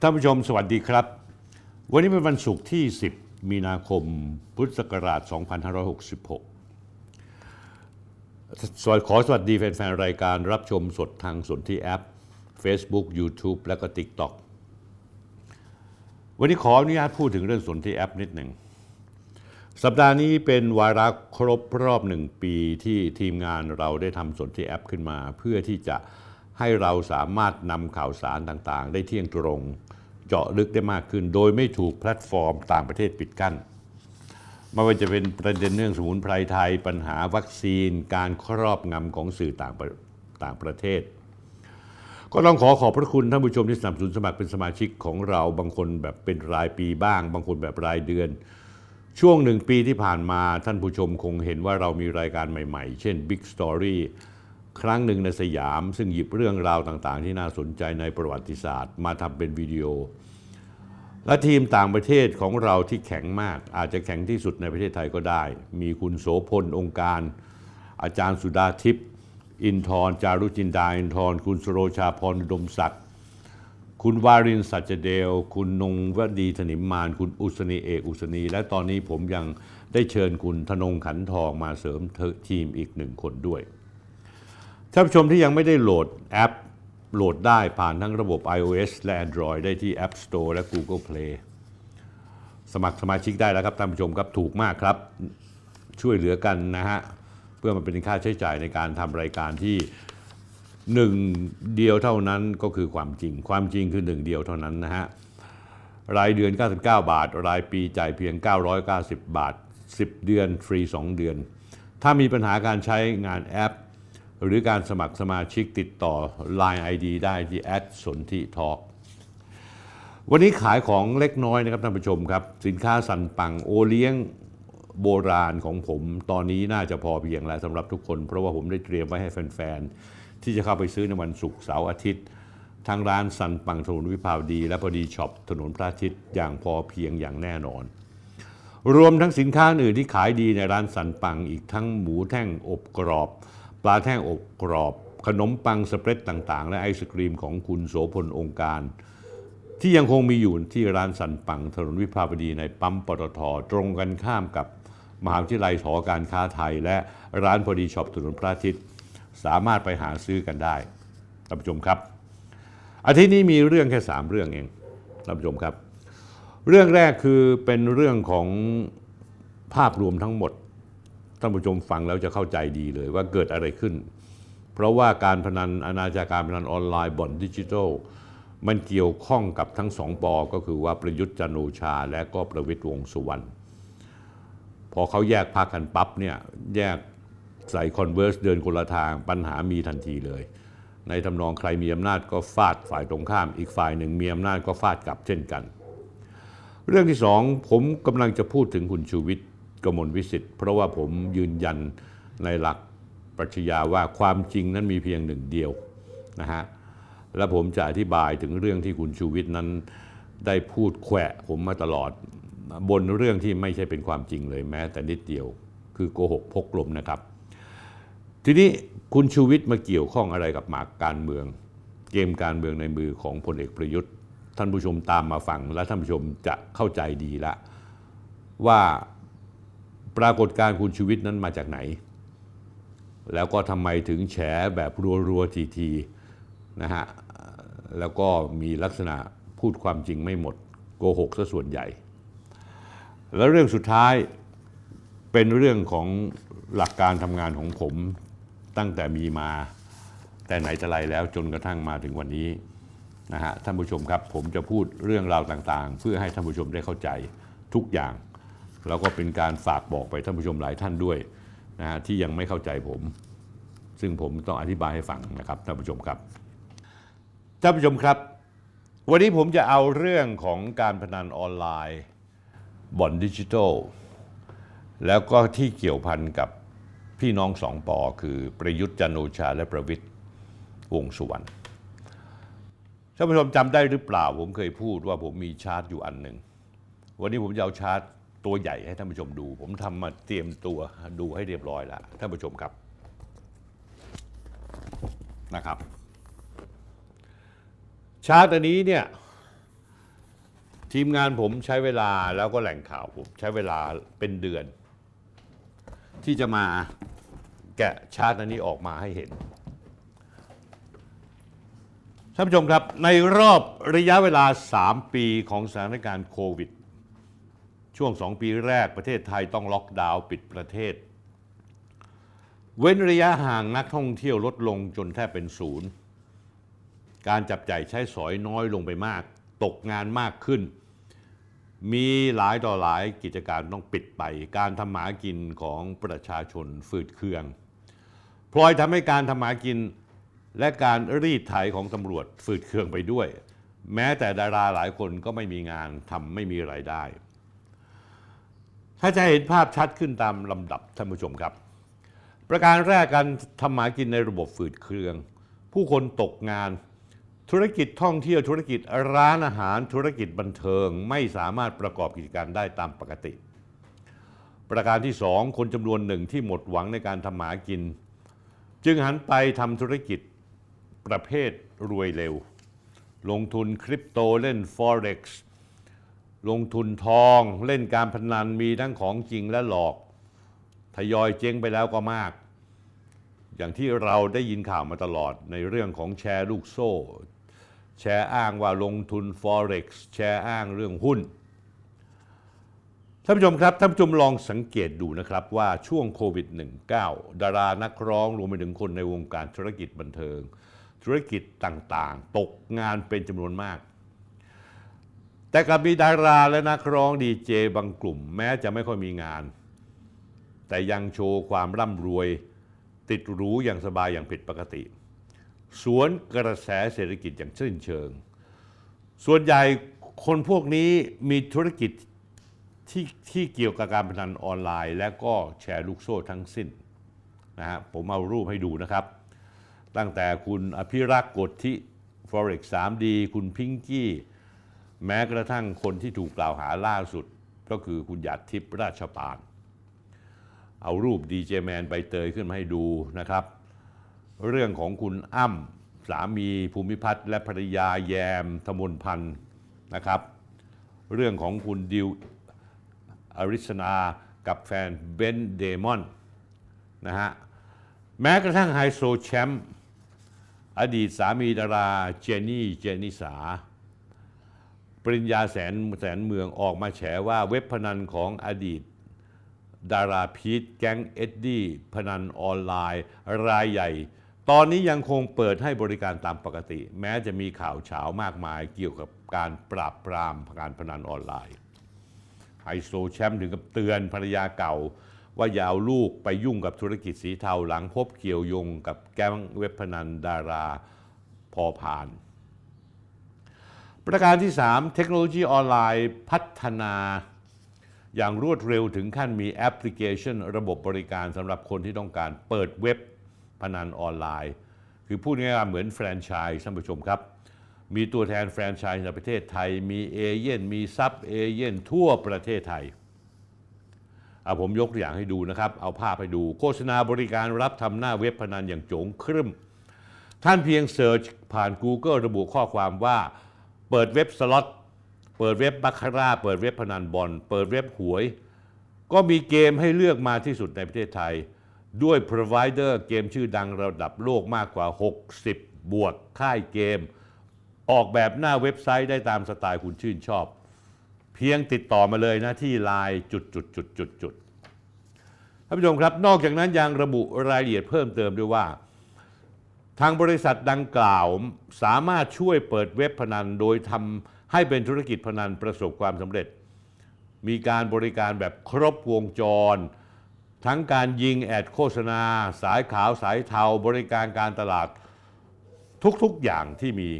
ท่านผู้ชมสวัสดีครับ วันนี้เป็นวันศุกร์ที่ 10 มีนาคม พุทธศักราช 2566 สวัสดีขอสวัสดีแฟน ๆ รายการรับชมสดทางสนที่แอป Facebook YouTube และก็ TikTok วันนี้ขออนุญาตพูดถึงเรื่องสนที่แอปนิดหนึ่ง สัปดาห์นี้เป็นวาระครบรอบหนึ่งปีที่ทีมงานเราได้ทำสนที่แอปขึ้นมา เพื่อที่จะให้เราสามารถนำข่าวสารต่างๆ ได้เที่ยงตรง เจาะลึกได้มากขึ้น โดยไม่ถูกแพลตฟอร์มต่างประเทศปิดกั้น ไม่ว่าจะเป็นประเด็นเรื่องสมุนไพรไทย ปัญหาวัคซีน การครอบงำของสื่อต่างประต่างประเทศ ก็ต้องขอขอบพระคุณท่านผู้ชมที่สนับสนุนสมัครเป็นสมาชิกของเรา บางคนแบบเป็นรายปีบ้าง บางคนแบบรายเดือนช่วงหนึ่งปีที่ผ่านมาท่านผู้ชมคงเห็นว่าเรามีรายการใหม่ ๆ เช่น Big Story ครั้งหนึ่งในสยาม ซึ่งหยิบเรื่องราวต่างๆ ที่น่าสนใจในประวัติศาสตร์ มาทำเป็นวิดีโอ และทีมต่างประเทศของเราที่แข็งมาก อาจจะแข็งที่สุดในประเทศไทยก็ได้ มีคุณโสพลองค์การ อาจารย์สุดาทิพย์อินทร์จารุจินดาอินทร์คุณสโรชาพรดมศักดิ์คุณวารินสัจเดล คุณนงวดีถนิมมาน คุณอุศนีเอกอุศนี และตอนนี้ผมยังได้เชิญคุณธนงขันทองมาเสริมทีมอีกหนึ่งคนด้วย ท่านผู้ชมที่ยังไม่ได้โหลดแอป โหลดได้ผ่านทั้งระบบ iOS และ Android ได้ที่ App Store และ Google Play สมัครสมาชิกได้แล้วครับท่านผู้ชมครับถูกมากครับ ช่วยเหลือกันนะฮะ เพื่อมันเป็นค่าใช้จ่ายในการทำรายการที่หนึ่งเดียวเท่านั้นก็คือความจริง ความจริงคือหนึ่งเดียวเท่านั้นนะฮะ รายเดือน 99 บาท รายปีจ่ายเพียง 990 บาท 10 เดือนฟรี 2 เดือน ถ้ามีปัญหาการใช้งานแอป หรือการสมัครสมาชิกติดต่อ Line ID ได้ที่แอดสนธิทอ k วันนี้ขายของเล็กน้อยนะครับท่านผู้ชมครับ สินค้าสันปังโอเลี้ยงโบราณของผม ตอนนี้น่าจะพอเพียงแล้วสำหรับทุกคน เพราะว่าผมได้เตรียมไว้ให้แฟน ๆ ที่จะเข้าไปซื้อในวันศุกร์เสาร์อาทิตย์ ทางร้านสันปังถนนวิภาวดี และพอดีช็อปถนนพระอาทิตย์อย่างพอเพียงอย่างแน่นอน รวมทั้งสินค้าอื่นที่ขายดีในร้านสันปังอีกทั้งหมูแท่งอบกรอบ ปลาแท่งอบกรอบ ขนมปัง spread ต่างๆ และไอศครีมของคุณโสภณ องค์การณ์ ที่ยังคงมีอยู่ที่ร้านสันปังถนนวิภาวดีในปั๊มปตทตรงกันข้ามกับมหาวิทยาลัยหอการค้าไทย และร้านพอดีช็อปถนนพระอาทิตย์ สามารถไปหาซื้อกันได้ท่านผู้ชมครับอาทิตย์นี้มีเรื่องแค่ 3 เรื่องเองท่านผู้ชมครับ เรื่องแรกคือเป็นเรื่องของภาพรวมทั้งหมด ท่านผู้ชมฟังแล้วจะเข้าใจดีเลยว่าเกิดอะไรขึ้น เพราะว่าการพนันอนาจารการพนันออนไลน์บ่อนดิจิทัล มันเกี่ยวข้องกับทั้งสองปอก็คือว่าประยุทธ์จันโอชา และก็ประวิตรวงสุวรรณพอเขาแยกพรรคกันปั๊บเนี่ยแยกใส่คอนเวอร์สเดินคนละทางปัญหามีทันทีเลย ในทำนองใครมีอำนาจก็ฟาดฝ่ายตรงข้าม อีกฝ่ายหนึ่งมีอำนาจก็ฟาดกลับเช่นกัน เรื่องที่สองผมกำลังจะพูดถึงคุณชูวิทย์ กมลวิสิทธิ์เพราะว่าผมยืนยันในหลักปรัชญาว่าความจริงนั้นมีเพียงหนึ่งเดียวนะฮะและผมจะอธิบายถึงเรื่องที่คุณชูวิทย์นั้นได้พูดแขวะผมมาตลอด บนเรื่องที่ไม่ใช่เป็นความจริงเลยแม้แต่นิดเดียว คือโกหกพกลมนะครับ ทีนี้คุณชูวิทย์มาเกี่ยวข้องอะไรกับหมากการเมือง เกมการเมืองในมือของพลเอกประยุทธ์ ท่านผู้ชมตามมาฟังและท่านผู้ชมจะเข้าใจดีละว่า ปรากฏการคุณชูวิทย์นั้นมาจากไหน แล้วก็ทำไมถึงแฉแบบรัวๆทีๆนะฮะแล้วก็มีลักษณะพูดความจริงไม่หมดโกหกซะส่วนใหญ่ แล้วเรื่องสุดท้ายเป็นเรื่องของหลักการทำงานของผมตั้งแต่มีมาแต่ไหนแต่ไรแล้วจนกระทั่งมาถึงวันนี้นะฮะท่านผู้ชมครับ ผมจะพูดเรื่องราวต่างๆ เพื่อให้ท่านผู้ชมได้เข้าใจทุกอย่าง แล้วก็เป็นการฝากบอกไปท่านผู้ชมหลายท่านด้วยนะฮะที่ยังไม่เข้าใจผม ซึ่งผมต้องอธิบายให้ฟังนะครับท่านผู้ชมครับท่านผู้ชมครับ วันนี้ผมจะเอาเรื่องของการพนันออนไลน์บ่อนดิจิทัลแล้วก็ที่เกี่ยวพันกับพี่น้องสองปอคือประยุทธ์จันโอชาและประวิทย์วงสุวรรณท่านผู้ชมจำได้หรือเปล่า ผมเคยพูดว่าผมมีชาร์ตอยู่อันหนึ่ง วันนี้ผมจะเอาชาร์ต ตัวใหญ่ให้ท่านผู้ชมดู ผมทำมาเตรียมตัวดูให้เรียบร้อยแล้วท่านผู้ชมครับนะครับชาร์ตอันนี้เนี่ยทีมงานผมใช้เวลาแล้วก็แหล่งข่าวผมใช้เวลาเป็นเดือน ที่จะมาแกะชาร์ตอันนี้ออกมาให้เห็นท่านผู้ชมครับในรอบระยะเวลา 3 ปีของสถานการณ์โควิด ช่วง2ปีแรกประเทศไทยต้องล็อกดาวน์ปิดประเทศ เว้นระยะห่างนักท่องเที่ยวลดลงจนแทบเป็นศูนย์ การจับจ่ายใช้สอยน้อยลงไปมาก ตกงานมากขึ้น มีหลายต่อหลายกิจการต้องปิดไป การทำหมากินของประชาชนฝืดเคือง พลอยทำให้การทำหมากินและการรีดไถของตำรวจฝืดเคืองไปด้วย แม้แต่ดาราหลายคนก็ไม่มีงานทำไม่มีไรายได้ ถ้าจะเห็นภาพชัดขึ้นตามลำดับท่านผู้ชมครับ ประการแรกการทำหมากินในระบบฝืดเครือง ผู้คนตกงาน ธุรกิจท่องเที่ยวธุรกิจร้านอาหารธุรกิจบันเทิงไม่สามารถประกอบกิจการได้ตามปกติ ประการที่สองคนจำนวนหนึ่งที่หมดหวังในการทำหมากิน จึงหันไปทำธุรกิจประเภทรวยเร็ว ลงทุนคริปโตเล่น Forex ลงทุนทองเล่นการพนันมีทั้งของจริงและหลอก ทยอยเจ๊งไปแล้วก็มาก อย่างที่เราได้ยินข่าวมาตลอดในเรื่องของแชร์ลูกโซ่ แชร์อ้างว่าลงทุน Forex แชร์อ้างเรื่องหุ้นท่านผู้ชมครับท่านผู้ชมลองสังเกตดูนะครับว่าช่วงโควิด -19 ดารานักร้องรวมไปถึงคนในวงการธุรกิจบันเทิง ธุรกิจต่างๆ ตกงานเป็นจำนวนมาก แต่กับมีดาราและนักร้องดีเจบางกลุ่ม แม้จะไม่ค่อยมีงาน แต่ยังโชว์ความร่ำรวย ติดหรูอย่างสบายอย่างผิดปกติ สวนกระแสเศรษฐกิจอย่างชื่นเชิง ส่วนใหญ่คนพวกนี้มีธุรกิจที่ที่เกี่ยวกับการพนันออนไลน์ และก็แชร์ลูกโซ่ทั้งสิ้นนะฮะผมเอารูปให้ดูนะครับ ตั้งแต่คุณอภิรักษ์กฎที่ Forex 3D คุณพิงกี้ แม้กระทั่งคนที่ถูกกล่าวหาล่าสุด ก็คือคุณหยาดทิพย์ราชปาน เอารูปดีเจแมนใบเตยขึ้นมาให้ดูนะครับ เรื่องของคุณอ้ำสามีภูมิพัฒน์และภรรยาแยมธมนพันธ์นะครับ เรื่องของคุณดิวอริสนากับแฟนเบนเดมอนนะฮะแม้กระทั่งไฮโซแชมป์อดีตสามีดาราเจนนี่เจนิสา ปริญญาแสนแสนเมืองออกมาแฉว่าเว็บพนันของอดีต ดาราพีทแก๊งเอ็ดดี้พนันออนไลน์ รายใหญ่ ตอนนี้ยังคงเปิดให้บริการตามปกติ แม้จะมีข่าวฉาวมากมายเกี่ยวกับการปราบปรามการพนันออนไลน์ไฮโซแชมป์ถึงกับเตือนภรรยาเก่า ว่าอย่าเอาลูกไปยุ่งกับธุรกิจสีเทาหลังพบเกี่ยวโยงกับแก๊งเว็บพนันดาราพอพาน ประการที่ 3 เทคโนโลยีออนไลน์พัฒนาอย่างรวดเร็วถึงขั้นมีแอปพลิเคชัน ระบบบริการสำหรับคนที่ต้องการเปิดเว็บพนันออนไลน์ คือพูดง่ายๆเหมือนแฟรนไชส์ท่านผู้ชมครับ มีตัวแทนแฟรนไชส์ในประเทศไทย มีเอเย่นต์มี sub เอเย่นต์ทั่วประเทศไทยเอาผมยกตัวอย่างให้ดูนะครับ เอาภาพให้ดู โฆษณาบริการรับทำหน้าเว็บพนันอย่างโจ๋งครึ่ม ท่านเพียง search ผ่าน Google ระบุข้อความว่า เปิดเว็บสล็อต เปิดเว็บบัคคาร่า เปิดเว็บพนันบอล เปิดเว็บหวย ก็มีเกมให้เลือกมาที่สุดในประเทศไทย ด้วย provider เกมชื่อดังระดับโลกมากกว่า 60 บวกค่ายเกม ออกแบบหน้าเว็บไซต์ได้ตามสไตล์คุณชื่นชอบ เพียงติดต่อมาเลยนะที่ไลน์จุดจุดจุดจุดจุดท่านผู้ชมครับ นอกจากนั้นยังระบุรายละเอียดเพิ่มเติมด้วยว่า ทางบริษัทดังกล่าวสามารถช่วยเปิดเว็บพนันโดยทำให้เป็นธุรกิจพนันประสบความสำเร็จ มีการบริการแบบครบวงจร ทั้งการยิงแอดโฆษณา สายขาวสายเทาบริการการตลาดทุกๆอย่างที่มี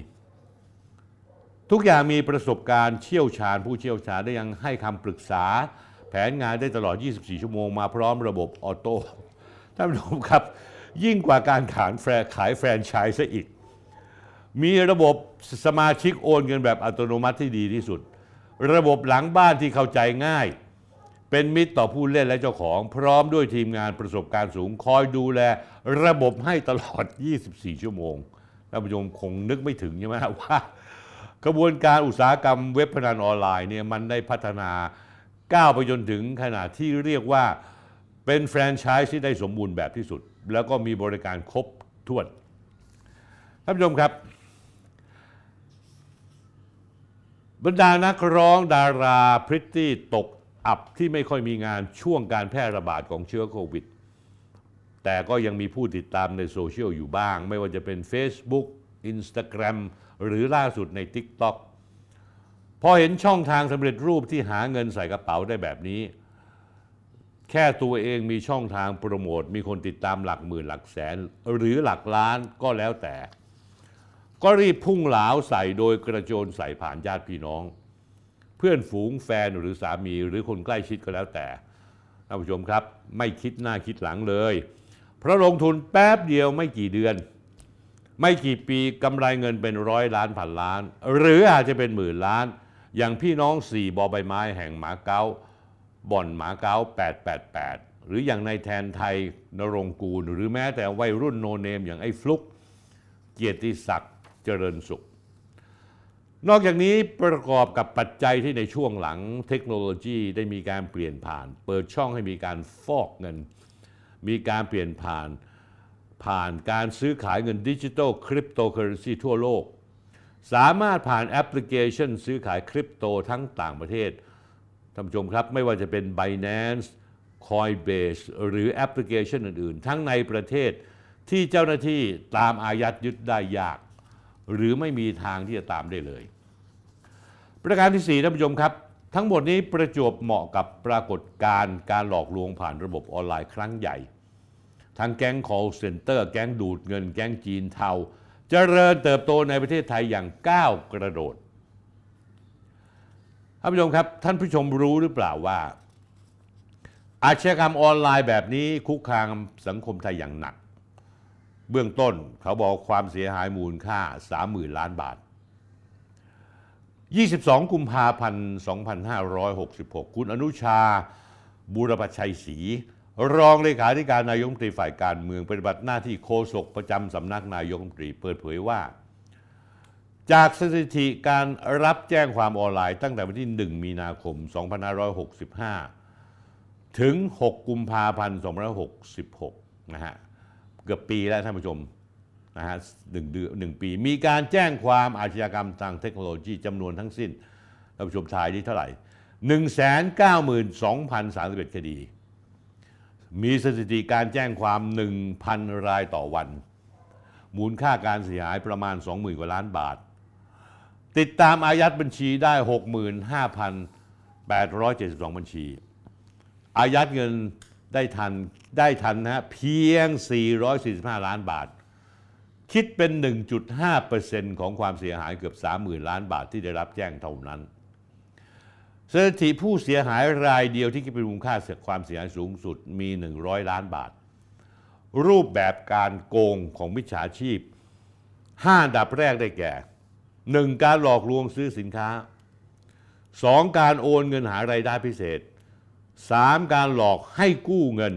ทุกอย่างมีประสบการณ์เชี่ยวชาญ ผู้เชี่ยวชาญได้ยังให้คำปรึกษา แผนงานได้ตลอด 24 ชั่วโมงมาพร้อมระบบออโต้ท่านผู้ชมครับ ยิ่งกว่าการขายแฟรขายแฟรนไชส์ซะอีก มีระบบสมาชิกโอนเงินแบบอัตโนมัติที่ดีที่สุด ระบบหลังบ้านที่เข้าใจง่าย เป็นมิตรต่อผู้เล่นและเจ้าของ พร้อมด้วยทีมงานประสบการณ์สูงคอยดูแล ระบบให้ตลอด 24 ชั่วโมงท่านผู้ชมคงนึกไม่ถึงใช่ไหมว่ากระบวนการอุตสาหกรรมเว็บพนันออนไลน์เนี่ยมันได้พัฒนาก้าวไปจนถึงขนาดที่เรียกว่าเป็นแฟรนไชส์ที่ได้สมบูรณ์แบบที่สุด แล้วก็มีบริการครบถ้วนท่านผู้ชมครับ บรรดานักร้องดาราพริตตี้ตกอับที่ไม่ค่อยมีงานช่วงการแพร่ระบาดของเชื้อโควิด แต่ก็ยังมีผู้ติดตามในโซเชียลอยู่บ้าง ไม่ว่าจะเป็น Facebook Instagram หรือล่าสุดใน TikTok พอเห็นช่องทางสำเร็จรูปที่หาเงินใส่กระเป๋าได้แบบนี้ แค่ตัวเองมีช่องทางโปรโมท มีคนติดตามหลักหมื่นหลักแสน หรือหลักล้านก็แล้วแต่ ก็รีบพุ่งหลาใส่โดยกระโจนใส่ผ่านญาติพี่น้อง เพื่อนฝูงแฟนหรือสามีหรือคนใกล้ชิดก็แล้วแต่ท่านผู้ชมครับ ไม่คิดหน้าคิดหลังเลย เพราะลงทุนแป๊บเดียวไม่กี่เดือน ไม่กี่ปีกำไรเงินเป็นร้อยล้านพันล้าน หรืออาจจะเป็นหมื่นล้าน อย่างพี่น้องสี่บอใบไม้แห่งหมาเก๊า บ่อนหมาเก๊า888 หรืออย่างในแทนไทยนรงกูล หรือแม้แต่วัยรุ่นโนเนม อย่างไอ้ฟลุกเกียรติศักดิ์เจริญสุข นอกจากนี้ประกอบกับปัจจัยที่ในช่วงหลังเทคโนโลยีได้มีการเปลี่ยนผ่าน เปิดช่องให้มีการฟอกเงิน มีการเปลี่ยนผ่านผ่านการซื้อขายเงินดิจิทัลคริปโตเคอร์เรนซีทั่วโลก สามารถผ่านแอปพลิเคชันซื้อขายคริปโตทั้งต่างประเทศ ท่านผู้ชมครับ ไม่ว่าจะเป็น Binance Coinbase หรือแอปพลิเคชันอื่น ๆ ทั้งในประเทศที่เจ้าหน้าที่ตามอายัดยึดได้ยาก หรือไม่มีทางที่จะตามได้เลย ประการที่ 4 ท่านผู้ชมครับ ทั้งหมดนี้ประจวบเหมาะกับปรากฏการณ์การหลอกลวงผ่านระบบออนไลน์ครั้งใหญ่ ทั้งแก๊ง call center แก๊งดูดเงิน แก๊งจีนเทาจเจริญเติบโตในประเทศไทยอย่างก้าวกระโดด ท่านผู้ชมครับ ท่านผู้ชมรู้หรือเปล่าว่า อาชญากรรมออนไลน์แบบนี้คุกคามสังคมไทยอย่างหนัก เบื้องต้นเขาบอกความเสียหายมูลค่า 30,000 ล้านบาท 22 กุมภาพันธ์ 2566 คุณอนุชาบูรพชัยศรีรองเลขาธิการนายกรัฐมนตรีฝ่ายการเมืองปฏิบัติหน้าที่โฆษกประจำสำนักนายกรัฐมนตรีเปิดเผยว่า จากสถิติการรับแจ้งความออนไลน์ตั้งแต่วันที่ 1 มีนาคม 2565 ถึง 6 กุมภาพันธ์ 2566 นะฮะ เกือบปีแล้วท่านผู้ชมนะฮะหนึ่งเดือนหนึ่งปี มีการแจ้งความอาชญากรรมทางเทคโนโลยีจำนวนทั้งสิ้นท่านผู้ชมทายที่เท่าไหร่ 192,031 คดี มีสถิติการแจ้งความ 1,000 รายต่อวัน มูลค่าการเสียหายประมาณ 20,000 กว่าล้านบาท ติดตามอายัดบัญชีได้ 65,872 บัญชี อายัดเงินได้ทันได้ทันนะฮะเพียง 445 ล้านบาท คิดเป็น 1.5%ของความเสียหายเกือบ 30,000 ล้านบาทที่ได้รับแจ้งเท่านั้นสถิติผู้เสียหายรายเดียวที่คิดเป็นมูลค่าเสียความเสียหายสูงสุดมี 100 ล้านบาท รูปแบบการโกงของมิจฉาชีพ 5 ดับแรกได้แก่ 1. การหลอกลวงซื้อสินค้า 2. การโอนเงินหารายได้พิเศษ 3. การหลอกให้กู้เงิน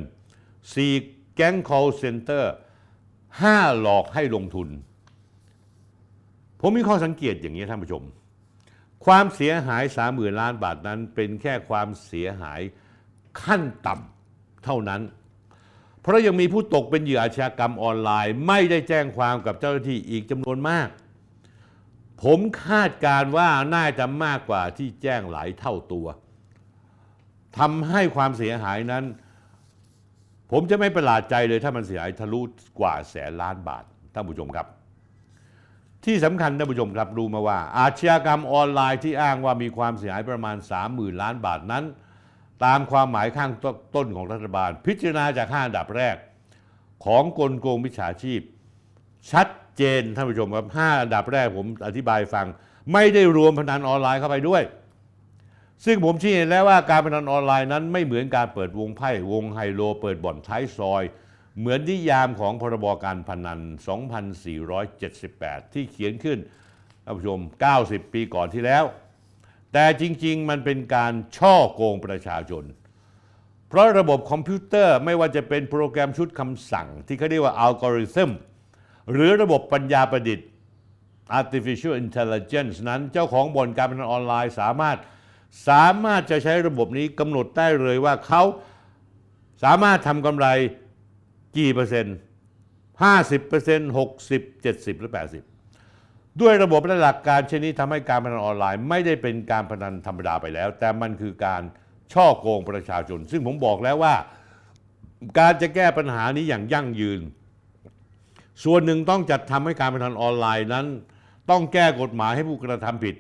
4. แก๊ง call center 5. หลอกให้ลงทุน ผมมีข้อสังเกตอย่างนี้ท่านผู้ชม ความเสียหาย30,000ล้านบาทนั้นเป็นแค่ความเสียหายขั้นต่ำเท่านั้น เพราะยังมีผู้ตกเป็นเหยื่ออาชญากรรมออนไลน์ ไม่ได้แจ้งความกับเจ้าหน้าที่อีกจำนวนมาก ผมคาดการ์ว่าน่าจะมากกว่าที่แจ้งหลายเท่าตัวทำให้ความเสียหายนั้น ผมจะไม่ประหลาดใจเลยถ้ามันเสียหายทะลุกว่าแสนล้านบาทท่านผู้ชมครับ ที่สำคัญท่านผู้ชมครับรู้มาว่า อาชญากรรมออนไลน์ที่อ้างว่ามีความเสียหายประมาณ 30,000 ล้านบาทนั้น ตามความหมายข้างต้นของรัฐบาล พิจารณาจากห้าอันดับแรก ของกลโกงมิจฉาชีพ ชัด เจนท่านผู้ชมครับห้าอันดับแรกผมอธิบายฟัง ไม่ได้รวมพนันออนไลน์เข้าไปด้วย ซึ่งผมชี้เห็นแล้วว่าการพนันออนไลน์นั้นไม่เหมือนการเปิดวงไพ่วงไฮโล เปิดบ่อนท้ายซอย เหมือนนิยามของพรบการพนัน 2478 ที่เขียนขึ้นท่านผู้ชม 90 ปีก่อนที่แล้ว แต่จริง ๆ มันเป็นการช่อโกงประชาชนเพราะระบบคอมพิวเตอร์ไม่ว่าจะเป็นโปรแกรมชุดคำสั่ง ที่เขาเรียกว่าอัลกอริทึม หรือระบบปัญญาประดิษฐ์ artificial intelligence นั้นเจ้าของบ่อนการพนันออนไลน์สามารถสามารถจะใช้ระบบนี้กำหนดได้เลยว่าเขาสามารถทำกำไรกี่เปอร์เซ็นต์50เปอร์เซ็นต์60 70หรือ80ด้วยระบบและหลักการเช่นนี้ทำให้การพนันออนไลน์ ไม่ได้เป็นการพนันธรรมดาไปแล้ว แต่มันคือการช่อโกงประชาชน ซึ่งผมบอกแล้วว่า การจะแก้ปัญหานี้อย่างยั่งยืน ส่วนหนึ่งต้องจัดทำให้การพนันออนไลน์นั้น ต้องแก้กฎหมายให้ผู้กระทำผิด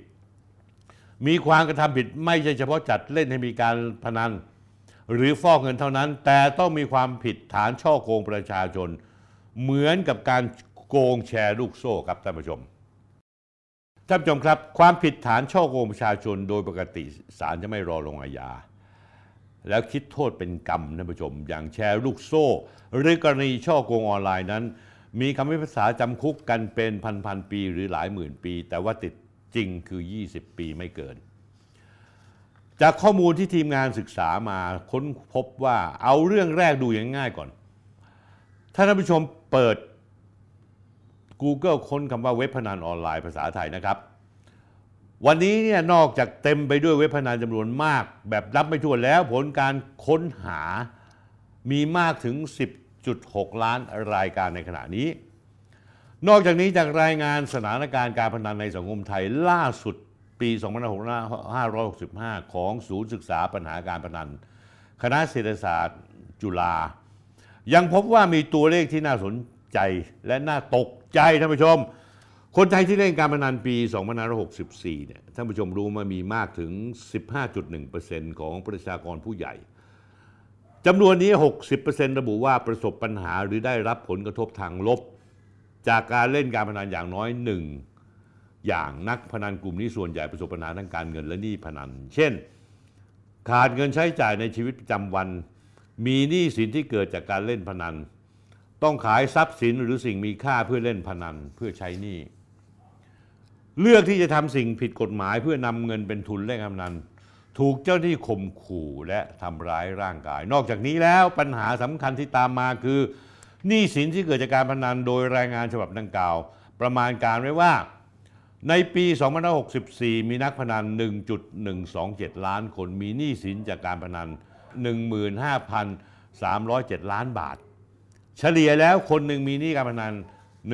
มีความกระทำผิดไม่ใช่เฉพาะจัดเล่นให้มีการพนัน หรือฟอกเงินเท่านั้น แต่ต้องมีความผิดฐานช่อโกงประชาชน เหมือนกับการโกงแชร์ลูกโซ่ครับท่านผู้ชมท่านผู้ชมครับความผิดฐานช่อโกงประชาชนโดยปกติศาลจะไม่รอลงอาญาแล้วคิดโทษเป็นกรรมท่านผู้ชม อย่างแชร์ลูกโซ่ หรือกรณีช่อโกงออนไลน์นั้น มีคำพิพากษาจำคุกกันเป็นพันๆปีหรือหลายหมื่นปี แต่ว่าติดจริงคือ 20 ปีไม่เกิน จากข้อมูลที่ทีมงานศึกษามาค้นพบว่าเอาเรื่องแรกดูอย่างง่ายก่อน ถ้าท่านผู้ชมเปิด Google ค้นคำว่าเว็บพนันออนไลน์ภาษาไทยนะครับ วันนี้เนี่ยนอกจากเต็มไปด้วยเว็บพนันจำนวนมาก แบบรับไม่ถ้วนแล้วผลการค้นหามีมากถึง 1.6 ล้านรายการในขณะนี้ นอกจากนี้จากรายงานสถานการณ์การพนันในสังคมไทยล่าสุดปี 2565 ของศูนย์ศึกษาปัญหาการพนัน คณะเศรษฐศาสตร์จุฬายังพบว่ามีตัวเลขที่น่าสนใจและน่าตกใจท่านผู้ชม คนไทยที่เล่นการพนันปี 2564 เนี่ยท่านผู้ชมรู้มามีมากถึง 15.1%ของประชากรผู้ใหญ่ จำนวนนี้ 60%ระบุว่าประสบปัญหาหรือได้รับผลกระทบทางลบ จากการเล่นการพนันอย่างน้อยหนึ่งอย่างนักพนันกลุ่มนี้ส่วนใหญ่ประสบปัญหาทางการเงินและหนี้พนัน เช่น ขาดเงินใช้จ่ายในชีวิตประจำวัน มีหนี้สินที่เกิดจากการเล่นพนัน ต้องขายทรัพย์สินหรือสิ่งมีค่าเพื่อเล่นพนันเพื่อใช้หนี้ เลือกที่จะทำสิ่งผิดกฎหมายเพื่อนำเงินเป็นทุนเล่นพนัน ถูกเจ้าหน้าที่ข่มขู่และทำร้ายร่างกาย นอกจากนี้แล้วปัญหาสำคัญที่ตามมาคือหนี้สินที่เกิดจากการพนันโดยรายงานฉบับดังกล่าว ประมาณการไว้ว่า ในปี 2564 มีนักพนัน 1.127 ล้านคนมีหนี้สินจากการพนัน 15,307 ล้านบาท เฉลี่ยแล้วคนหนึ่งมีหนี้การพนัน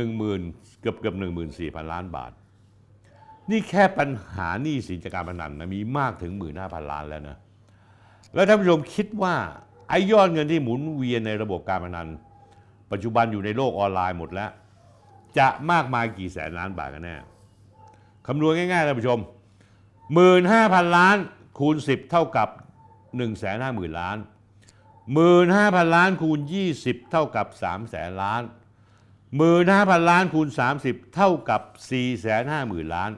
10,000 เกือบเกือบ14,000 ล้านบาท นี่แค่ปัญหาหนี้สินจากการพนันนะมีมากถึง15,000ล้านแล้วนะแล้วท่านผู้ชมคิดว่าไอ้ยอดเงินที่หมุนเวียนในระบบการพนัน ปัจจุบันอยู่ในโลกออนไลน์หมดแล้ว จะมากมายกี่แสนล้านบาทกันแน่คำนวณง่ายๆท่านผู้ชม15,000ล้านคูณ10เท่ากับ150,000ล้าน15,000ล้านคูณ20เท่ากับ300,000ล้าน15,000ล้านคูณ30เท่ากับ450,000ล้าน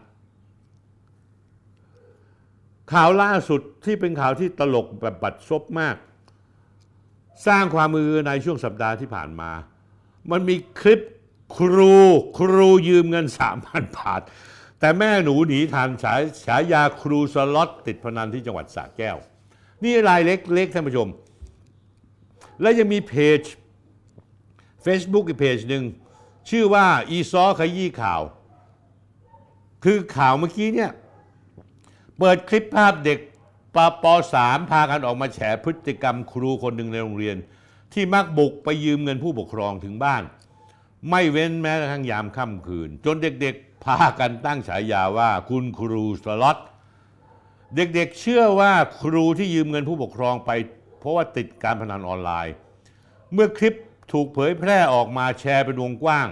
ข่าวล่าสุดที่เป็นข่าวที่ตลกแบบบัดซบมาก สร้างความมือในช่วงสัปดาห์ที่ผ่านมา มันมีคลิปครูครูยืมเงิน3,000บาท แต่แม่หนูหนีทันฉายฉายาครูสล็อตติดพนันที่จังหวัดสระแก้ว นี่รายเล็กๆท่านผู้ชม และยังมีเพจ Facebook อีกเพจหนึ่งชื่อว่าอีซอขยี้ข่าว คือข่าวเมื่อกี้เนี่ย เปิดคลิปภาพเด็กปปสามพากันออกมาแฉพฤติกรรมครูคนหนึ่งในโรงเรียน ที่มักบุกไปยืมเงินผู้ปกครองถึงบ้าน ไม่เว้นแม้กระทั่งยามค่ำคืน จนเด็กๆ พากันตั้งฉายาว่าคุณครูสล็อตเด็กๆเชื่อว่าครูที่ยืมเงินผู้ปกครองไป เพราะว่าติดการพนันออนไลน์ เมื่อคลิปถูกเผยแพร่ออกมาแชร์เป็นวงกว้าง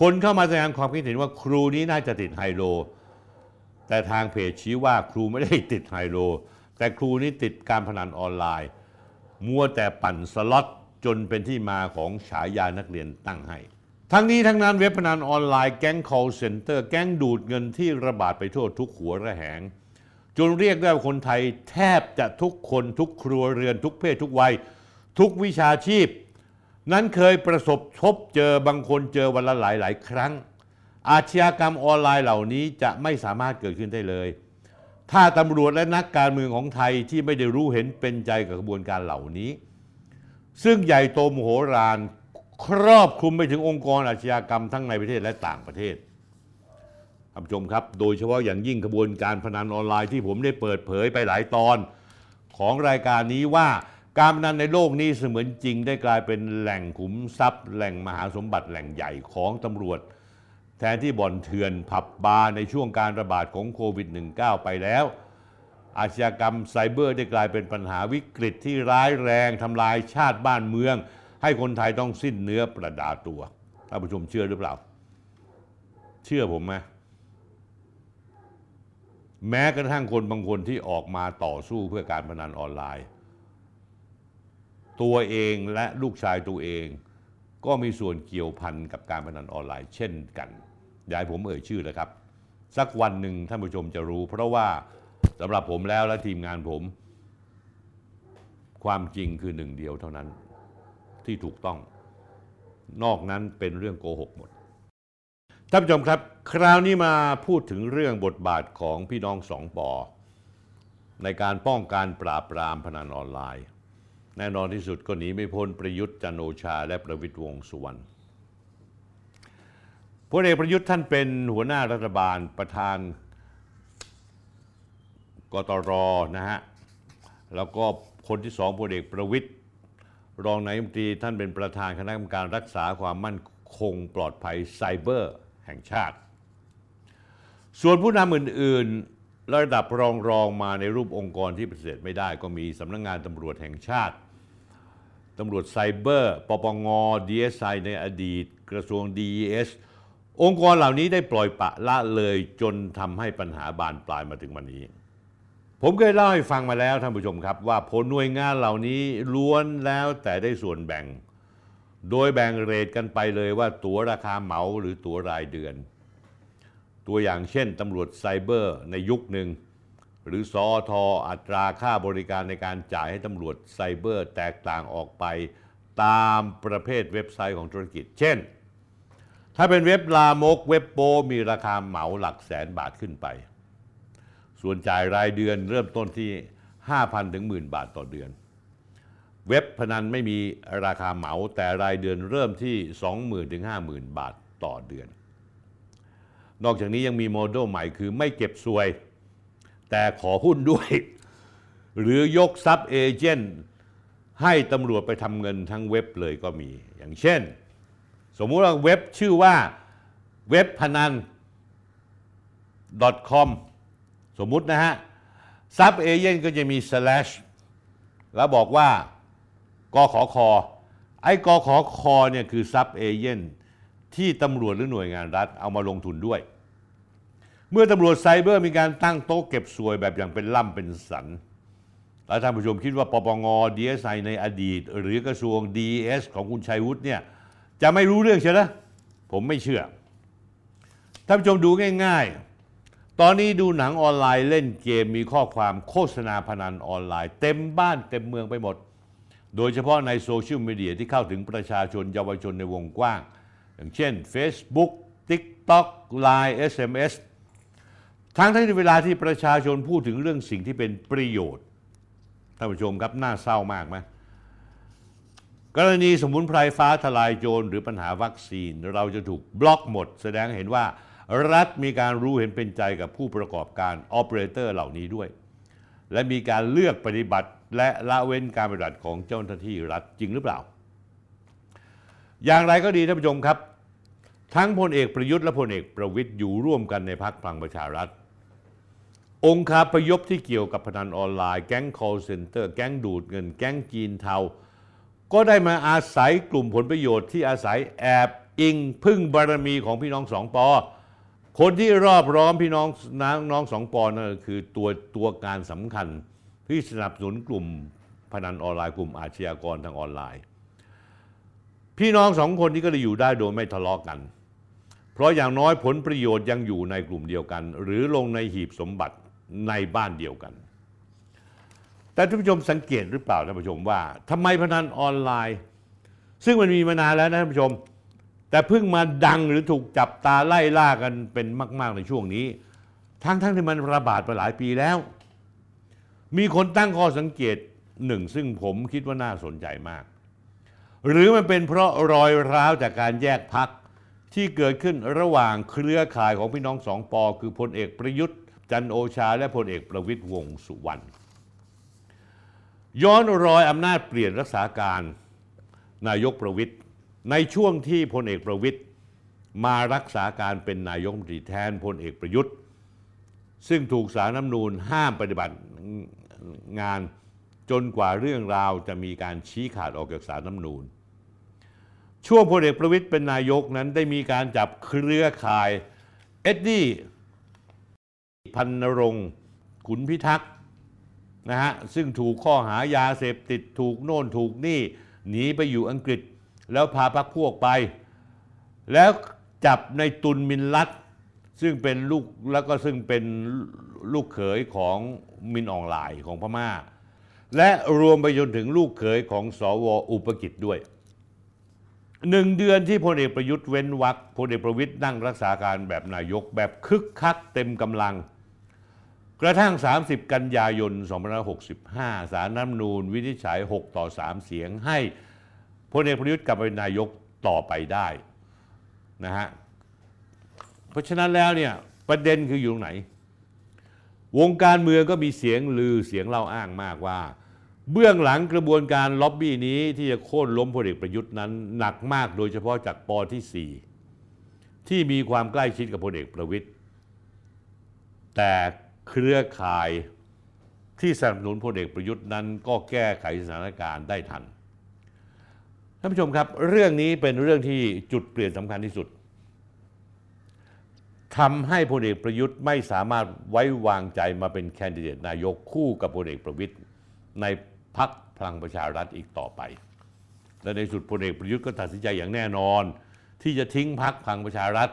คนเข้ามาแสดงความคิดเห็นว่าครูนี้น่าจะติดไฮโล แต่ทางเพจชี้ว่าครูไม่ได้ติดไฮโล แต่ครูนี้ติดการพนันออนไลน์ มัวแต่ปั่นสล็อตจนเป็นที่มาของฉายานักเรียนตั้งให้ ทั้งนี้ทั้งนั้นเว็บพนันออนไลน์แก๊ง call center แก๊งดูดเงินที่ระบาดไปทั่วทุกหัวระแหง จนเรียกได้ว่าคนไทยแทบจะทุกคนทุกครัวเรือนทุกเพศทุกวัย ทุกวิชาชีพ นั้นเคยประสบพบเจอบางคนเจอวันละหลายหลายครั้ง อาชญากรรมออนไลน์เหล่านี้จะไม่สามารถเกิดขึ้นได้เลย ถ้าตำรวจและนักการเมืองของไทยที่ไม่ได้รู้เห็นเป็นใจกับกระบวนการเหล่านี้ ซึ่งใหญ่โตมโหฬารครอบคลุมไปถึงองค์กรอาชญากรรมทั้งในประเทศและต่างประเทศท่านผู้ชมครับ โดยเฉพาะอย่างยิ่งกระบวนการพนันออนไลน์ที่ผมได้เปิดเผยไปหลายตอน ของรายการนี้ว่าการพนันในโลกนี้เสมือนจริงได้กลายเป็นแหล่งขุมทรัพย์ แหล่งมหาสมบัติแหล่งใหญ่ของตำรวจ แทนที่บ่อนเถื่อนผับบาร์ในช่วงการระบาดของโควิด -19 ไปแล้ว อาชญากรรมไซเบอร์ได้กลายเป็นปัญหาวิกฤตที่ร้ายแรงทำลายชาติบ้านเมือง ให้คนไทยต้องสิ้นเนื้อประดาตัวท่านผู้ชมเชื่อหรือเปล่า เชื่อผมไหมแม้กระทั่งคนบางคนที่ออกมาต่อสู้เพื่อการพนันออนไลน์ ตัวเองและลูกชายตัวเอง ก็มีส่วนเกี่ยวพันกับการพนันออนไลน์เช่นกัน อย่าให้ผมเอ่ยชื่อเลยครับ สักวันหนึ่งท่านผู้ชมจะรู้ เพราะว่าสำหรับผมแล้วและทีมงานผม ความจริงคือหนึ่งเดียวเท่านั้นที่ถูกต้อง นอกนั้นเป็นเรื่องโกหกหมดท่านผู้ชมครับ คราวนี้มาพูดถึงเรื่องบทบาทของพี่น้องสองปอในการป้องกันปราบปรามพนันออนไลน์ แน่นอนที่สุดก็หนีไม่พ้นประยุทธ์จันโอชาและประวิตรวงสุวรรณ พลเอกประยุทธ์ท่านเป็นหัวหน้ารัฐบาลประธานกตรนะฮะแล้วก็คนที่สองพลเอกประวิตรรองนายกรัฐมนตรีท่านเป็นประธานคณะกรรมการรักษาความมั่นคงปลอดภัยไซเบอร์แห่งชาติ ส่วนผู้นำอื่นๆ ระดับรองรองมาในรูปองค์กรที่ปฏิเสธไม่ได้ก็มีสำนักงงานตำรวจแห่งชาติตำรวจไซเบอร์ ปปง DSI ในอดีต กระทรวง DES อส องค์กรเหล่านี้ได้ปล่อยปะละเลยจนทำให้ปัญหาบานปลายมาถึงวันนี้ ผมเคยเล่าให้ฟังมาแล้วท่านผู้ชมครับ ว่าผลหน่วยงานเหล่านี้ล้วนแล้วแต่ได้ส่วนแบ่ง โดยแบ่งเรทกันไปเลยว่าตั๋วราคาเหมาหรือตั๋วรายเดือน ตัวอย่างเช่นตำรวจไซเบอร์ในยุคหนึ่งหรือสอทออัตราค่าบริการในการจ่ายให้ตำรวจไซเบอร์แตกต่างออกไป ตามประเภทเว็บไซต์ของธุรกิจ เช่น ถ้าเป็นเว็บลามกเว็บโปมีราคาเหมาหลักแสนบาทขึ้นไป ส่วนจ่ายรายเดือนเริ่มต้นที่ 5,000 ถึงหมื่นบาทต่อเดือน เว็บพนันไม่มีราคาเหมาแต่รายเดือนเริ่มที่ 20,000 ถึง 50,000 บาทต่อเดือน นอกจากนี้ยังมีโมเดลใหม่คือไม่เก็บสวย แต่ขอหุ้นด้วย หรือยกซับเอเจนต์ให้ตำรวจไปทำเงินทั้งเว็บเลยก็มี อย่างเช่น สมมุติว่าเว็บชื่อว่าเว็บพนัน .com สมมุตินะฮะ sub agent ก็จะมี slash แล้วบอกว่ากขคไอ้กขคเนี่ยคือ sub agent ที่ตำรวจหรือหน่วยงานรัฐเอามาลงทุนด้วย เมื่อตำรวจไซเบอร์มีการตั้งโต๊ะเก็บส่วยแบบอย่างเป็นล่ำเป็นสันแล้วท่านผู้ชมคิดว่าปปง DSI ในอดีต หรือกระทรวง DS ของคุณชัยวุฒิเนี่ย จะไม่รู้เรื่องใช่ไหมผมไม่เชื่อ ท่านผู้ชมดูง่าย ๆ ตอนนี้ดูหนังออนไลน์เล่นเกมมีข้อความโฆษณาพนันออนไลน์ เต็มบ้านเต็มเมืองไปหมด โดยเฉพาะในโซเชียลมีเดียที่เข้าถึงประชาชนเยาวชนในวงกว้าง อย่างเช่น Facebook TikTok Line SMS ทั้งทั้งในเวลาที่ประชาชนพูดถึงเรื่องสิ่งที่เป็นประโยชน์ท่านผู้ชมครับน่าเศร้ามากไหม กรณีสมุนไพรฟ้าทลายโจรหรือปัญหาวัคซีน เราจะถูกบล็อกหมด แสดงเห็นว่ารัฐมีการรู้เห็นเป็นใจกับผู้ประกอบการออเปอเรเตอร์เหล่านี้ด้วย และมีการเลือกปฏิบัติและละเว้นการปฏิบัติของเจ้าหน้าที่รัฐจริงหรือเปล่า อย่างไรก็ดีท่านผู้ชมครับ ทั้งพลเอกประยุทธ์และพลเอกประวิตยอยู่ร่วมกันในพักพลังประชารัฐ องค์คาพยพที่เกี่ยวกับพนันออนไลน์แก๊ง call center แก๊งดูดเงิน แก๊งจีนเทา ก็ได้มาอาศัยกลุ่มผลประโยชน์ที่อาศัยแอบอิงพึ่งบารมีของพี่น้องสองปอ คนที่รอบร้อมพี่น้องน้องน้องสองปอนั่นคือตัวตัวการสำคัญที่สนับสนุนกลุ่มพนันออนไลน์กลุ่มอาชญากรทางออนไลน์ พี่น้องสองคนนี้ก็เลยอยู่ได้โดยไม่ทะเลาะกัน เพราะอย่างน้อยผลประโยชน์ยังอยู่ในกลุ่มเดียวกัน หรือลงในหีบสมบัติในบ้านเดียวกัน แต่ท่านผู้ชมสังเกตหรือเปล่าท่านผู้ชมว่าทำไมพนันออนไลน์ ซึ่งมันมีมานานแล้วนะท่านผู้ชม แต่เพิ่งมาดังหรือถูกจับตาไล่ล่ากันเป็นมาก ๆในช่วงนี้ ทั้งๆทที่มันระบาดมาหลายปีแล้ว มีคนตั้งข้อสังเกตหนึ่งซึ่งผมคิดว่าน่าสนใจมาก หรือมันเป็นเพราะรอยร้าวจากการแยกพักที่เกิดขึ้นระหว่างเครือข่ายของพี่น้องสองปอ คือพลเอกประยุทธ์ จันโอชา และพลเอกประวิตยวงสุวรรณ ย้อนรอยอำนาจเปลี่ยนรักษาการนายกประวิตย์ในช่วงที่พลเอกประวิตย์มารักษาการเป็นนายกรัฐมนตรีแทนพลเอกประยุทธ์ ซึ่งถูกสารน้ำนูนห้ามปฏิบัติงานจนกว่าเรื่องราวจะมีการชี้ขาดออกจากสารน้ำนูนช่วงพลเอกประวิตย์เป็นนายกนั้นได้มีการจับเครือข่าย เอ็ดดี้พันนรงขุนพิทักษ์ นะฮะซึ่งถูกข้อหายาเสพติดถูกโน่นถูกนี่หนีไปอยู่อังกฤษ แล้วพาพักพวกไป แล้วจับในตุนมินลัดซึ่งเป็นลูกแล้วก็ซึ่งเป็นลูกเขยของมินออนไลน์ของพม่า และรวมไปจนถึงลูกเขยของสวอุปกิจด้วยหนึ่งเดือนที่พลเอกประยุทธ์เว้นวักพลเอกประวิทย์นั่งรักษาการแบบนายกแบบคึกคักเต็มกำลัง กระทั่ง 30 กันยายน 2565 สารน้ำนูนวินิจฉัย 6 ต่อ 3 เสียงให้พลเอกประยุทธ์กลับเป็นนายกต่อไปได้นะฮะ เพราะฉะนั้นแล้วเนี่ยประเด็นคืออยู่ตรงไหน วงการเมืองก็มีเสียงลือเสียงเล่าอ้างมากว่า เบื้องหลังกระบวนการล็อบบี้นี้ที่จะโค่นล้มพลเอกประยุทธ์นั้นหนักมากโดยเฉพาะจากปอที่ 4 ที่มีความใกล้ชิดกับพลเอกประวิทย์แต่ เครือข่ายที่สนับสนุนพลเอกประยุทธ์นั้นก็แก้ไขสถานการณ์ได้ทันท่านผู้ชมครับ เรื่องนี้เป็นเรื่องที่จุดเปลี่ยนสำคัญที่สุดทำให้พลเอกประยุทธ์ไม่สามารถไว้วางใจมาเป็นแคนดิเดตนายกคู่กับพลเอกประวิทย์ในพักพลังประชารัฐอีกต่อไป และในสุดพลเอกประยุทธ์ก็ตัดสินใจอย่างแน่นอน ที่จะทิ้งพักพลังประชารัฐ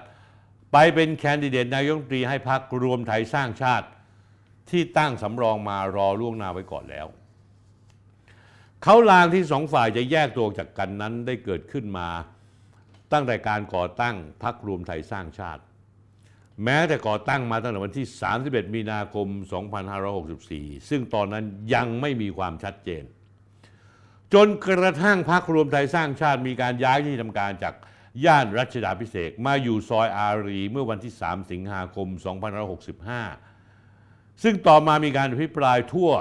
ไปเป็นแคนดิเดตนายกรัฐมนตรีให้พักรวมไทยสร้างชาติ ที่ตั้งสำรองมารอล่วงหน้าไว้ก่อนแล้วเขาลางที่สองฝ่ายจะแยกตัวจากกันนั้นได้เกิดขึ้นมาตั้งแต่การก่อตั้งพักรวมไทยสร้างชาติ แม้แต่ก่อตั้งมาตั้งแต่วันที่ 31 มีนาคม 2564 ซึ่งตอนนั้นยังไม่มีความชัดเจน จนกระทั่งพักรวมไทยสร้างชาติมีการย้ายที่ทำการจากย่านรัชดาพิเศษกมาอยู่ซอยอารีเมื่อวันที่ 3 สิงหาคม 2565 ซึ่งต่อมามีการอภิปรายทั่ว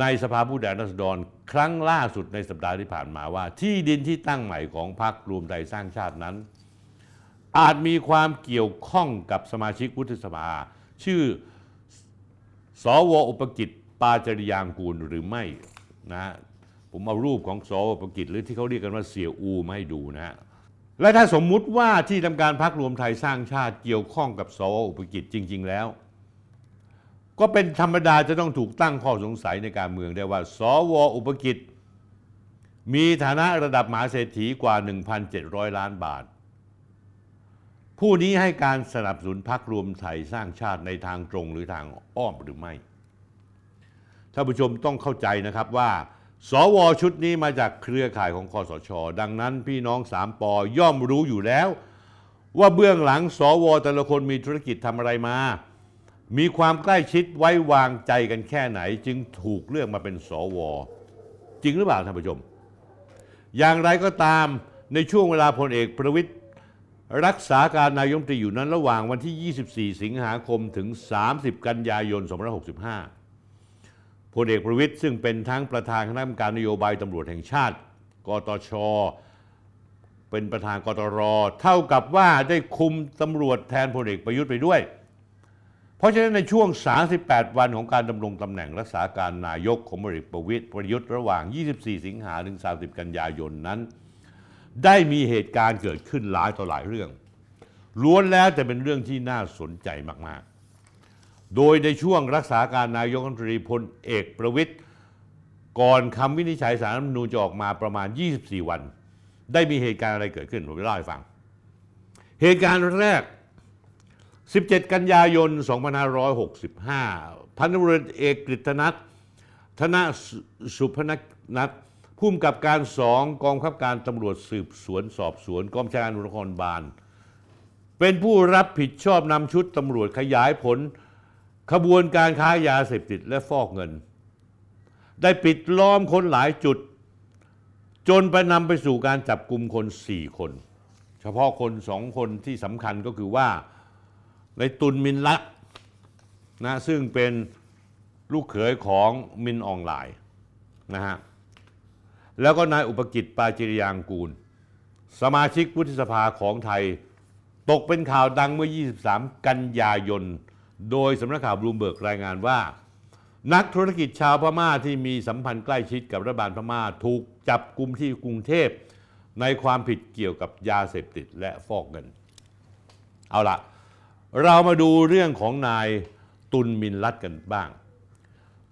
ในสภาผู้แทนราษฎรครั้งล่าสุดในสัปดาห์ที่ผ่านมาว่า ที่ดินที่ตั้งใหม่ของพรรครวมไทยสร้างชาตินั้น อาจมีความเกี่ยวข้องกับสมาชิกวุฒิสภาชื่อสวอุปกิจปาจริยางกูลหรือไม่นะผมเอารูปของสวอุปกิจหรือที่เขาเรียกกันว่าเสี่ยอูมาให้ดูนะฮะและถ้าสมมุติว่าที่ทำการพักรวมไทยสร้างชาติเกี่ยวข้องกับสวอุปกิจจริง ๆ แล้ว ก็เป็นธรรมดาจะต้องถูกตั้งข้อสงสัยในการเมืองได้ว่า สวอุปกิจ มีฐานะระดับมหาเศรษฐีกว่า 1,700 ล้านบาท ผู้นี้ให้การสนับสนุนพักรวมไทยสร้างชาติในทางตรงหรือทางอ้อมหรือไม่ท่านผู้ชมต้องเข้าใจนะครับว่า สวชุดนี้มาจากเครือข่ายของคอสช ดังนั้นพี่น้องสามปอย่อมรู้อยู่แล้ว ว่าเบื้องหลังสวแต่ละคนมีธุรกิจทำอะไรมา มีความใกล้ชิดไว้วางใจกันแค่ไหน จึงถูกเลือกมาเป็นสว จริงหรือเปล่าท่านผู้ชม อย่างไรก็ตามในช่วงเวลาพลเอกประวิตยรักษาการนายมตรีอยู่นั้นระหว่างวันที่ 24 สิงหาคมถึง 30 กันยายน 2565 พลเอกประวิตยซึ่งเป็นทั้งประธานคณะกรรมการนโยบายตำรวจแห่งชาติ กตช เป็นประธานกตร เท่ากับว่าได้คุมตำรวจแทนพลเอกประยุทธ์ไปด้วย เพราะฉะนั้นในช่วง 38 วันของการดำรงตำแหน่งรักษาการนายกของพลเอกประวิตยประยุทธ์ระหว่าง 24 สิงหาถึง 30 กันยายนนั้น ได้มีเหตุการณ์เกิดขึ้นหลายต่อหลายเรื่อง ล้วนแล้วแต่เป็นเรื่องที่น่าสนใจมาก ๆ โดยในช่วงรักษาการนายกรัฐมนตรีพลเอกประวิตยก่อนคำวินิจฉัยสารรัฐมนูญจะออกมาประมาณ 24 วัน ได้มีเหตุการณ์อะไรเกิดขึ้นผมจะเล่าให้ฟัง เหตุการณ์แรก 17 กันยายน 2565 พันตำรวจเอกกฤษณัทธนสุพนัทผู้กำกับการสองกองคับการตำรวจสืบสวนสอบสวนกองบัญชาการตรวจนครบาล เป็นผู้รับผิดชอบนำชุดตำรวจขยายผล ขบวนการค้ายาเสพติดและฟอกเงิน ได้ปิดล้อมคนหลายจุด จนไปนำไปสู่การจับกลุ่มคน 4 คน เฉพาะคนสองคนที่สำคัญก็คือว่า ในตุนมินลักนะซึ่งเป็นลูกเขยของมินออนไลน์นะฮะแล้วก็นายอุปกิจปาจิรยางกูล สมาชิกวุฒิสภาของไทย ตกเป็นข่าวดังเมื่อ 23 กันยายน โดยสำนักข่าวบลูมเบิร์กรายงานว่า นักธุรกิจชาวพม่าที่มีสัมพันธ์ใกล้ชิดกับรัฐบาลพม่า ถูกจับกลุ่มที่กรุงเทพในความผิดเกี่ยวกับยาเสพติดและฟอกเงิน เอาละ เรามาดูเรื่องของนายตุนมินรัตกันบ้าง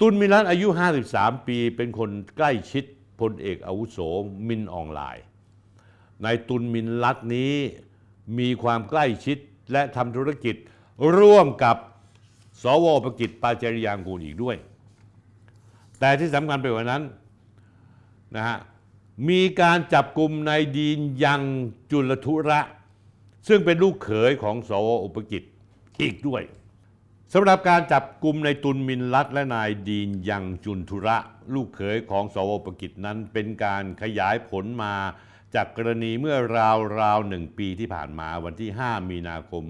ตุนมินรัตอายุ 53 ปีเป็นคนใกล้ชิดพลเอกอาวุโสมินออนไลน์นายตุนมินรัตนี้มีความใกล้ชิดและทำธุรกิจร่วมกับสวประกิจปาจริยางกูลอีกด้วย แต่ที่สำคัญไปกว่านั้นนะฮะมีการจับกลุ่มนายดีนยังจุลธุระ ซึ่งเป็นลูกเขยของสวอุปกิจ อีกด้วยสำหรับการจับกลุ่มในตุนมินรัตและนายดีนยังจุนธุระ ลูกเขยของสวปกิจนั้นเป็นการขยายผลมาจากกรณีเมื่อราวราวหนึ่งปีที่ผ่านมาวันที่ 5 มีนาคม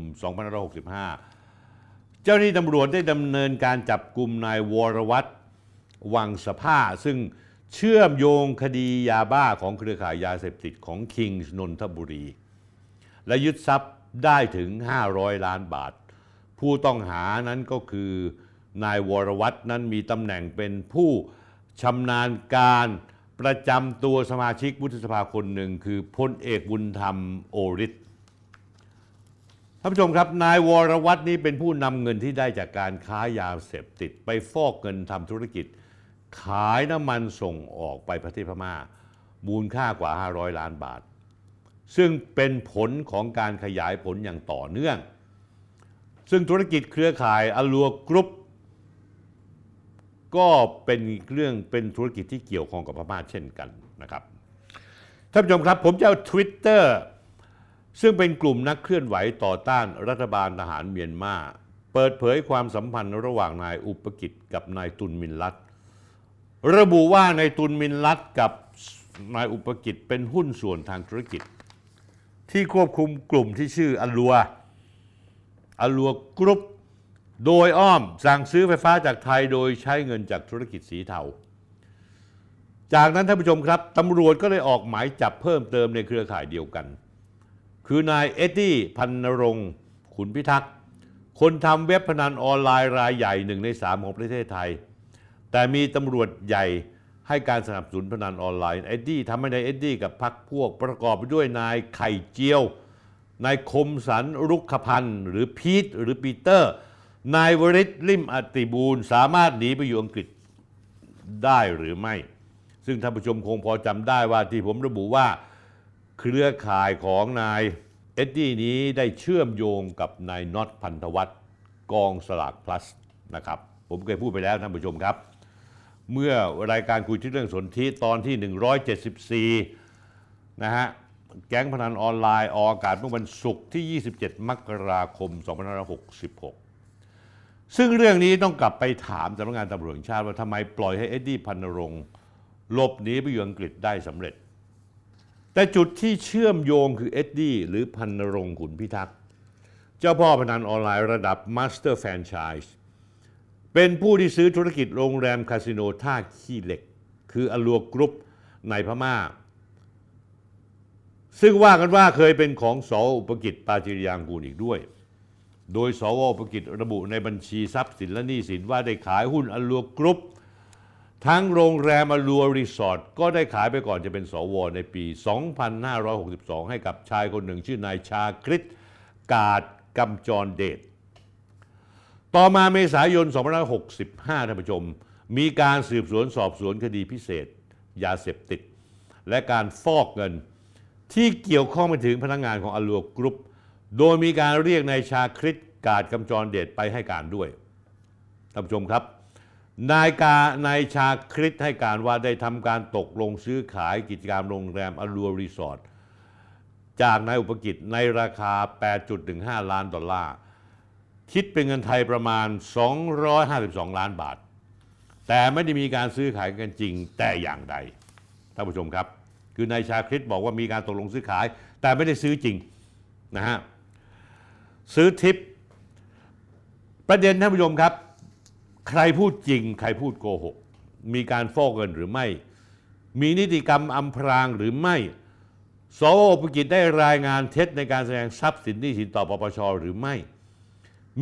2565 เจ้าหน้าที่ตำรวจได้ดำเนินการจับกลุ่มนายวรวัตรวังสภา ซึ่งเชื่อมโยงคดียาบ้าของเครือข่ายยาเสพติดของคิงส์นนทบุรี และยึดทรัพย์ได้ถึง 500 ล้านบาท ผู้ต้องหานั้นก็คือ นายวรวัตรนั้นมีตำแหน่งเป็นผู้ชำนาญการประจำตัวสมาชิกวุฒิสภาคนหนึ่งคือพลเอกบุญธรรมโอริศท่านผู้ชมครับ นายวรวัตรนี้เป็นผู้นำเงินที่ได้จากการค้ายาเสพติด ไปฟอกเงินทำธุรกิจ ขายน้ำมันส่งออกไปประเทศพม่า มูลค่ากว่า 500 ล้านบาท ซึ่งเป็นผลของการขยายผลอย่างต่อเนื่อง ซึ่งธุรกิจเครือข่ายอลัวกรุ๊ปก็เป็นเรื่องเป็นธุรกิจที่เกี่ยวข้องกับพม่าเช่นกันนะครับท่านผู้ชมครับผมจะเอา Twitter ซึ่งเป็นกลุ่มนักเคลื่อนไหวต่อต้านรัฐบาลทหารเมียนมา เปิดเผยความสัมพันธ์ระหว่างนายอุปกิจกับนายตุนมินลัตระบุว่านายตุนมินลัตกับนายอุปกิจเป็นหุ้นส่วนทางธุรกิจ ที่ควบคุมกลุ่มที่ชื่อ Allure Allure Group โดยอ้อมสั่งซื้อไฟฟ้าจากไทยโดยใช้เงินจากธุรกิจสีเทา จากนั้นท่านผู้ชมครับตำรวจก็เลยออกหมายจับเพิ่มเติมในเครือข่ายเดียวกัน คือนายเอ็ดดี้พันณรงค์ขุนพิทักษ์ คนทำเว็บพนันออนไลน์รายใหญ่หนึ่งในสามของประเทศไทย แต่มีตำรวจใหญ่ให้การสนับสนุนพนันออนไลน์เอ็ดดี้ทำให้นายเอ็ดดี้กับพรรคพวกประกอบไปด้วยนายไข่เจียว นายคมสันรุกขพันธ์หรือพีทหรือปีเตอร์ นายวริศลิมอติบูลสามารถหนีไปอยู่อังกฤษได้หรือไม่ ซึ่งท่านผู้ชมคงพอจำได้ว่าที่ผมระบุว่าเครือข่ายของนายเอ็ดดี้นี้ได้เชื่อมโยงกับนายน็อตพันธวัฒน์กองสลากพลัสนะครับ ผมเคยพูดไปแล้วท่านผู้ชมครับ เมื่อรายการคุยที่เรื่องสนธิตอนที่ 174 นะฮะ แก๊งพนันออนไลน์ออกอากาศเมื่อวันศุกร์ที่ 27 มกราคม 2566 ซึ่งเรื่องนี้ต้องกลับไปถามสำนักงานตำรวจแห่งชาติว่าทำไมปล่อยให้เอ็ดดี้พันณรงค์หลบหนีไปอยู่อังกฤษได้สำเร็จ แต่จุดที่เชื่อมโยงคือเอ็ดดี้หรือพันณรงค์ขุนพิทักษ์เจ้าพ่อพนันออนไลน์ระดับ master franchise เป็นผู้ที่ซื้อธุรกิจโรงแรมคาสิโนท่าขี้เหล็ก คือ Allure Group ในพม่า ซึ่งว่ากันว่าเคยเป็นของสวอุปกิจปาจรียางกูรอีกด้วย โดยสวอุปกิจระบุในบัญชีทรัพย์สินและหนี้สินว่าได้ขายหุ้น Allure Group ทั้งโรงแรม Allure Resort ก็ได้ขายไปก่อนจะเป็นสวในปี 2562 ให้กับชายคนหนึ่งชื่อนายชาคริสกาจกำจรเดชต่อมาเมษายน 2565 ท่านผู้ชม มีการสืบสวนสอบสวนคดีพิเศษ ยาเสพติด และการฟอกเงิน ที่เกี่ยวข้องไปถึงพนักงานของ Allure Group โดยมีการเรียกนายชาคริสกาจกำจรเดชไปให้การด้วยท่านผู้ชมครับ นายกานายชาคริสให้การว่าได้ทำการตกลงซื้อขายกิจการโรงแรม Allure Resort จากนายอุปกิจในราคา 8.15 ล้านดอลลาร์คิดเป็นเงินไทยประมาณ 252 ล้านบาท แต่ไม่ได้มีการซื้อขายกันจริงแต่อย่างใดท่านผู้ชมครับ คือนายชาคริตบอกว่ามีการตกลงซื้อขาย แต่ไม่ได้ซื้อจริงนะฮะซื้อทิป ประเด็นท่านผู้ชมครับ ใครพูดจริง ใครพูดโกหก มีการฟอกเงินหรือไม่ มีนิติกรรมอำพรางหรือไม่สวอุปกิจได้รายงานเท็จในการแสดงทรัพย์สินหนี้สินต่อปปชหรือไม่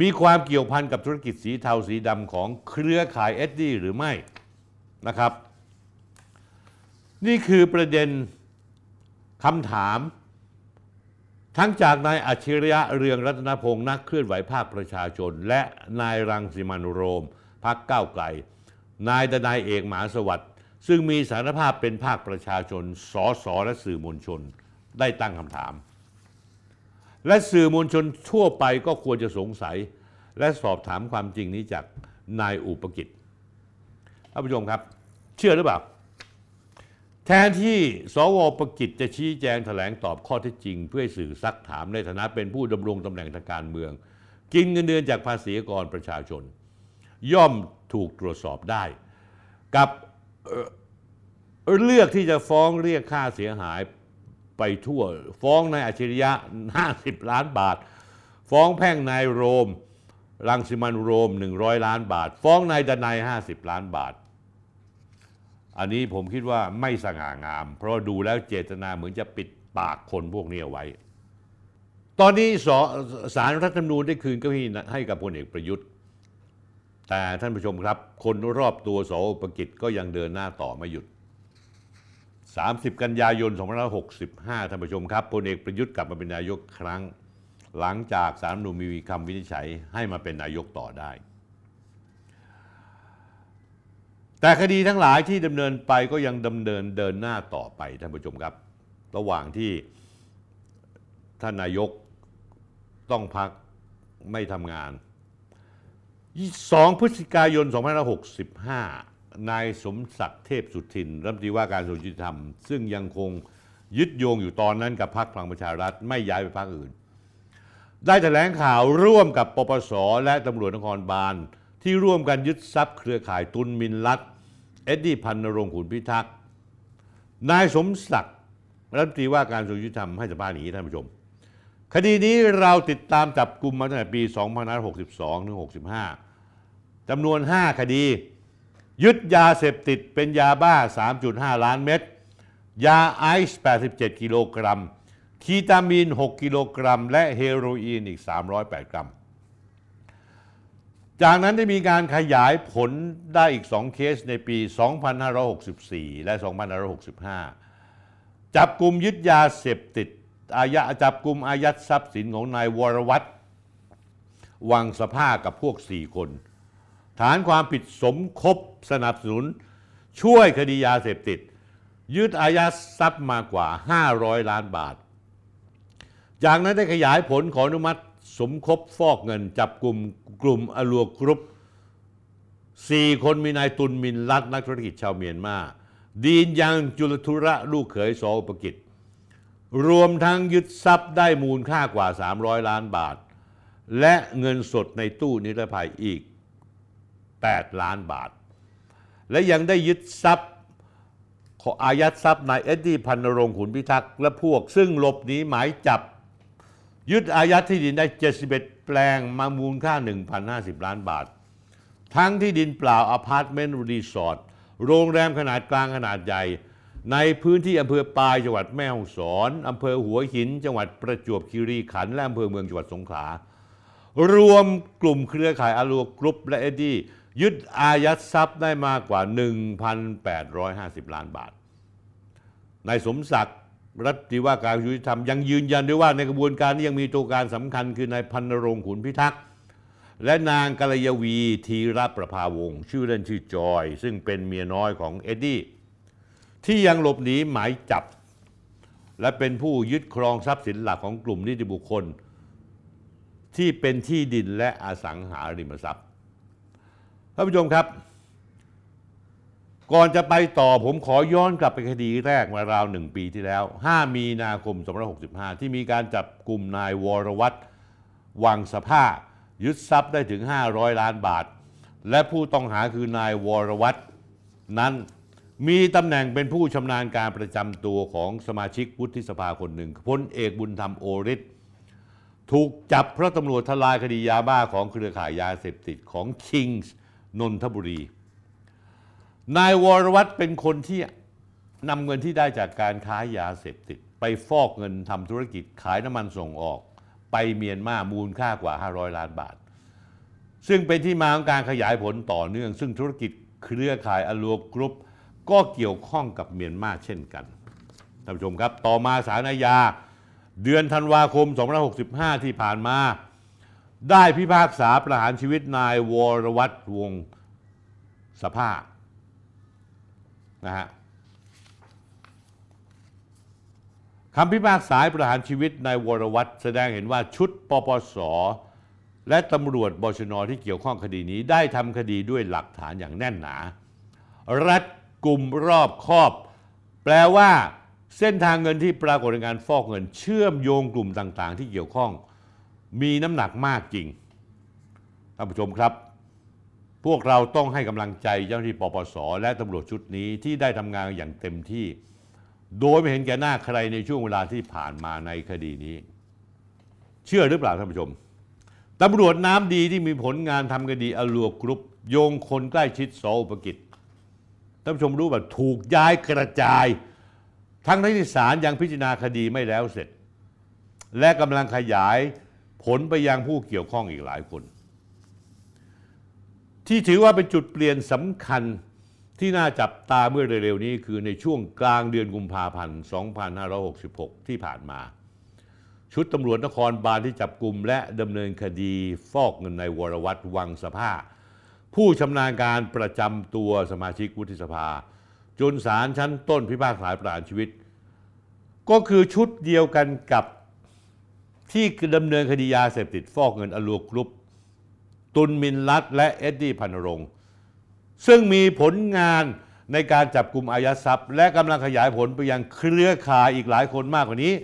มีความเกี่ยวพันกับธุรกิจสีเทาสีดำของเครือข่ายเอ็ดดี้หรือไม่นะครับ นี่คือประเด็นคำถาม ทั้งจากนายอัจฉริยะเรืองรัตนพงศ์นักเคลื่อนไหวภาคประชาชน และนายรังสิมันโรมพักก้าวไกล นายดนายเอกหมาสวัสดิ์ซึ่งมีสารภาพเป็นภาคประชาชนสอสอและสื่อมวลชนได้ตั้งคำถาม และสื่อมวลชนทั่วไปก็ควรจะสงสัย และสอบถามความจริงนี้จากนายอุปกิจท่านผู้ชมครับ เชื่อหรือเปล่า แทนที่สวประกิจจะชี้แจงแถลงตอบข้อเท็จจริง เพื่อให้สื่อซักถามในฐานะเป็นผู้ดำรงตำแหน่งทางการเมือง กินเงินเดือนจากภาษีกรประชาชน ย่อมถูกตรวจสอบได้ กับเเลือกที่จะฟ้องเรียกค่าเสียหายไปทั่ว ฟ้องนายอัจฉริยะ 50 ล้านบาท ฟ้องแพ่งนายโรม รังสิมันโรม 100 ล้านบาท ฟ้องนายดนาย 50 ล้านบาท อันนี้ผมคิดว่าไม่สง่างาม เพราะดูแล้วเจตนาเหมือนจะปิดปากคนพวกนี้เอาไว้ ตอนนี้สสารรัฐธรรมนูญได้คืนเก้าอี้ให้กับพลเอกประยุทธ์ แต่ท่านผู้ชมครับ คนรอบตัวสอุปกิจก็ยังเดินหน้าต่อไม่หยุด 30 กันยายน 2565 ท่านผู้ชมครับพลเอกประยุทธ์กลับมาเป็นนายกครั้ง หลังจากสารรัฐธรรมนูญมีคำวินิจฉัยให้มาเป็นนายกต่อได้ แต่คดีทั้งหลายที่ดำเนินไปก็ยังดำเนินเดินหน้าต่อไปท่านผู้ชมครับ ระหว่างที่ท่านนายกต้องพักไม่ทำงาน 2 พฤศจิกายน 2565 นายสมศักดิ์เทพสุทินรัฐมนตรีว่าการกระทรวงยุติธรรม ซึ่งยังคงยึดโยงอยู่ตอนนั้นกับพรรคพลังประชารัฐไม่ย้ายไปพรรคอื่น ได้แถลงข่าวร่วมกับปปส และตำรวจนครบาลที่ร่วมกันยึดทรัพย์เครือข่ายตุนมินลัด เอ็ดดี้พันนรงขุนพิทักษ์นายสมศักดิ์รัฐมนตรีว่าการกระทรวงยุติธรรมให้สัมภาษณ์อย่างนี้ท่านผู้ชม คดีนี้เราติดตามจับกลุ่มมาตั้งแต่ปี 2562 ถึง 65 จำนวน 5 คดี ยึดยาเสพติดเป็นยาบ้า 3.5 ล้านเม็ด ยาไอซ์ 87 กิโลกรัม คีตามีน 6 กิโลกรัม และเฮโรอีนอีก 308 กรัม จากนั้นได้มีการขยายผลได้อีก 2 เคสในปี 2564 และ 2565 จับกลุ่มยึดยาเสพติดอาญาจับกลุ่มอายัดทรัพย์สินของนายวรวัตรวังสภากับพวก 4 คน ฐานความผิดสมคบสนับสนุน ช่วยคดียาเสพติด ยึดอายัดทรัพย์มากว่า 500 ล้านบาท จากนั้นได้ขยายผลขออนุมัติ สมคบฟอกเงินจับกลุ่มกลุ่มอลัวกรุ๊ปสี่คนมีนายตุนมินลัดนักธุรกิจชาวเมียนมา ดีนยังจุลธุระลูกเขยสออุปกิจ รวมทั้งยึดทรัพย์ได้มูลค่ากว่า 300 ล้านบาท และเงินสดในตู้นิรภัยอีก 8 ล้านบาท และยังได้ยึดทรัพย์ขออายัดทรัพย์นายเอ็ดดี้พันณรงค์ขุนพิทักษ์และพวกซึ่งหลบหนีหมายจับ ยึดอายัดที่ดินได้ 71 แปลงมามูลค่า 1,050 ล้านบาท ทั้งที่ดินเปล่าอพาร์ตเมนต์รีสอร์ทโรงแรมขนาดกลางขนาดใหญ่ ในพื้นที่อำเภอปายจังหวัดแม่ฮ่องสอนอำเภอหัวหิน จังหวัดประจวบคีรีขันธ์และอำเภอเมืองจังหวัดสงขลารวมกลุ่มเครือข่าย Allure Group และเอ็ดดี้ยึดอายัดทรัพย์ได้มากกว่า 1,850 ล้านบาทนายสมศักดิ์ รัฐตีว่าการยุติธรรมยังยืนยันด้วยว่าในกระบวนการนี้ยังมีตัวการสำคัญคือนายพันนรงขุนพิทักษ์และนางกัลยวีธีรประภาวงชื่อเล่นชื่อจอย ซึ่งเป็นเมียน้อยของเอ็ดดี้ที่ยังหลบหนีหมายจับ และเป็นผู้ยึดครองทรัพย์สินหลักของกลุ่มนิติบุคคล ที่เป็นที่ดินและอสังหาริมทรัพย์ท่านผู้ชมครับ ก่อนจะไปต่อผมขอย้อนกลับไปคดีแรกมาราวหนึ่งปีที่แล้ว 5 มีนาคม 2565 ที่มีการจับกลุ่มนายวรวัตรวังสภายึดทรัพย์ได้ถึง 500 ล้านบาท และผู้ต้องหาคือนายวรวัตรนั้นมีตำแหน่งเป็นผู้ชำนาญการประจำตัวของสมาชิกวุฒิสภาคนหนึ่งพลเอกบุญธรรมโอริศถูกจับเพราะตำรวจทลายคดียาบ้าของเครือข่ายยาเสพติดของคิงส์นนทบุรี นายวรวัตรเป็นคนที่นำเงินที่ได้จากการค้ายาเสพติด ไปฟอกเงินทำธุรกิจขายน้ำมันส่งออก ไปเมียนมามูลค่ากว่า 500 ล้านบาท ซึ่งเป็นที่มาของการขยายผลต่อเนื่อง ซึ่งธุรกิจเครือข่ายอลัวกรุ๊ปก็เกี่ยวข้องกับเมียนมาเช่นกันท่านผู้ชมครับต่อมาสารอาญาเดือนธันวาคม 2565 ที่ผ่านมา ได้พิพากษาประหารชีวิตนายวรวัตรวงสภาพ นะฮะคำพิพากษาประหารชีวิตนายวรวัตรแสดงเห็นว่าชุดปปส และตำรวจบชนที่เกี่ยวข้องคดีนี้ได้ทำคดีด้วยหลักฐานอย่างแน่นหนา รัดกลุ่มรอบครอบ แปลว่าเส้นทางเงินที่ปรากฏในการฟอกเงิน เชื่อมโยงกลุ่มต่าง ๆ ที่เกี่ยวข้อง มีน้ำหนักมากจริงท่านผู้ชมครับ พวกเราต้องให้กำลังใจเจ้าหน้าที่ปปส และตำรวจชุดนี้ที่ได้ทำงานอย่างเต็มที่ โดยไม่เห็นแก่หน้าใครในช่วงเวลาที่ผ่านมาในคดีนี้ เชื่อหรือเปล่าท่านผู้ชมตำรวจน้ำดีที่มีผลงานทำคดีอลัวกรุ๊ปโยงคนใกล้ชิดสออุปกิจท่านผู้ชมรู้แบบถูกย้ายกระจาย ทั้งที่ศาลยังพิจารณาคดีไม่แล้วเสร็จ และกำลังขยายผลไปยังผู้เกี่ยวข้องอีกหลายคน ที่ถือว่าเป็นจุดเปลี่ยนสำคัญที่น่าจับตาเมื่อเร็วๆนี้คือในช่วงกลางเดือนกุมภาพันธ์ 2566 ที่ผ่านมา ชุดตำรวจนครบาลที่จับกลุ่มและดำเนินคดีฟอกเงินนายวรวัตรวังสภา ผู้ชำนาญการประจำตัวสมาชิกวุฒิสภา จนศาลชั้นต้นพิพากษาประหารชีวิต ก็คือชุดเดียวกันกับที่ดำเนินคดียาเสพติดฟอกเงิน Allure Group ตุนมินลัดและเอ็ดดี้พันณรงค์ซึ่งมีผลงานในการจับกลุ่มอายัดทรัพย์ และกำลังขยายผลไปยังเครือข่ายอีกหลายคนมากกว่านี้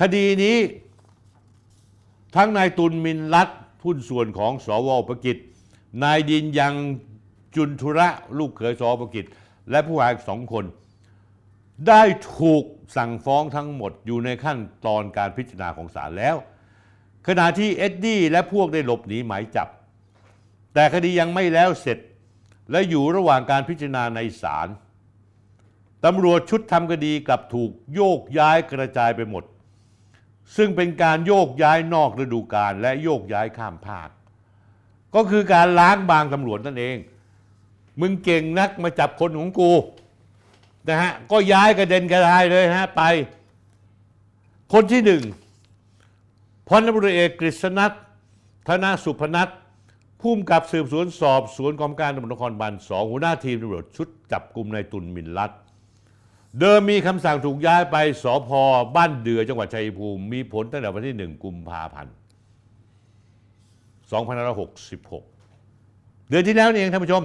คดีนี้ทั้งนายตุนมินลัดผู้ส่วนของสวประกิจ นายดินยังจุนทุระลูกเขยสอประกิจ และผู้หายสองคน ได้ถูกสั่งฟ้องทั้งหมดอยู่ในขั้นตอนการพิจารณาของศาลแล้ว ขณะที่เอ็ดดี้และพวกได้หลบหนีหมายจับ แต่คดียังไม่แล้วเสร็จ และอยู่ระหว่างการพิจารณาในศาลตำรวจชุดทำคดีกลับถูกโยกย้ายกระจายไปหมด ซึ่งเป็นการโยกย้ายนอกฤดูกาลและโยกย้ายข้ามภาค ก็คือการล้างบางตำรวจนั่นเอง มึงเก่งนักมาจับคนของกูนะฮะก็ย้ายกระเด็นกระดายเลยฮะไป คนที่หนึ่งพลตำรวจเอกกฤษณัทธนสุพนัท ผู้กำกับสืบสวนสอบสวนกองการตำรวจนครบาลสองหัวหน้าทีมตำรวจชุดจับกลุ่มนายตุนมินลัดเดิมมีคำสั่งถูกย้ายไปสพบ้านเดือจังหวัดชัยภูมิ มีผลตั้งแต่วันที่หนึ่งกุมภาพันธ์2566 เดือนที่แล้วนี่เองท่านผู้ชม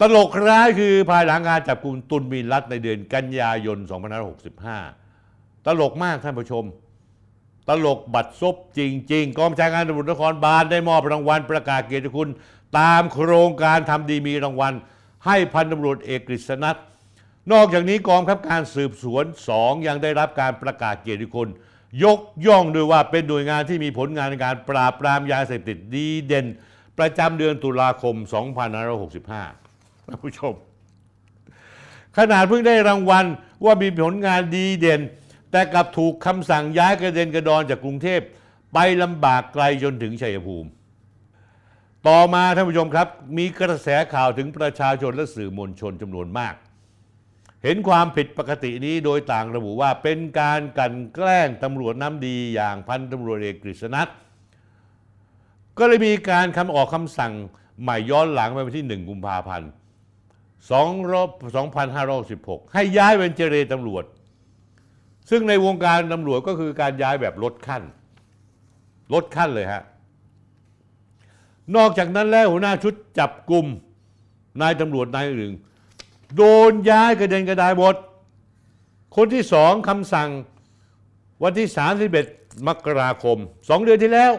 ตลกร้ายคือภายหลังการจับกลุ่มตุนมีรัฐในเดือนกันยายน 2565 ตลกมากท่านผู้ชม ตลกบัตรซบจริง ๆ กองบัญชาการตำรวจนครบาลได้มอบรางวัลประกาศเกียรติคุณ ตามโครงการทำดีมีรางวัล ให้พันตำรวจเอกกฤษณัทนอกจากนี้กองคับการสืบสวนสองยังได้รับการประกาศเกียรติคุณ ยกย่องด้วยว่าเป็นหน่วยงานที่มีผลงานในการปราบปรามยาเสพติดดีเด่น ประจำเดือนตุลาคม 2565ท่านผู้ชม ขนาดเพิ่งได้รางวัลว่ามีผลงานดีเด่น แต่กลับถูกคำสั่งย้ายกระเด็นกระดอนจากกรุงเทพไปลำบากไกลจนถึงชัยภูมิ ต่อมาท่านผู้ชมครับ มีกระแสข่าวถึงประชาชนและสื่อมวลชนจำนวนมาก เห็นความผิดปกตินี้โดยต่างระบุว่าเป็นการกันแกล้งตำรวจน้ำดีอย่างพันตำรวจเอกกฤษณัทก็เลยมีการคำออกคำสั่งใหม่ย้อนหลังไปวันที่ 1 กุมภาพันธ์2 5 6 6 ให้ย้ายเวนเจเรตำรวจ ซึ่งในวงการตำรวจก็คือการย้ายแบบลดขั้น ลดขั้นเลยฮะ นอกจากนั้นแล้วหัวหน้าชุดจับกลุ่มนายตำรวจนายอื่นโดนย้ายกระเด็นกระดายหมด คนที่สองคำสั่งวันที่ 31 มกราคม สองเดือนที่แล้ว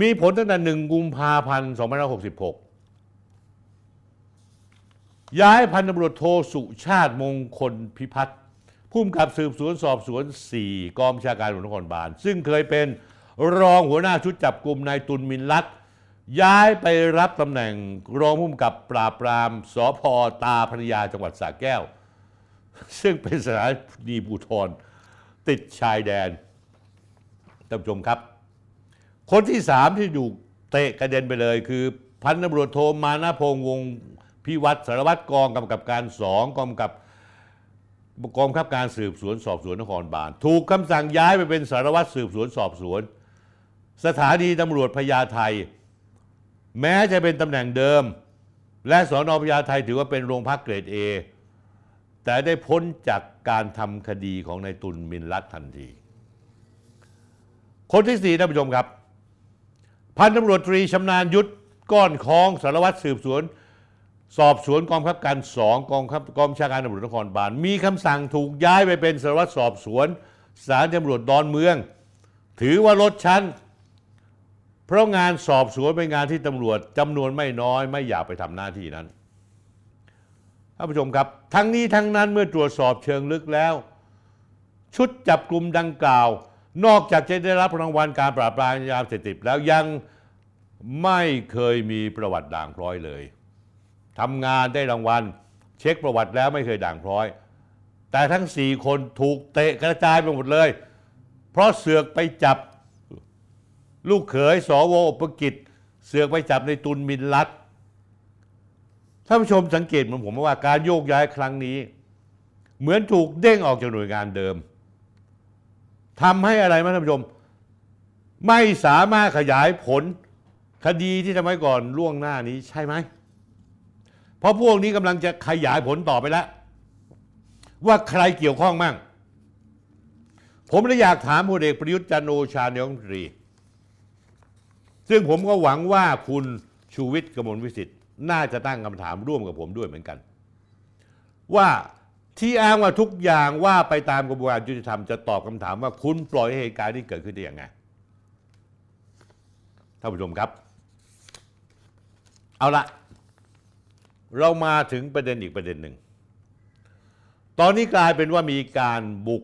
มีผลตั้งแต่หนึ่งกุมภาพันธ์2566 ย้ายพันตำรวจโทสุชาติมงคลพิพัฒน์ ผู้กำกับสืบสวนสอบสวน 4 กองบัญชาการตำรวจนครบาล ซึ่งเคยเป็นรองหัวหน้าชุดจับกลุ่มนายตุลมินลัดย้ายไปรับตำแหน่งรองผู้กำกับปราบปรามสพตาพรยาจังหวัดสระแก้ว ซึ่งเป็นสถานีภูธรติดชายแดนท่านผู้ชมครับ คนที่สามที่ถูกเตะกระเด็นไปเลย คือพันตำรวจโทมานะพงษ์วงพิวัตรสารวัตรกองกำกับการสองกองกำกับ กองคับการสืบสวนสอบสวนนครบาลถูกคำสั่งย้ายไปเป็นสารวัตรสืบสวนสอบสวน สถานีตำรวจพญาไทแม้จะเป็นตำแหน่งเดิม และสอนอพญาไทถือว่าเป็นโรงพักเกรด A แต่ได้พ้นจากการทำคดีของนายตุลมินลัดทันที คนที่สี่ท่านผู้ชมครับ พันตำรวจตรีชำนาญยุทธก้อนคองสารวัตรสืบสวน สอบสวนกองบังคับการสองกองคับกองชาการตำรวจนครบาลมีคำสั่งถูกย้ายไปเป็นสารวัตรสอบสวนสารตำรวจดอนเมือง ถือว่าลดชั้น เพราะงานสอบสวนเป็นงานที่ตำรวจจำนวนไม่น้อยไม่อยากไปทำหน้าที่นั้นท่านผู้ชมครับ ทั้งนี้ทั้งนั้นเมื่อตรวจสอบเชิงลึกแล้ว ชุดจับกลุ่มดังกล่าว นอกจากจะได้รับรางวัลการปราบปรามยาเสพติดแล้วยังไม่เคยมีประวัติด่างพร้อยเลย ทำงานได้รางวัล เช็คประวัติแล้วไม่เคยด่างพร้อย แต่ทั้งสี่คนถูกเตะกระจายไปหมดเลย เพราะเสือกไปจับลูกเขยสวอุปกิจ เสือกไปจับในตุนมินลัดท่านผู้ชมสังเกตเหมือนผมว่าการโยกย้ายครั้งนี้ เหมือนถูกเด้งออกจากหน่วยงานเดิมทำให้อะไรไหมท่านผู้ชม ไม่สามารถขยายผลคดีที่ทำไว้ก่อนล่วงหน้านี้ใช่ไหม เพราะพวกนี้กำลังจะขยายผลต่อไปแล้ว ว่าใครเกี่ยวข้องมั่ง ผมเลยอยากถามพลเอกประยุทธ์จันโอชาในรัฐมนตรี ซึ่งผมก็หวังว่าคุณชูวิทย์กมลวิสิทธิ์น่าจะตั้งคำถามร่วมกับผมด้วยเหมือนกัน ว่าที่อ้างว่าทุกอย่างว่าไปตามกระบวนการยุติธรรมจะตอบคำถามว่าคุณปล่อยให้เหตุการณ์ที่เกิดขึ้นได้ยังไงท่านผู้ชมครับ เอาละ เรามาถึงประเด็นอีกประเด็นหนึ่ง ตอนนี้กลายเป็นว่ามีการบุก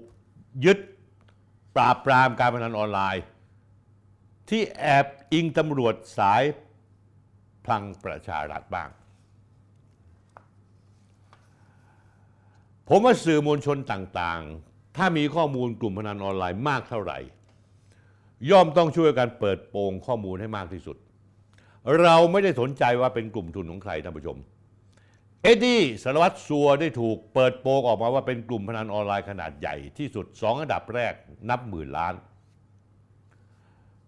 ยึดปราบปรามการพนันออนไลน์ ที่แอบอิงตำรวจสายพลังประชารัฐบ้าง ผมว่าสื่อมวลชนต่างๆ ถ้ามีข้อมูลกลุ่มพนันออนไลน์มากเท่าไหร่ ย่อมต้องช่วยกันเปิดโปงข้อมูลให้มากที่สุด เราไม่ได้สนใจว่าเป็นกลุ่มทุนของใครท่านผู้ชม เอ็ดดี้สารวัตรสัวได้ถูกเปิดโปงออกมาว่าเป็นกลุ่มพนันออนไลน์ขนาดใหญ่ที่สุดสองอันดับแรกนับหมื่นล้าน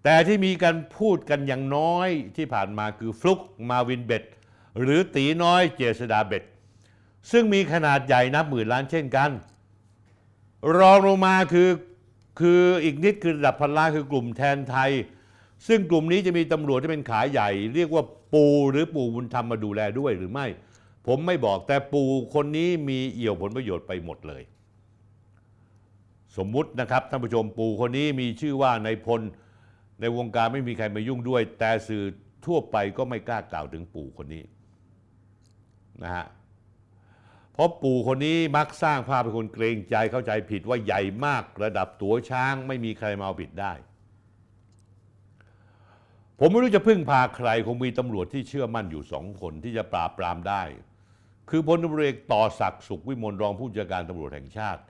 แต่ที่มีการพูดกันอย่างน้อยที่ผ่านมาคือฟลุกมาวินเบ็ดหรือตีน้อยเจษดาเบ็ดซึ่งมีขนาดใหญ่นับหมื่นล้านเช่นกัน รองลงมาคือคืออีกนิดคือระดับพันล้านคือกลุ่มแทนไทย ซึ่งกลุ่มนี้จะมีตำรวจที่เป็นขาใหญ่ เรียกว่าปูหรือปู่บุญธรรมมาดูแลด้วยหรือไม่ ผมไม่บอกแต่ปู่คนนี้มีเอี่ยวผลประโยชน์ไปหมดเลย สมมุตินะครับท่านผู้ชมปู่คนนี้มีชื่อว่าในพลในวงการไม่มีใครมายุ่งด้วย แต่สื่อทั่วไปก็ไม่กล้ากล่าวถึงปู่คนนี้นะฮะเพราะปู่คนนี้มักสร้างภาพเป็นคนเกรงใจเข้าใจผิดว่าใหญ่มากระดับตัวช้างไม่มีใครมาเอาผิดได้ ผมไม่รู้จะพึ่งพาใครคงมีตำรวจที่เชื่อมั่นอยู่สองคนที่จะปราบปรามได้ คือพลตำรวจเอกต่อศักดิ์สุขวิมลรองผู้บัญชาการตำรวจแห่งชาติ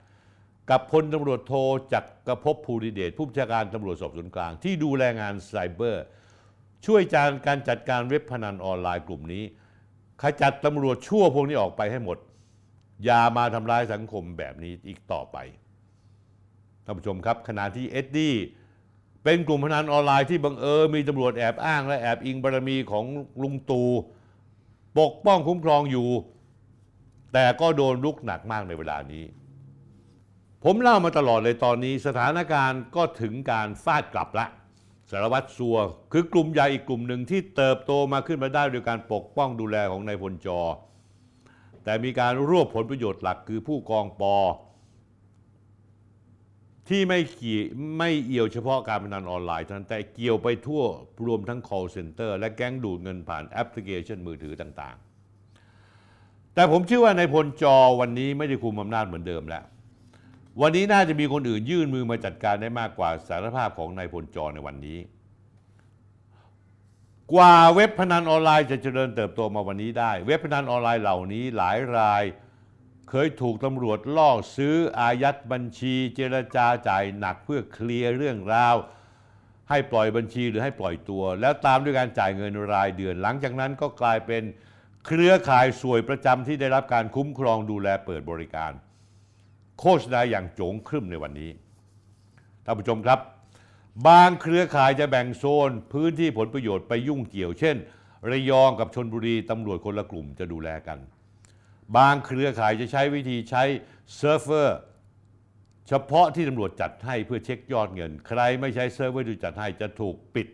กับพลตำรวจโทจักกรภพภูริเดชผู้บัญชาการตำรวจสอบสวนกลาง ที่ดูแลงานไซเบอร์ ช่วยจานการจัดการเว็บพนันออนไลน์กลุ่มนี้ ขจัดตำรวจชั่วพวกนี้ออกไปให้หมด อย่ามาทำร้ายสังคมแบบนี้อีกต่อไปท่านผู้ชมครับขณะที่เอ็ดดี้เป็นกลุ่มพนันออนไลน์ที่บังเอิญมีตำรวจแอบอ้างและแอบอิงบารมีของลุงตูปกป้องคุ้มครองอยู่ แต่ก็โดนลุกหนักมากในเวลานี้ ผมเล่ามาตลอดเลยตอนนี้ สถานการณ์ก็ถึงการฟาดกลับละสารวัตรสัว คือกลุ่มใหญ่อีกกลุ่มหนึ่งที่เติบโตมาขึ้นมาได้โดยการปกป้องดูแลของนายพลจอ แต่มีการรวบผลประโยชน์หลักคือผู้กองปอ ที่ไม่เกี่ไม่เอี่ยวเฉพาะการพนันออนไลน์เท่านั้นแต่เกี่ยวไปทั่วรวมทั้ง call center และแก๊งดูดเงินผ่านแอปพลิเคชันมือถือต่างๆ แต่ผมเชื่อว่านายพลจอวันนี้ไม่ได้คุมอำนาจเหมือนเดิมแล้ว วันนี้น่าจะมีคนอื่นยื่นมือมาจัดการได้มากกว่าสารภาพของนายพลจอในวันนี้ กว่าเว็บพนันออนไลน์จะเจริญเติบโตมาวันนี้ได้ เว็บพนันออนไลน์เหล่านี้หลายราย เคยถูกตำรวจล่อซื้ออายัดบัญชี เจรจาจ่ายหนักเพื่อเคลียร์เรื่องราวให้ปล่อยบัญชีหรือให้ปล่อยตัว แล้วตามด้วยการจ่ายเงินรายเดือน หลังจากนั้นก็กลายเป็น เครือข่ายส่วยประจำที่ได้รับการคุ้มครองดูแลเปิดบริการ โฆษณาอย่างโจ๋งครึ่มในวันนี้ท่านผู้ชมครับ บางเครือข่ายจะแบ่งโซน พื้นที่ผลประโยชน์ไม่ยุ่งเกี่ยว เช่น ระยองกับชลบุรีตำรวจคนละกลุ่มจะดูแลกัน บางเครือข่ายจะใช้วิธีใช้เซิร์ฟเวอร์เฉพาะที่ตำรวจจัดให้เพื่อเช็คยอดเงิน ใครไม่ใช้เซิร์ฟเวอร์ที่จัดให้จะถูกปิด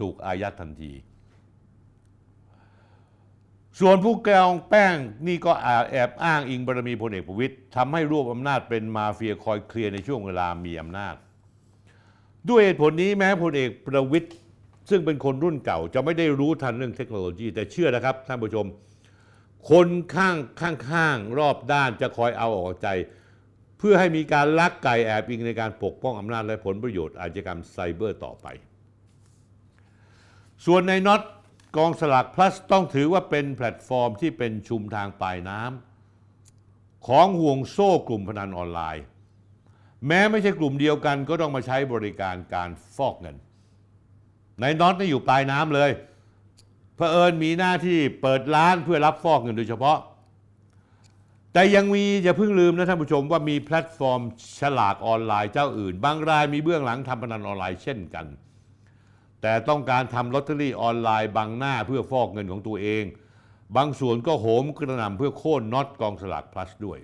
ถูกอายัดทันที ส่วนผู้กองแป้งนี่ก็แอบอ้างอิงบารมีพลเอกประวิตรทำให้รวบอำนาจเป็นมาเฟียคอยเคลียร์ในช่วงเวลามีอำนาจ ด้วยเหตุผลนี้แม้พลเอกประวิตรซึ่งเป็นคนรุ่นเก่าจะไม่ได้รู้ทันเรื่องเทคโนโลยี แต่เชื่อนะครับท่านผู้ชม คนข้างข้างๆรอบด้านจะคอยเอาอกเอาใจ เพื่อให้มีการลักไก่แอบอิงในการปกป้องอำนาจและผลประโยชน์อาชญากรรมไซเบอร์ต่อไป ส่วนนายน็อต กองสลาก Plus ต้องถือว่าเป็นแพลตฟอร์มที่เป็นชุมทางปลายน้ำของห่วงโซ่กลุ่มพนันออนไลน์ แม้ไม่ใช่กลุ่มเดียวกันก็ต้องมาใช้บริการการฟอกเงินนายน็อตนี่อยู่ปลายน้ำเลยเผอิญมีหน้าที่เปิดร้านเพื่อรับฟอกเงินโดยเฉพาะ แต่ยังมีอย่าเพิ่งลืมนะท่านผู้ชมว่ามีแพลตฟอร์มสลากออนไลน์เจ้าอื่น บางรายมีเบื้องหลังทำพนันออนไลน์เช่นกัน แต่ต้องการทำลอตเตอรี่ออนไลน์บังหน้าเพื่อฟอกเงินของตัวเอง บางส่วนก็โหมกระหน่ำเพื่อโค่นน็อตกองสลาก plus ด้วย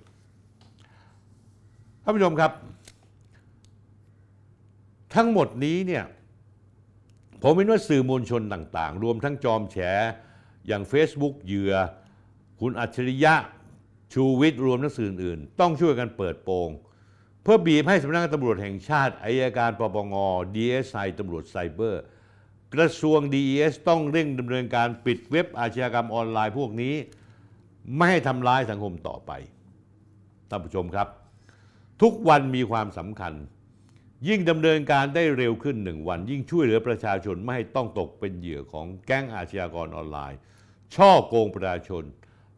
ท่านผู้ชมครับ ทั้งหมดนี้เนี่ยผมเห็นว่าสื่อมวลชนต่าง ๆ รวมทั้งจอมแฉอย่าง Facebook เหยื่อ คุณอัจฉริยะชูวิทย์รวมทั้งสื่ออื่น ต้องช่วยกันเปิดโปง เพื่อบีบให้สำนักงานตำรวจแห่งชาติอายการปปง DSI ตำรวจไซเบอร์ กระทรวง DES ต้องเร่งดำเนินการปิดเว็บอาชญากรรมออนไลน์พวกนี้ ไม่ให้ทำร้ายสังคมต่อไปท่านผู้ชมครับ ทุกวันมีความสำคัญ ยิ่งดำเนินการได้เร็วขึ้นหนึ่งวัน ยิ่งช่วยเหลือประชาชนไม่ให้ต้องตกเป็นเหยื่อของแก๊งอาชญากรออนไลน์ ช่อโกงประชาชน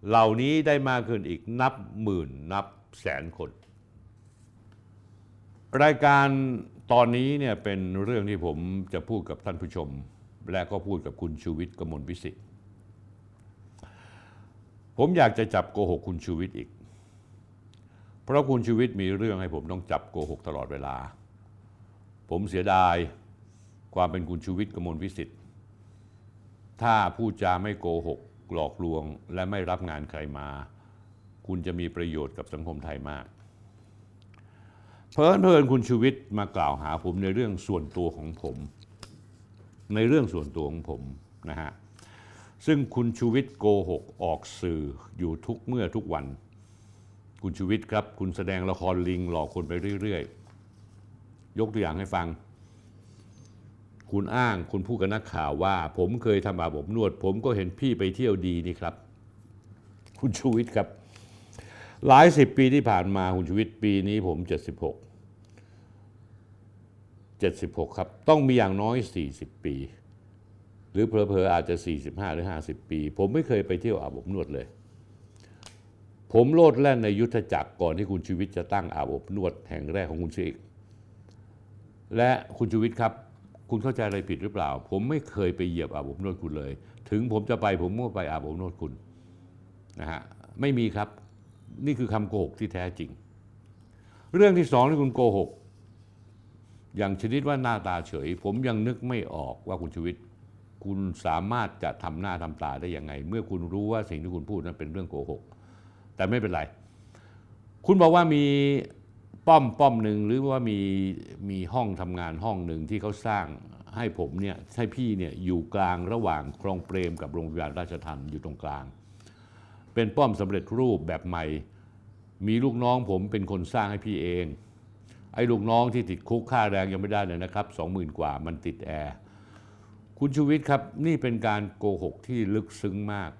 เหล่านี้ได้มากขึ้นอีกนับหมื่นนับแสนคน รายการ ตอนนี้เนี่ยเป็นเรื่องที่ผมจะพูดกับท่านผู้ชม และก็พูดกับคุณชูวิทย์กมลวิสิทธิ์ผมอยากจะจับโกหกคุณชูวิทย์อีก เพราะคุณชูวิทย์มีเรื่องให้ผมต้องจับโกหกตลอดเวลา ผมเสียดายความเป็นคุณชูวิทย์กมลวิสิทธิ์ถ้าพูดจาไม่โกหกหลอกลวง และไม่รับงานใครมา คุณจะมีประโยชน์กับสังคมไทยมาก เพลินเพลินคุณชูวิทย์มากล่าวหาผมในเรื่องส่วนตัวของผม ในเรื่องส่วนตัวของผมนะฮะซึ่งคุณชูวิทย์โกหกออกสื่ออยู่ทุกเมื่อทุกวัน คุณชูวิทย์ครับ คุณแสดงละครลิงหลอกคนไปเรื่อยๆ ยกตัวอย่างให้ฟัง คุณอ้างคุณพูดกับนักข่าวว่า ผมเคยทำอาบอบนวด ผมก็เห็นพี่ไปเที่ยวดีนี่ครับ คุณชูวิทย์ครับ หลายสิบปีที่ผ่านมาคุณชูวิทย์ปีนี้ผม 76 76 ครับ ต้องมีอย่างน้อย 40 ปี หรือเพลอๆอาจจะ 45 หรือ 50 ปี ผมไม่เคยไปเที่ยวอาบอบนวดเลย ผมโลดแล่นในยุทธจักรก่อนที่คุณชูวิทย์จะตั้งอาบอบนวดแห่งแรกของคุณเชกและคุณชูวิทย์ครับ คุณเข้าใจอะไรผิดหรือเปล่า ผมไม่เคยไปเหยียบอาบอบนวดคุณเลย ถึงผมจะไปผมก็ไปอาบอบนวดคุณนะฮะไม่มีครับนี่คือคำโกหกที่แท้จริง เรื่องที่สองที่คุณโกหก อย่างชนิดว่าหน้าตาเฉย ผมยังนึกไม่ออกว่าคุณชวิทย์คุณสามารถจะทำหน้าทำตาได้ยังไง เมื่อคุณรู้ว่าสิ่งที่คุณพูดนั้นเป็นเรื่องโกหก แต่ไม่เป็นไร คุณบอกว่ามีป้อมป้อมหนึ่งหรือว่ามีมีห้องทำงานห้องหนึ่งที่เขาสร้างให้ผมเนี่ยให้พี่เนี่ยอยู่กลางระหว่างคลองเปรมกับโรงพยาบาลราชทันอยู่ตรงกลาง เป็นป้อมสำเร็จรูปแบบใหม่ มีลูกน้องผมเป็นคนสร้างให้พี่เอง ไอ้ลูกน้องที่ติดคุกค่าแรงยังไม่ได้เลยนะครับสองหมื่นกว่ามันติดแอร์คุณชูวิทย์ครับนี่เป็นการโกหกที่ลึกซึ้งมาก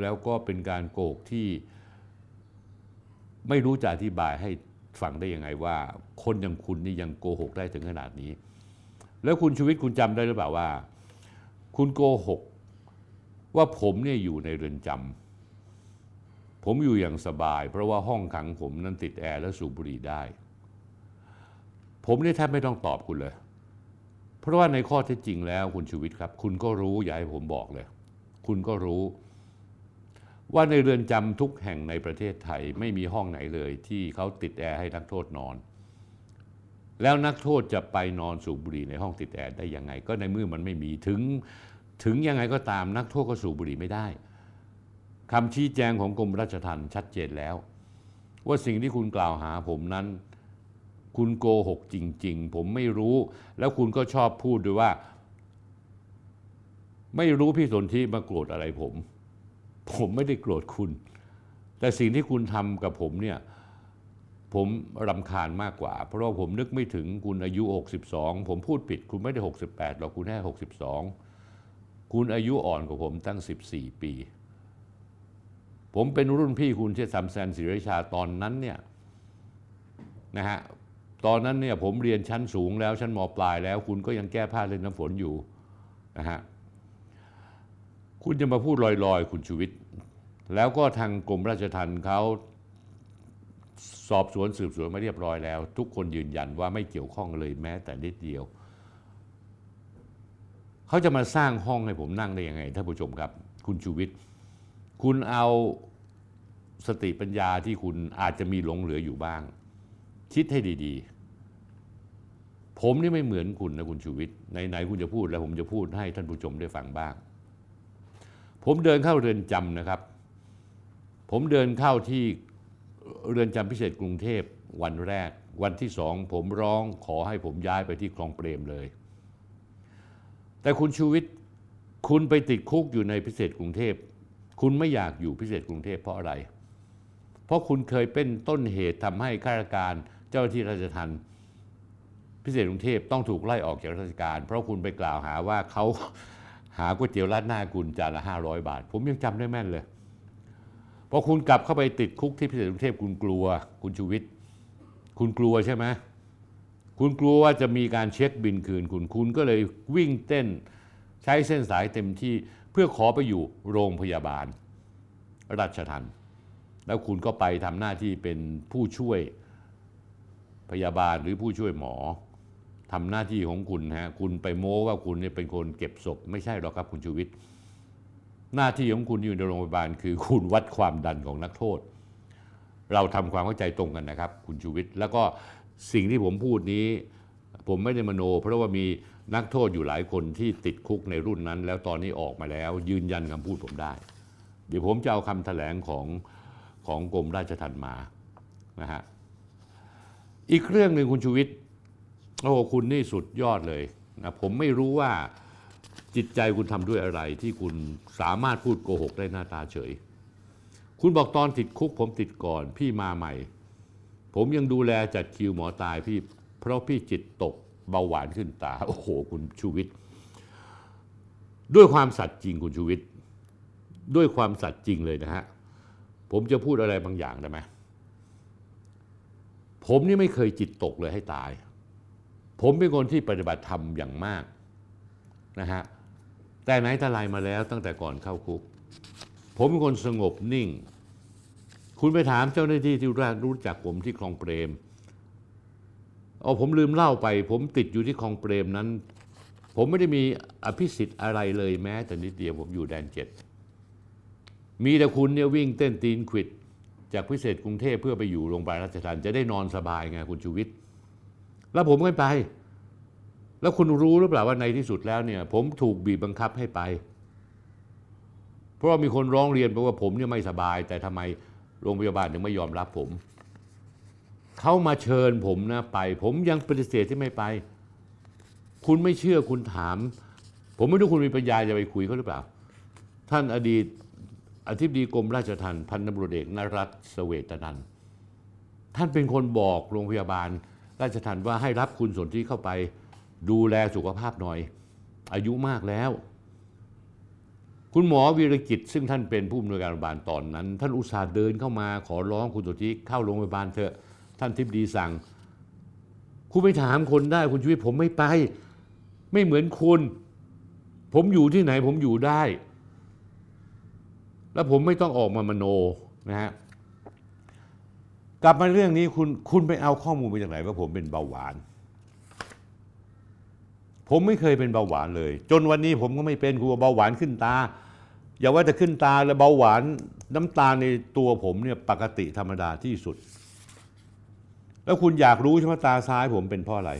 แล้วก็เป็นการโกหกที่ไม่รู้จะอธิบายให้ฟังได้ยังไงว่า คนอย่างคุณนี่ยังโกหกได้ถึงขนาดนี้ แล้วคุณชูวิทย์คุณจำได้หรือเปล่าว่า คุณโกหก ว่าผมเนี่ยอยู่ในเรือนจำผมอยู่อย่างสบาย เพราะว่าห้องขังผมนั้นติดแอร์และสูบบุหรี่ได้ ผมนี่แทบไม่ต้องตอบคุณเลย เพราะว่าในข้อเท็จจริงแล้วคุณชูวิทย์ครับ คุณก็รู้อย่าให้ผมบอกเลย คุณก็รู้ ว่าในเรือนจำทุกแห่งในประเทศไทยไม่มีห้องไหนเลย ที่เขาติดแอร์ให้นักโทษนอน แล้วนักโทษจะไปนอนสูบบุหรี่ในห้องติดแอร์ได้ยังไง ก็ในเมื่อมันไม่มีถึงถึงยังไงก็ตามนักโทษก็สูบบุหรี่ไม่ได้คำชี้แจงของกรมราชทัณฑ์ชัดเจนแล้ว ว่าสิ่งที่คุณกล่าวหาผมนั้น คุณโกหกจริง ๆ ผมไม่รู้ แล้วคุณก็ชอบพูดด้วยว่า ไม่รู้พี่สนธิมาโกรธอะไรผม ผมไม่ได้โกรธคุณ แต่สิ่งที่คุณทำกับผมเนี่ยผมรำคาญมากกว่า เพราะว่าผมนึกไม่ถึงคุณอายุ 62 ผมพูดผิด คุณไม่ได้ 68หรอกคุณแค่62 คุณอายุอ่อนกว่าผมตั้ง 14 ปี ผมเป็นรุ่นพี่คุณเช่สัมแซนศิริชาตอนนั้นเนี่ยนะฮะ ตอนนั้นเนี่ยผมเรียนชั้นสูงแล้วชั้นมปลายแล้ว คุณก็ยังแก้ผ้าเล่นน้ำฝนอยู่นะฮะคุณจะมาพูดลอยๆ คุณชูวิทย์แล้วก็ทางกรมราชทัณฑ์เขาสอบสวนสืบสวนมาเรียบร้อยแล้ว ทุกคนยืนยันว่าไม่เกี่ยวข้องเลยแม้แต่นิดเดียว เขาจะมาสร้างห้องให้ผมนั่งได้ยังไงท่านผู้ชมครับ คุณชูวิทย์คุณเอาสติปัญญาที่คุณอาจจะมีหลงเหลืออยู่บ้าง คิดให้ดีๆ ผมนี่ไม่เหมือนคุณนะคุณชูวิทย์ไหนๆคุณจะพูดแล้วผมจะพูดให้ท่านผู้ชมได้ฟังบ้าง ผมเดินเข้าเรือนจำนะครับ ผมเดินเข้าที่เรือนจำพิเศษกรุงเทพวันแรก วันที่สองผมร้องขอให้ผมย้ายไปที่คลองเปรมเลย แต่คุณชูวิทย์คุณไปติดคุกอยู่ในพิเศษกรุงเทพ คุณไม่อยากอยู่พิเศษกรุงเทพเพราะอะไร เพราะคุณเคยเป็นต้นเหตุทำให้ข้าราชการ เจ้าหน้าที่ราชทัณฑ์พิเศษกรุงเทพต้องถูกไล่ออกจากราชการ เพราะคุณไปกล่าวหาว่าเขาหาก๋วยเตี๋ยวราดหน้าคุณจานละห้าร้อยบาท ผมยังจำได้แม่นเลยพอคุณกลับเข้าไปติดคุกที่พิเศษกรุงเทพคุณกลัว คุณชูวิทย์คุณกลัวใช่ไหมคุณกลัวว่าจะมีการเช็คบินคืนคุณ คุณก็เลยวิ่งเต้นใช้เส้นสายเต็มที่เพื่อขอไปอยู่โรงพยาบาล ราชทันแล้วคุณก็ไปทำหน้าที่เป็นผู้ช่วย พยาบาลหรือผู้ช่วยหมอทำหน้าที่ของคุณฮะคุณไปโม้ว่าคุณเนี่ยเป็นคนเก็บศพไม่ใช่หรอกครับคุณชูวิทย์หน้าที่ของคุณอยู่ในโรงพยาบาล คือคุณวัดความดันของนักโทษ เราทำความเข้าใจตรงกันนะครับ คุณชูวิทย์แล้วก็สิ่งที่ผมพูดนี้ ผมไม่ได้มโน เพราะว่ามีนักโทษอยู่หลายคนที่ติดคุกในรุ่นนั้น แล้วตอนนี้ออกมาแล้ว ยืนยันคำพูดผมได้ เดี๋ยวผมจะเอาคำแถลงของของกรมราชทัณฑ์มานะฮะ อีกเรื่องหนึ่งคุณชูวิทย์โอ้คุณนี่สุดยอดเลยนะผมไม่รู้ว่าจิตใจคุณทำด้วยอะไรที่คุณสามารถพูดโกหกได้หน้าตาเฉย คุณบอกตอนติดคุกผมติดก่อนพี่มาใหม่ ผมยังดูแลจัดคิวหมอตายพี่เพราะพี่จิตตกเบาหวานขึ้นตา โอ้โห คุณชูวิทย์ด้วยความสัตย์จริงคุณชูวิทย์ด้วยความสัตย์จริงเลยนะฮะ ผมจะพูดอะไรบางอย่างได้ไหม ผมนี่ไม่เคยจิตตกเลยให้ตาย ผมเป็นคนที่ปฏิบัติธรรมอย่างมากนะฮะแต่ไหนแต่ไรมาแล้วตั้งแต่ก่อนเข้าคุก ผมเป็นคนสงบนิ่ง คุณไปถามเจ้าหน้าที่ที่รู้จักผมที่คลองเปรมเอาผมลืมเล่าไป ผมติดอยู่ที่คลองเปรมนั้น ผมไม่ได้มีอภิสิทธิ์อะไรเลยแม้แต่นิดเดียวผมอยู่แดนเจ็ดมีแต่คุณเนี่ยวิ่งเต้นตีนขิด จากพิเศษกรุงเทพเพื่อไปอยู่โรงพยาบาลราชทัณฑ์จะได้นอนสบายไงคุณชูวิทย์แล้วผมไม่ไป แล้วคุณรู้หรือเปล่าว่าในที่สุดแล้วเนี่ย ผมถูกบีบบังคับให้ไป เพราะามีคนร้องเรียนเพราะว่าผมเนี่ยไม่สบาย แต่ทำไมโรงพยาบาลถึงไม่ยอมรับผมเขามาเชิญผมนะไป ผมยังปฏิเสธที่ไม่ไป คุณไม่เชื่อคุณถาม ผมไม่รู้คุณมีปัญญาจะไปคุยเขาหรือเปล่า ท่านอดีต อธิบดีกรมราชทัณฑ์พันตำรวจเอกนรัตเสเวตนันท่านเป็นคนบอกโรงพยาบาล ราชทัณฑ์ว่าให้รับคุณสนที่เข้าไป ดูแลสุขภาพหน่อย อายุมากแล้ว คุณหมอวีรกิจ ซึ่งท่านเป็นผู้อำนวยการโรงพยาบาลตอนนั้น ท่านอุตส่าห์เดินเข้ามาขอร้องคุณสนธิเข้าโรงพยาบาลเถอะ ท่านทิบดีสั่ง คุณไปถามคนได้คุณชีวิตผมไม่ไป ไม่เหมือนคุณ ผมอยู่ที่ไหนผมอยู่ได้ แล้วผมไม่ต้องออกมามโนนะฮะกลับมาเรื่องนี้คุณคุณไปเอาข้อมูลมาจากไหนว่าผมเป็นเบาหวาน ผมไม่เคยเป็นเบาหวานเลย จนวันนี้ผมก็ไม่เป็นคือเบาหวานขึ้นตา อย่าว่าแต่ขึ้นตาแล้วเบาหวานน้ำตาลในตัวผมเนี่ยปกติธรรมดาที่สุด แล้วคุณอยากรู้ใช่ไหมตาซ้ายผมเป็นเพราะอะไร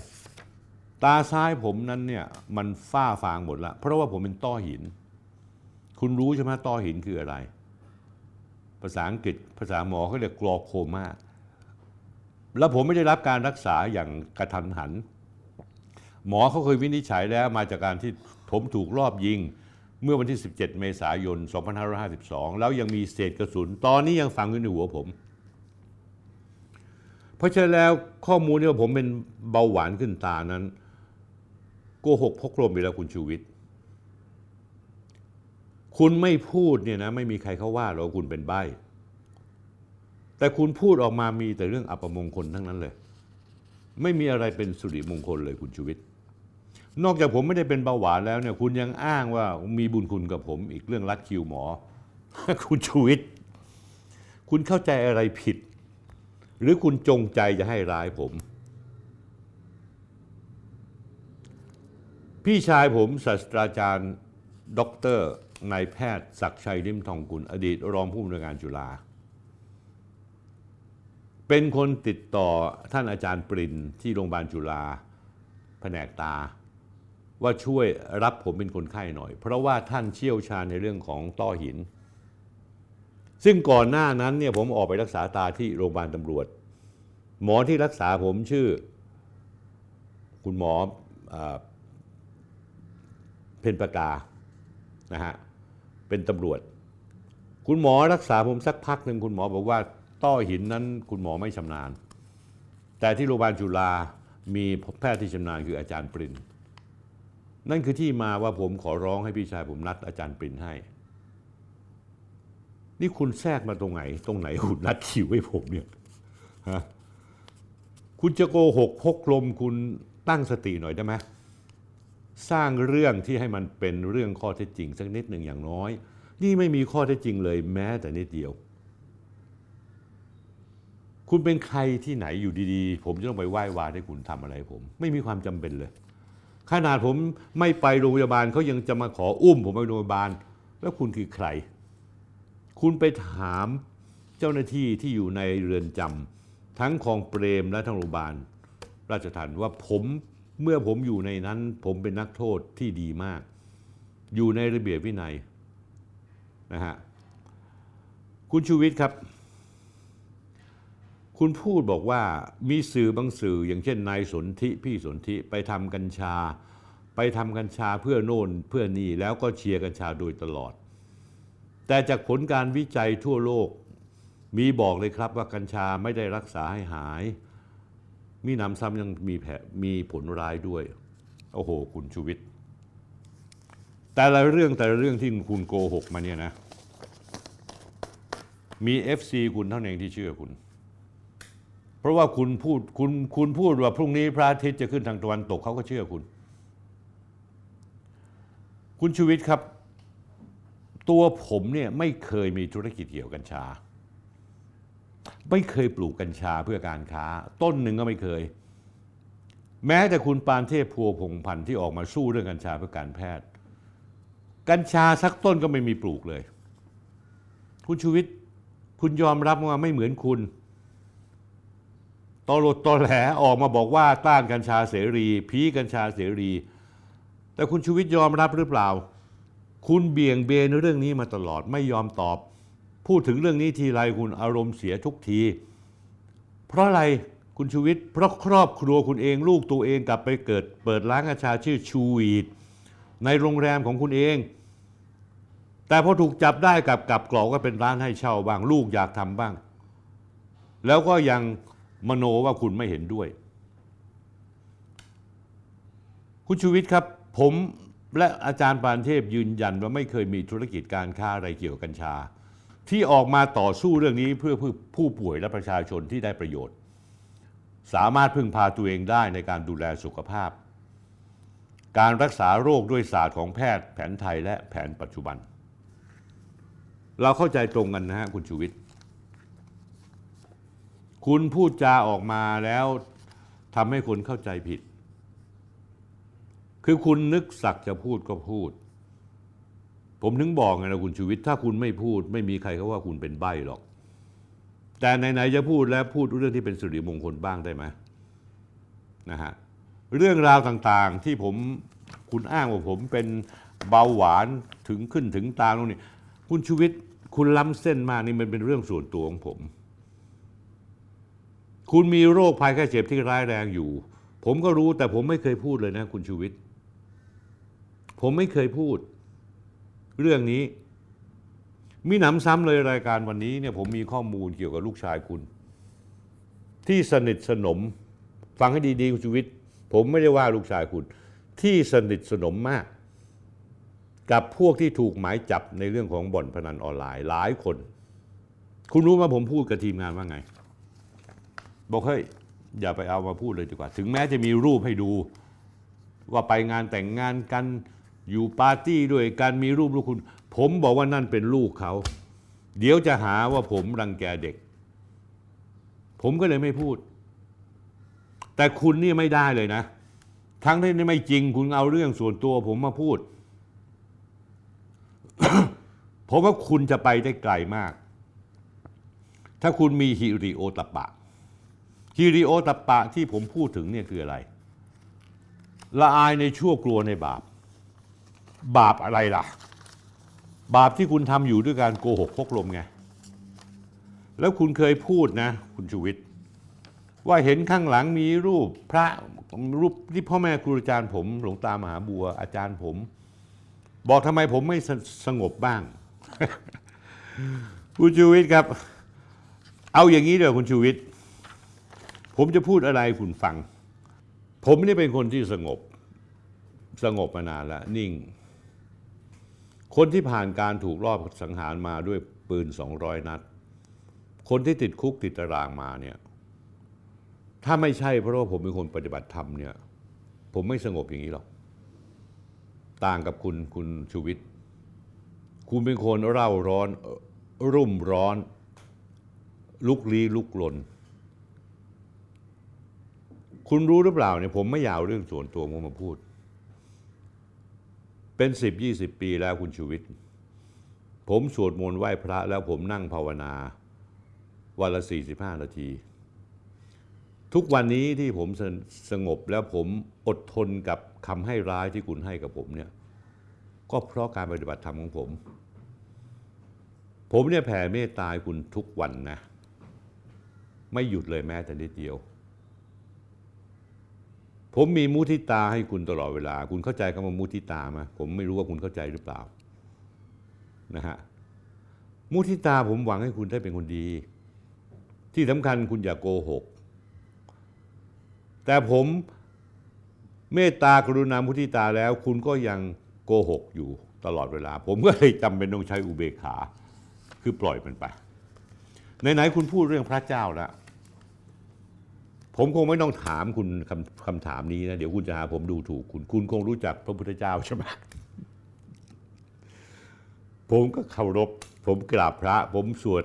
ตาซ้ายผมนั้นเนี่ยมันฝ้าฟางหมดละเพราะว่าผมเป็นต้อหิน คุณรู้ใช่ไหมต้อหินคืออะไร ภาษาอังกฤษภาษาหมอเขาเรียกกรอโคมาแล้วผมไม่ได้รับการรักษาอย่างกระทันหัน หมอเขาเคยวินิจฉัยแล้วมาจากการที่ผมถูกรอบยิง เมื่อวันที่ 17 เมษายน 2552 แล้วยังมีเศษกระสุน ตอนนี้ยังฝังอยู่ในหัวผม เพราะฉะนั้นแล้วข้อมูลที่ว่าผมเป็นเบาหวานขึ้นตานั้นโกหกพกลมไปแล้วคุณชูวิทย์ คุณไม่พูดเนี่ยนะไม่มีใครเขาว่าหรอกคุณเป็นใบ้ แต่คุณพูดออกมามีแต่เรื่องอัปมงคลทั้งนั้นเลย ไม่มีอะไรเป็นสุริมงคลเลยคุณชูวิทย์นอกจากผมไม่ได้เป็นเบาหวานแล้วเนี่ยคุณยังอ้างว่ามีบุญคุณกับผม อีกเรื่องรัดคิวหมอ คุณชูวิทย์คุณเข้าใจอะไรผิด หรือคุณจงใจจะให้ร้ายผม พี่ชายผมศาสตราจารย์ด็อกเตอร์ นายแพทย์ศักชัยริมทองกุลอดีตรองผู้อำนวยการจุฬาเป็นคนติดต่อท่านอาจารย์ปรินที่โรงพยาบาลจุฬาแผนกตา ว่าช่วยรับผมเป็นคนไข้หน่อย เพราะว่าท่านเชี่ยวชาญในเรื่องของต้อหิน ซึ่งก่อนหน้านั้นเนี่ยผมออกไปรักษาตาที่โรงพยาบาลตำรวจ หมอที่รักษาผมชื่อ คุณหมออเพนประกานะฮะ เป็นตำรวจ คุณหมอรักษาผมสักพักหนึ่งคุณหมอบอกว่าต้อหินนั้นคุณหมอไม่ชำนาญ แต่ที่โรงพยาบาลจุฬามีแพทย์ที่ชำนาญคืออาจารย์ปรินนั่นคือที่มาว่าผมขอร้องให้พี่ชายผมนัดอาจารย์ปรินให้ นี่คุณแทรกมาตรงไหน ตรงไหนคุณนัดคิวให้ผมเนี่ยฮะคุณจะโกหกพกลมคุณตั้งสติหน่อยได้ไหม สร้างเรื่องที่ให้มันเป็นเรื่องข้อเท็จจริงสักนิดหนึ่งอย่างน้อย นี่ไม่มีข้อเท็จจริงเลยแม้แต่นิดเดียว คุณเป็นใครที่ไหนอยู่ดีๆ ผมจะต้องไปไหว้วานให้คุณทำอะไรผม ไม่มีความจำเป็นเลย ขนาดผมไม่ไปโรงพยาบาลเขายังจะมาขออุ้มผมไปโรงพยาบาล แล้วคุณคือใคร คุณไปถามเจ้าหน้าที่ที่อยู่ในเรือนจำทั้งคลองเปรมและทั้งโรงพยาบาลราชทัณฑ์ว่าผม เมื่อผมอยู่ในนั้น ผมเป็นนักโทษที่ดีมาก อยู่ในระเบียบวินัยนะฮะคุณชูวิทย์ครับ คุณพูดบอกว่ามีสื่อบางสื่ออย่างเช่นนายสนธิพี่สนธิไปทำกัญชา ไปทำกัญชาเพื่อโน่นเพื่อนี่แล้วก็เชียร์กัญชาโดยตลอด แต่จากผลการวิจัยทั่วโลกมีบอกเลยครับว่ากัญชาไม่ได้รักษาให้หาย มีหนำซ้ำยังมีแผลมีผลร้ายด้วย โอ้โห คุณชูวิทย์แต่ละเรื่องแต่ละเรื่องที่คุณโกหกมาเนี่ยนะ มี FC คุณเท่านั้นเองที่เชื่อคุณ เพราะว่าคุณพูดคุณคุณพูดว่าพรุ่งนี้พระอาทิตย์จะขึ้นทางตะวันตกเขาก็เชื่อคุณ คุณชูวิทย์ครับ ตัวผมเนี่ยไม่เคยมีธุรกิจเกี่ยวกับกัญชา ไม่เคยปลูกกัญชาเพื่อการค้า ต้นหนึ่งก็ไม่เคย แม้แต่คุณปานเทพพัวพงพันธ์ที่ออกมาสู้เรื่องกัญชาเพื่อการแพทย์ กัญชาสักต้นก็ไม่มีปลูกเลย คุณชูวิทย์คุณยอมรับว่าไม่เหมือนคุณตอรดตอแหลออกมาบอกว่าต้านกัญชาเสรีพีกัญชาเสรี แต่คุณชูวิทย์ยอมรับหรือเปล่า คุณเบี่ยงเบนเรื่องนี้มาตลอดไม่ยอมตอบ พูดถึงเรื่องนี้ทีไรคุณอารมณ์เสียทุกที เพราะอะไรคุณชูวิทย์เพราะครอบครัวคุณเองลูกตัวเองกลับไปเกิดเปิดร้านอาชาชื่อชูวีดในโรงแรมของคุณเอง แต่พอถูกจับได้กับกับกรอกก็เป็นร้านให้เช่าบ้าง ลูกอยากทำบ้าง แล้วก็ยังมโนว่าคุณไม่เห็นด้วย คุณชูวิทย์ครับ ผมและอาจารย์ปานเทพยืนยันว่าไม่เคยมีธุรกิจการค้าอะไรเกี่ยวกับกัญชา ที่ออกมาต่อสู้เรื่องนี้เพื่อผู้ป่วยและประชาชนที่ได้ประโยชน์ สามารถพึ่งพาตัวเองได้ในการดูแลสุขภาพ การรักษาโรคด้วยศาสตร์ของแพทย์แผนไทยและแผนปัจจุบัน เราเข้าใจตรงกันนะฮะคุณชูวิทย์คุณพูดจาออกมาแล้วทำให้คนเข้าใจผิด คือคุณนึกสักจะพูดก็พูด ผมถึงบอกไงนะคุณชูวิทย์ถ้าคุณไม่พูด ไม่มีใครเขาว่าคุณเป็นใบ้หรอก แต่ไหนๆจะพูดแล้วพูดเรื่องที่เป็นสิริมงคลบ้างได้ไหมนะฮะเรื่องราวต่างๆที่ผมคุณอ้างว่าผมเป็นเบาหวานถึงขึ้นถึงตาตรงนี้คุณชูวิทย์คุณล้ำเส้นมากนี่มันเป็นเรื่องส่วนตัวของผม คุณมีโรคภัยแค่เจ็บที่ร้ายแรงอยู่ ผมก็รู้แต่ผมไม่เคยพูดเลยนะ คุณชูวิทย์ผมไม่เคยพูด เรื่องนี้ มีหนำซ้ำเลยรายการวันนี้เนี่ยผมมีข้อมูลเกี่ยวกับลูกชายคุณ ที่สนิทสนม ฟังให้ดีๆคุณชูวิทย์ผมไม่ได้ว่าลูกชายคุณ ที่สนิทสนมมาก กับพวกที่ถูกหมายจับในเรื่องของบ่อนพนันออนไลน์หลายคน คุณรู้ไหมผมพูดกับทีมงานว่าไง บอกเฮ้ยอย่าไปเอามาพูดเลยดีกว่า ถึงแม้จะมีรูปให้ดู ว่าไปงานแต่งงานกัน อยู่ปาร์ตี้ด้วยกันมีรูปลูกคุณ ผมบอกว่านั่นเป็นลูกเขา เดี๋ยวจะหาว่าผมรังแกเด็ก ผมก็เลยไม่พูด แต่คุณนี่ไม่ได้เลยนะ ทั้งที่นี่ไม่จริงคุณเอาเรื่องส่วนตัว ผมมาพูดผมว่าคุณจะไปได้ไกลมาก ถ้าคุณมีฮิริโอตปปะฮิริโอตปะที่ผมพูดถึงเนี่ยคืออะไร ละอายในชั่วกลัวในบาป บาปอะไรล่ะ บาปที่คุณทำอยู่ด้วยการโกหกพกลมไง แล้วคุณเคยพูดนะ คุณชูวิทย์ว่าเห็นข้างหลังมีรูปพระรูปที่พ่อแม่ครูอาจารย์ผมหลวงตามหาบัวอาจารย์ผม บอกทำไมผมไม่สสงบบ้าง คุณชูวิทย์ครับ เอาอย่างนี้เดี๋ยวคุณชูวิทย์ผมจะพูดอะไรคุณฟัง ผมนี่เป็นคนที่สงบ สงบมานานแล้วนิ่ง คนที่ผ่านการถูกรอบสังหารมาด้วยปืน 200 นัด คนที่ติดคุกติดตารางมาเนี่ย ถ้าไม่ใช่เพราะว่าผมเป็นคนปฏิบัติธรรมเนี่ย ผมไม่สงบอย่างนี้หรอก ต่างกับคุณคุณชูวิทย์ คุณเป็นคนเร่าร้อน รุ่มร้อน ลุกลี้ลุกลน คุณรู้หรือเปล่าเนี่ยผมไม่อยากเอาเรื่องส่วนตัวผมมาพูด เป็นสิบยี่สิบปีแล้วคุณชูวิทย์ผมสวดมนต์ไหว้พระแล้วผมนั่งภาวนาวันละสี่สิบห้านาที ทุกวันนี้ที่ผมสสงบแล้วผมอดทนกับคำให้ร้ายที่คุณให้กับผมเนี่ยก็เพราะการปฏิบัติธรรมของผม ผมเนี่ยแผ่เมตตาคุณทุกวันนะ ไม่หยุดเลยแม้แต่นิดเดียว ผมมีมุทิตาให้คุณตลอดเวลา คุณเข้าใจคำว่ามุทิตาไหมผมไม่รู้ว่าคุณเข้าใจหรือเปล่านะฮะมุทิตาผมหวังให้คุณได้เป็นคนดี ที่สำคัญคุณอย่าโกหก แต่ผมเมตตากรุณามุทิตาแล้ว คุณก็ยังโกหกอยู่ตลอดเวลา ผมก็เลยจำเป็นต้องใช้อุเบกขา คือปล่อยมันไปไหนๆคุณพูดเรื่องพระเจ้าแล้ว ผมคงไม่ต้องถามคุณคำคำถามนี้นะเดี๋ยวคุณจะหาผมดูถูกคุณ คุณคงรู้จักพระพุทธเจ้าใช่ไหมผมก็เคารพ ผมกราบพระ ผมสวด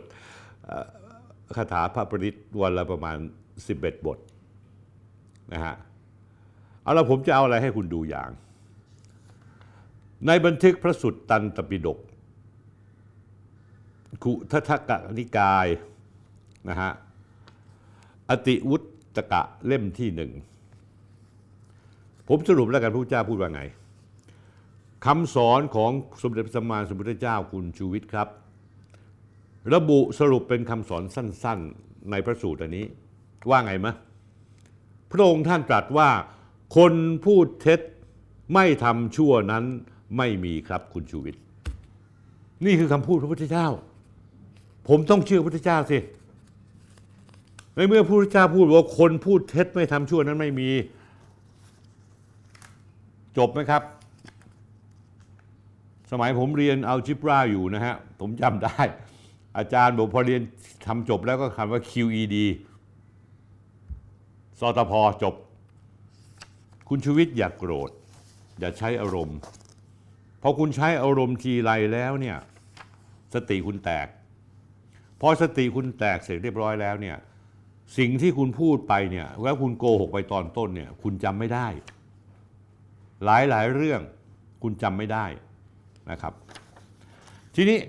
คาถาพระปริตวันละประมาณ 11 บทนะฮะเอาละผมจะเอาอะไรให้คุณดูอย่าง ในบันทึกพระสุตตันตปิฎกคุททกนิกายนะฮะอติวุต ตกะเล่มที่หนึ่งผมสรุปแล้วกันพระพุทธเจ้าพูดว่าไงคำสอนของสมเด็จพระสัมมาสัมพุทธเจ้าคุณชูวิทย์ครับ ระบุสรุปเป็นคำสอนสั้น ๆในพระสูตรอันนี้ ว่าไงมะพระองค์ท่านตรัสว่า คนพูดเท็จไม่ทำชั่วนั้นไม่มีครับคุณชูวิทย์นี่คือคำพูดพระพุทธเจ้า ผมต้องเชื่อพระพุทธเจ้าสิ ในเมื่อพระพุทธเจ้าพูดว่าคนพูดเท็จไม่ทำชั่วนั้นไม่มี จบไหมครับ สมัยผมเรียนอัลจิบราอยู่นะฮะ ผมจำได้ อาจารย์บอกพอเรียนทำจบแล้วก็คำว่า QED สตพจบ คุณชูวิทย์อย่ากโกรธ อย่าใช้อารมณ์พอคุณใช้อารมณ์ทีไรแล้วเนี่ยสติคุณแตก พอสติคุณแตกเสร็จเรียบร้อยแล้วเนี่ย สิ่งที่คุณพูดไปเนี่ยแล้วคุณโกหกไปตอนต้นเนี่ย คุณจำไม่ได้ หลายหลายเรื่องคุณจำไม่ได้นะครับ ทีนี้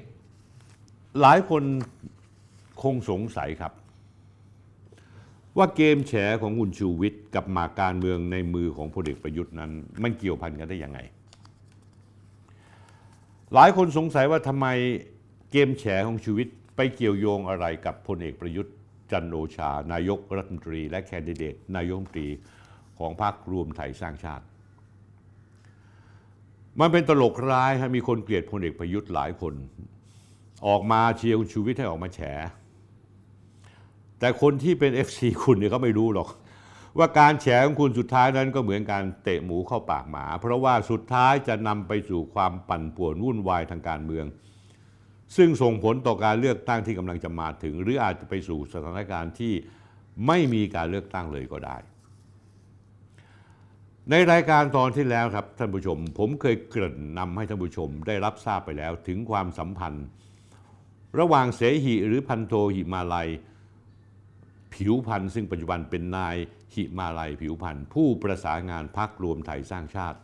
หลายคนคงสงสัยครับ ว่าเกมแฉของคุณชูวิทย์กับหมากการเมืองในมือของพลเอกประยุทธ์นั้น มันเกี่ยวพันกันได้ยังไง หลายคนสงสัยว่าทำไมเกมแฉของชูวิทย์ไปเกี่ยวโยงอะไรกับพลเอกประยุทธ์ จันทร์โอชา นายกรัฐมนตรี และแคนดิเดตนายกรัฐมนตรีของพรรครวมไทยสร้างชาติ มันเป็นตลกร้ายฮะมีคนเกลียดพลเอกประยุทธ์หลายคน ออกมาเชียร์คุณชูวิทย์ให้ออกมาแฉ แต่คนที่เป็น FC คุณเนี่ยเขาไม่รู้หรอก ว่าการแฉของคุณสุดท้ายนั้นก็เหมือนการเตะหมูเข้าปากหมา เพราะว่าสุดท้ายจะนำไปสู่ความปั่นป่วนวุ่นวายทางการเมือง ซึ่งส่งผลต่อการเลือกตั้งที่กำลังจะมาถึง หรืออาจจะไปสู่สถานการณ์ที่ไม่มีการเลือกตั้งเลยก็ได้ ในรายการตอนที่แล้วครับท่านผู้ชม ผมเคยเกริ่นนำให้ท่านผู้ชมได้รับทราบไปแล้วถึงความสัมพันธ์ ระหว่างเสหิหรือพันโทหิมาลัย ผิวพันธ์ซึ่งปัจจุบันเป็นนายหิมาลัยผิวพันธ์ผู้ประสานงานพักรวมไทยสร้างชาติ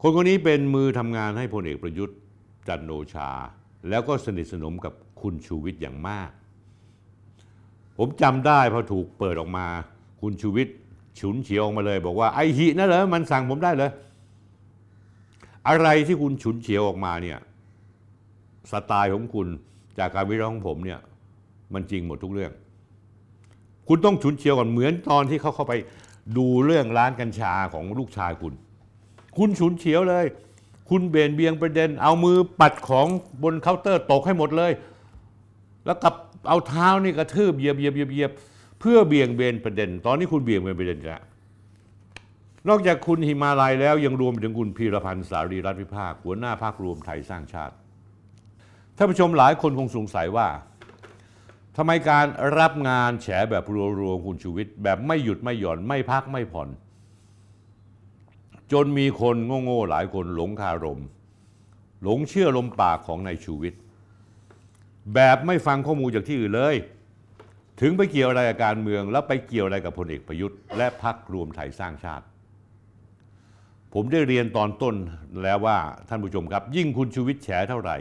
คนคนนี้เป็นมือทำงานให้พลเอกประยุทธ์ จันโอชา แล้วก็สนิทสนมกับคุณชูวิทย์อย่างมาก ผมจำได้พอถูกเปิดออกมา คุณชูวิทย์ฉุนเฉียวออกมาเลย บอกว่าไอหินั่นเหรอมันสั่งผมได้เลย อะไรที่คุณฉุนเฉียวออกมาเนี่ยสไตล์ของคุณจากการวิเคราะห์ของผมเนี่ยมันจริงหมดทุกเรื่อง คุณต้องฉุนเฉียวก่อนเหมือนตอนที่เขาเข้าไปดูเรื่องร้านกัญชาของลูกชายคุณ คุณฉุนเฉียวเลย คุณเบนเบียงประเด็น เอามือปัดของบนเคาน์เตอร์ตกให้หมดเลย แล้วกับเอาเท้านี่กระทืบเหยียบเหยียบเหยียบเหยียบเพื่อเบี่ยงเบนประเด็น ตอนนี้คุณเบี่ยงเบนประเด็นแล้วนอกจากคุณหิมาลัยแล้วยังรวมไปถึงคุณพีรพันธ์สารีรัฐวิภาคหัวหน้าภาครวมไทยสร้างชาติท่านผู้ชมหลายคนคงสงสัยว่าทำไมการรับงานแฉแบบรัวๆคุณชูวิทย์แบบไม่หยุดไม่หย่อนไม่พักไม่ผ่อน จนมีคนโง่ๆหลายคนหลงคารม หลงเชื่อลมปากของนายชูวิทย์แบบไม่ฟังข้อมูลจากที่อื่นเลย ถึงไปเกี่ยวอะไรกับการเมือง แล้วไปเกี่ยวอะไรกับพลเอกประยุทธ์และพักรวมไทยสร้างชาติ ผมได้เรียนตอนต้นแล้วว่าท่านผู้ชมครับ ยิ่งคุณชูวิทย์แฉเท่าไหร่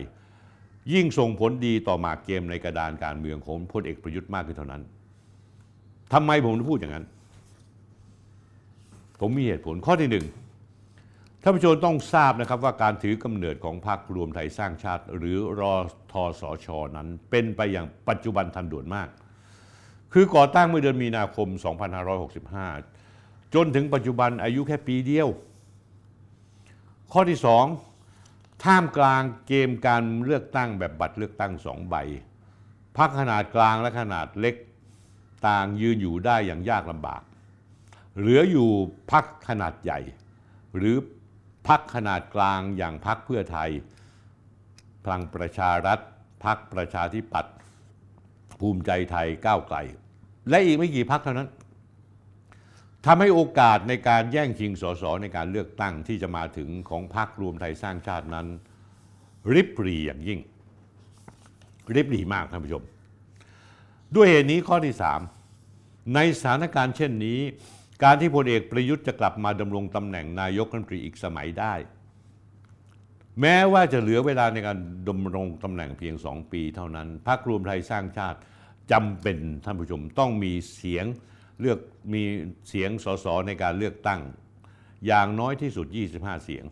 ยิ่งส่งผลดีต่อหมากเกมในกระดานการเมืองของพลเอกประยุทธ์มากขึ้นเท่านั้นทำไมผมถึงพูดอย่างนั้น ผมมีเหตุผลข้อที่หนึ่ง ท่านผู้ชมต้องทราบนะครับว่าการถือกำเนิดของพรรครวมไทยสร้างชาติ หรือรอทอสอชอนั้น เป็นไปอย่างปัจจุบันทันด่วนมาก คือก่อตั้งเมื่อเดือนมีนาคม 2565 จนถึงปัจจุบันอายุแค่ปีเดียว ข้อที่สองท่ามกลางเกมการเลือกตั้งแบบบัตรเลือกตั้งสองใบพักขนาดกลางและขนาดเล็กต่างยืนอยู่ได้อย่างยากลำบาก เหลืออยู่พักขนาดใหญ่ หรือ พักขนาดกลางอย่างพักเพื่อไทย พลังประชารัฐพักประชาธิปัตย์ภูมิใจไทยก้าวไกล และอีกไม่กี่พักเท่านั้นทำให้โอกาสในการแย่งชิงสสในการเลือกตั้งที่จะมาถึงของพรรครวมไทยสร้างชาตินั้น ริบหรี่อย่างยิ่ง ริบหรี่มากท่านผู้ชม ด้วยเหตุนี้ข้อที่ 3 ในสถานการณ์เช่นนี้ การที่พลเอกประยุทธ์จะกลับมาดำรงตำแหน่งนายกรัฐมนตรีอีกสมัยได้ แม้ว่าจะเหลือเวลาในการดำรงตำแหน่งเพียงสองปีเท่านั้นพรรครวมไทยสร้างชาติจำเป็นท่านผู้ชมต้องมีเสียงเลือกมีเสียงสสในการเลือกตั้ง อย่างน้อยที่สุด 25 เสียง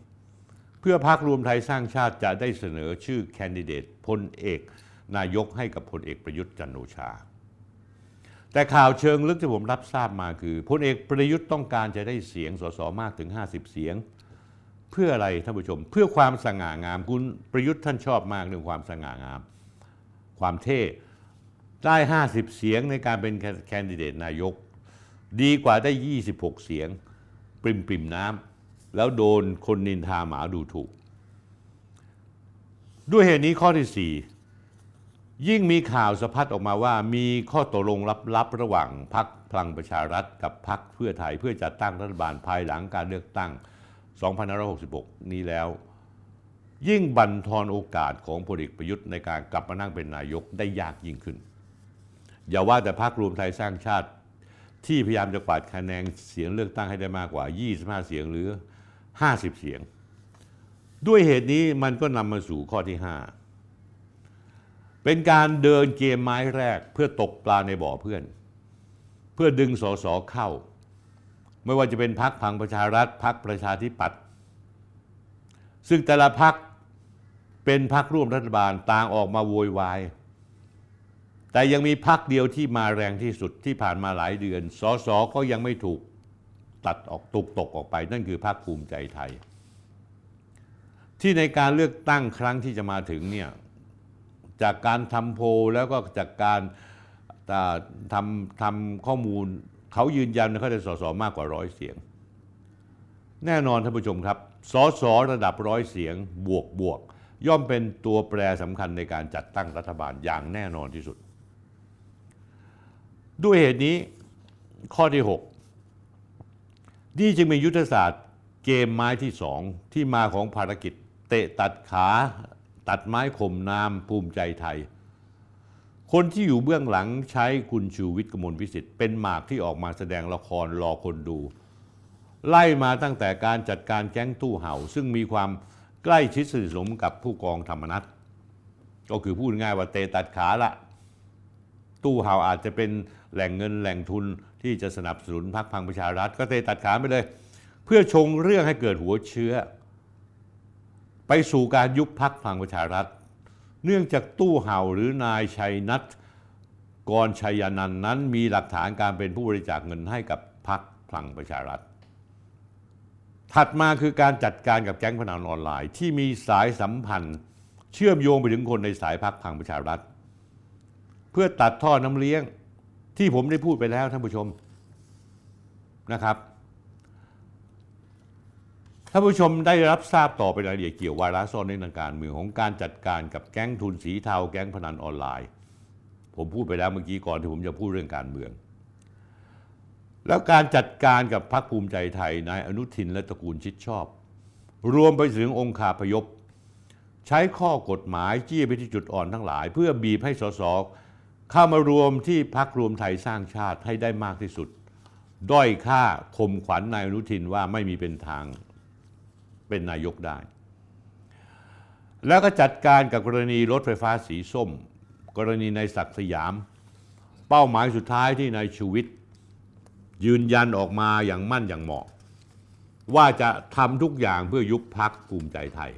เพื่อพรรครวมไทยสร้างชาติจะได้เสนอชื่อแคนดิเดตพลเอก นายกให้กับพลเอกประยุทธ์จันโอชา แต่ข่าวเชิงลึกที่ผมรับทราบมาคือพลเอกประยุทธ์ต้องการจะได้เสียงสสมากถึง 50 เสียง เพื่ออะไรท่านผู้ชม เพื่อความสง่างามคุณประยุทธ์ท่านชอบมากเรื่องความสง่างาม ความเท่ได้ 50 เสียงในการเป็นแคนดิเดตนายก ดีกว่าได้ 26 เสียง ปริมปริมน้ำแล้วโดนคนนินทาหมาดูถูก ด้วยเหตุนี้ข้อที่ 4 ยิ่งมีข่าวสะพัดออกมาว่ามีข้อตกลงลับๆ ระหว่างพักพลังประชารัฐกับพักเพื่อไทยเพื่อจัดตั้งรัฐบาลภายหลังการเลือกตั้ง 2566 นี้แล้ว ยิ่งบั่นทอนโอกาสของพลเอกประยุทธ์ในการกลับมานั่งเป็นนายกได้ยากยิ่งขึ้น อย่าว่าแต่พรรครวมไทยสร้างชาติที่พยายามจะกวาดคะแนนเสียงเลือกตั้งให้ได้มากกว่า 25 เสียงหรือ 50 เสียง ด้วยเหตุนี้มันก็นำมาสู่ข้อที่ 5 เป็นการเดินเกมไม้แรกเพื่อตกปลาในบ่อเพื่อน เพื่อดึงสสเข้า ไม่ว่าจะเป็นพักพังประชารัฐพักประชาธิปัตย์ซึ่งแต่ละพักเป็นพักร่วมรัฐบาลต่างออกมาโวยวาย แต่ยังมีพักเดียวที่มาแรงที่สุดที่ผ่านมาหลายเดือน สสก็ยังไม่ถูกตัดออกตกตกออกไป นั่นคือพักภูมิใจไทย ที่ในการเลือกตั้งครั้งที่จะมาถึงเนี่ย จากการทำโพลแล้วก็จากการทำทำข้อมูลเขายืนยันเขาได้สสมากกว่าร้อยเสียง แน่นอนท่านผู้ชมครับสสระดับร้อยเสียงบวกบวกย่อมเป็นตัวแปรสำคัญในการจัดตั้งรัฐบาลอย่างแน่นอนที่สุด ด้วยเหตุนี้ข้อที่ 6 นี่จึงเป็นยุทธศาสตร์เกมไม้ที่สองที่มาของภารกิจ เตะตัดขา ตัดไม้ข่มน้ำภูมิใจไทย คนที่อยู่เบื้องหลังใช้คุณชูวิทย์กมลวิสิทธิ์เป็นหมากที่ออกมาแสดงละครรอคนดู ไล่มาตั้งแต่การจัดการแก๊งตู้เห่า ซึ่งมีความใกล้ชิดสนิทสนมกับผู้กองธรรมนัฐก็คือพูดง่ายว่าเตะตัดขาละตู้เห่าอาจจะเป็นแหล่งเงินแหล่งทุนที่จะสนับสนุนพรรคพังประชารัฐก็เตะตัดขาไปเลย เพื่อชงเรื่องให้เกิดหัวเชื้อ ไปสู่การยุบพักพังประชารัฐ เนื่องจากตู้เห่าหรือนายชัยนัทกรชัยนันนั้นมีหลักฐานการเป็นผู้บริจาคเงินให้กับพักพลังประชารัฐ ถัดมาคือการจัดการกับแก๊งพนันออนไลน์ ที่มีสายสัมพันธ์ เชื่อมโยงไปถึงคนในสายพักพังประชารัฐ เพื่อตัดท่อน้ำเลี้ยงที่ผมได้พูดไปแล้วท่านผู้ชมนะครับ ท่านผู้ชมได้รับทราบต่อไปรายละเอียดเกี่ยววาระซ่อนในทางการเมืองของการจัดการกับแก๊งทุนสีเทาแก๊งพนันออนไลน์ ผมพูดไปแล้วเมื่อกี้ก่อนที่ผมจะพูดเรื่องการเมือง แล้วการจัดการกับพรรคภูมิใจไทยนายอนุทินและตระกูลชิดชอบ รวมไปถึงองค์คาพยพ ใช้ข้อกฎหมายจี้ไปที่จุดอ่อนทั้งหลาย เพื่อบีบให้สสเข้ามารวมที่พักรวมไทยสร้างชาติให้ได้มากที่สุด ด้อยค่าข่มขวัญนายอนุทินว่าไม่มีเป็นทาง เป็นนายกได้ แล้วก็จัดการกับกรณีรถไฟฟ้าสีส้ม กรณีในศักสยาม เป้าหมายสุดท้ายที่นายชูวิทย์ยืนยันออกมาอย่างมั่นอย่างเหมาะ ว่าจะทำทุกอย่างเพื่อยุบพักภูมิใจไทย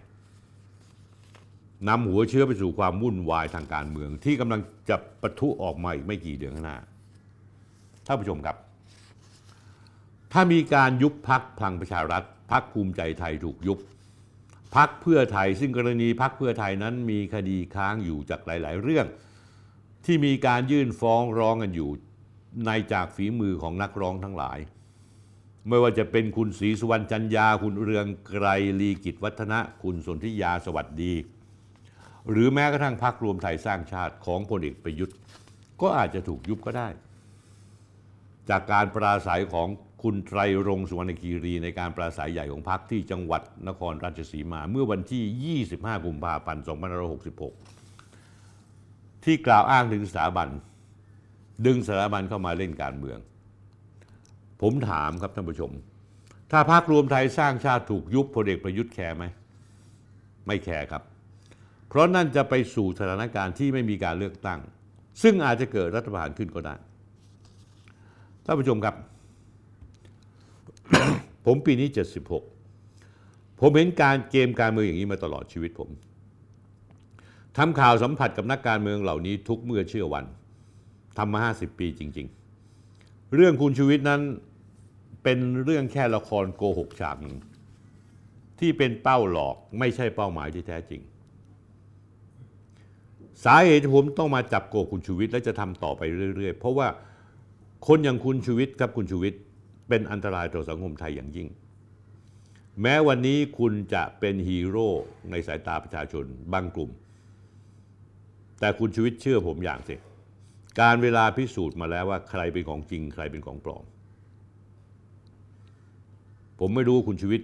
นำหัวเชื้อไปสู่ความวุ่นวายทางการเมือง ที่กำลังจะปะทุออกมาอีกไม่กี่เดือนข้างหน้าท่านผู้ชมครับ ถ้ามีการยุบพักพลังประชารัฐ พักภูมิใจไทยถูกยุบพักเพื่อไทย ซึ่งกรณีพักเพื่อไทยนั้นมีคดีค้างอยู่จากหลาย ๆ เรื่อง ที่มีการยื่นฟ้องร้องกันอยู่ในจากฝีมือของนักร้องทั้งหลาย ไม่ว่าจะเป็นคุณศรีสุวรรณจันยา คุณเรืองไกรลีกิจวัฒนะ คุณสนธิยาสวัสดี หรือแม้กระทั่งพรรครวมไทยสร้างชาติของพลเอกประยุทธ์ ก็อาจจะถูกยุบก็ได้ จากการปราศัยของ คุณไตรรงสุวรรณคีรีในการปราศัยใหญ่ของพรรคที่จังหวัดนครราชสีมา เมื่อวันที่ 25 กุมภาพันธ์ 2566 ที่กล่าวอ้างถึงสถาบัน ดึงสถาบันเข้ามาเล่นการเมือง ผมถามครับท่านผู้ชม ถ้าพรรครวมไทยสร้างชาติถูกยุบพลเอกประยุทธ์แคร์ไหม ไม่แคร์ครับ เพราะนั่นจะไปสู่สถานการณ์ที่ไม่มีการเลือกตั้ง ซึ่งอาจจะเกิดรัฐประหารขึ้นก็ได้ท่านผู้ชมครับ ผมปีนี้ 76 ผมเห็นการเกมการเมืองอย่างนี้มาตลอดชีวิตผมทำข่าวสัมผัสกับนักการเมืองเหล่านี้ทุกเมื่อเชื่อวันทำมา 50 ปีจริง ๆ เรื่องคุณชูวิทย์นั้นเป็นเรื่องแค่ละครโกหกฉากหนึ่งที่เป็นเป้าหลอกไม่ใช่เป้าหมายที่แท้จริง สาเหตุที่ผมต้องมาจับโกคุณชูวิทย์และจะทำต่อไปเรื่อย ๆ เพราะว่าคนอย่างคุณชูวิทย์ครับคุณชูวิทย์ เป็นอันตรายต่อสังคมไทยอย่างยิ่ง แม้วันนี้คุณจะเป็นฮีโร่ในสายตาประชาชนบางกลุ่ม แต่คุณชูวิทย์เชื่อผมอย่างสิการเวลาพิสูจน์มาแล้วว่าใครเป็นของจริง ใครเป็นของปลอม ผมไม่รู้คุณชีวิต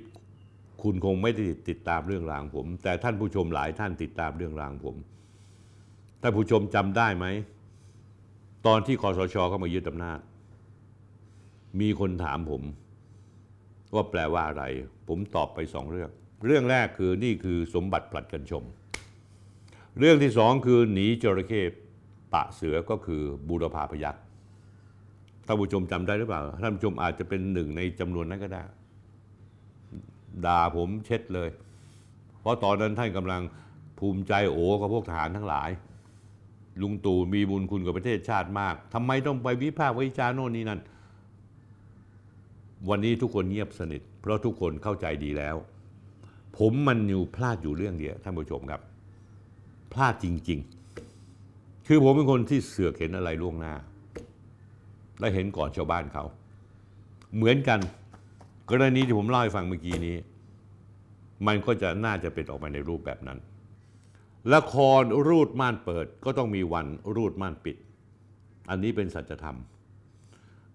คุณคงไม่ได้ติดตามเรื่องราวผม แต่ท่านผู้ชมหลายท่านติดตามเรื่องราวผมท่านผู้ชมจำได้ไหมตอนที่คอสชเข้ามายึดอำนาจ มีคนถามผม ว่าแปลว่าอะไร ผมตอบไปสองเรื่อง เรื่องแรกคือนี่คือสมบัติผลัดกันชม เรื่องที่สองคือหนีจระเข้ปะเสือก็คือบูรพาพยักษ์ท่านผู้ชมจำได้หรือเปล่าท่านผู้ชมอาจจะเป็นหนึ่งในจำนวนนั้นก็ได้ด่าผมเช็ดเลย เพราะตอนนั้นท่านกำลังภูมิใจโอ้กับพวกทหารทั้งหลาย ลุงตู่มีบุญคุณกับประเทศชาติมากทำไมต้องไปวิพากษ์วิจารณ์โน่นนี่นั่น วันนี้ทุกคนเงียบสนิท เพราะทุกคนเข้าใจดีแล้ว ผมมันอยู่พลาดอยู่เรื่องเดียวท่านผู้ชมครับ พลาดจริง ๆ คือผมเป็นคนที่เสือกเห็นอะไรล่วงหน้า และเห็นก่อนชาวบ้านเขา เหมือนกัน กรณีที่ผมเล่าให้ฟังเมื่อกี้นี้ มันก็จะน่าจะเป็นออกมาในรูปแบบนั้นละครรูดม่านเปิดก็ต้องมีวันรูดม่านปิด อันนี้เป็นสัจธรรม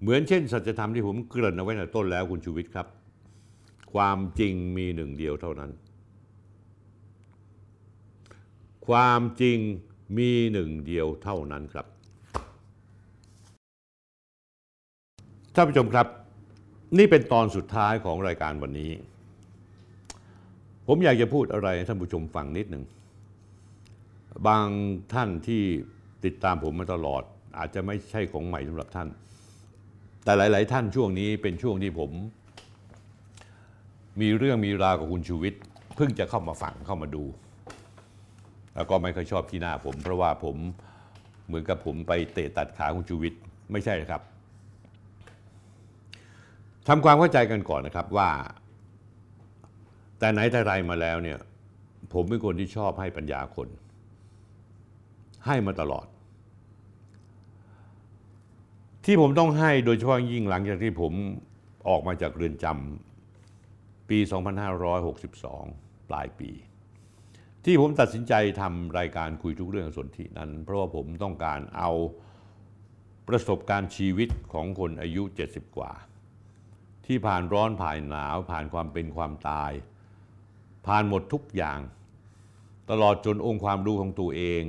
เหมือนเช่น สัจธรรมที่ผมเกริ่นเอาไว้ในต้นแล้วคุณชูวิทย์ครับ ความจริงมีหนึ่งเดียวเท่านั้น ความจริงมีหนึ่งเดียวเท่านั้นครับท่านผู้ชมครับ นี่เป็นตอนสุดท้ายของรายการวันนี้ ผมอยากจะพูดอะไรให้ท่านผู้ชมฟังนิดหนึ่งบางท่านที่ติดตามผมมาตลอด อาจจะไม่ใช่ของใหม่สำหรับท่าน แต่หลาย ๆ ท่านช่วงนี้เป็นช่วงที่ผม มีเรื่องมีราวกับคุณชูวิทย์เพิ่งจะเข้ามาฟังเข้ามาดู แล้วก็ไม่ค่อยชอบที่หน้าผม เพราะว่าผมเหมือนกับผมไปเตะตัดขาคุณชูวิทย์ไม่ใช่ครับทำความเข้าใจกันก่อนนะครับว่า แต่ไหนแต่ไรมาแล้วเนี่ยผมเป็นคนที่ชอบให้ปัญญาคน ให้มาตลอด ที่ผมต้องให้โดยเฉพาะยิ่งหลังจากที่ผมออกมาจากเรือนจำปี 2562 ปลายปี ที่ผมตัดสินใจทำรายการคุยทุกเรื่องสนธินั้น เพราะว่าผมต้องการเอาประสบการณ์ชีวิตของคนอายุ 70 กว่า ที่ผ่านร้อนผ่านหนาว ผ่านความเป็นความตาย ผ่านหมดทุกอย่าง ตลอดจนองค์ความรู้ของตัวเอง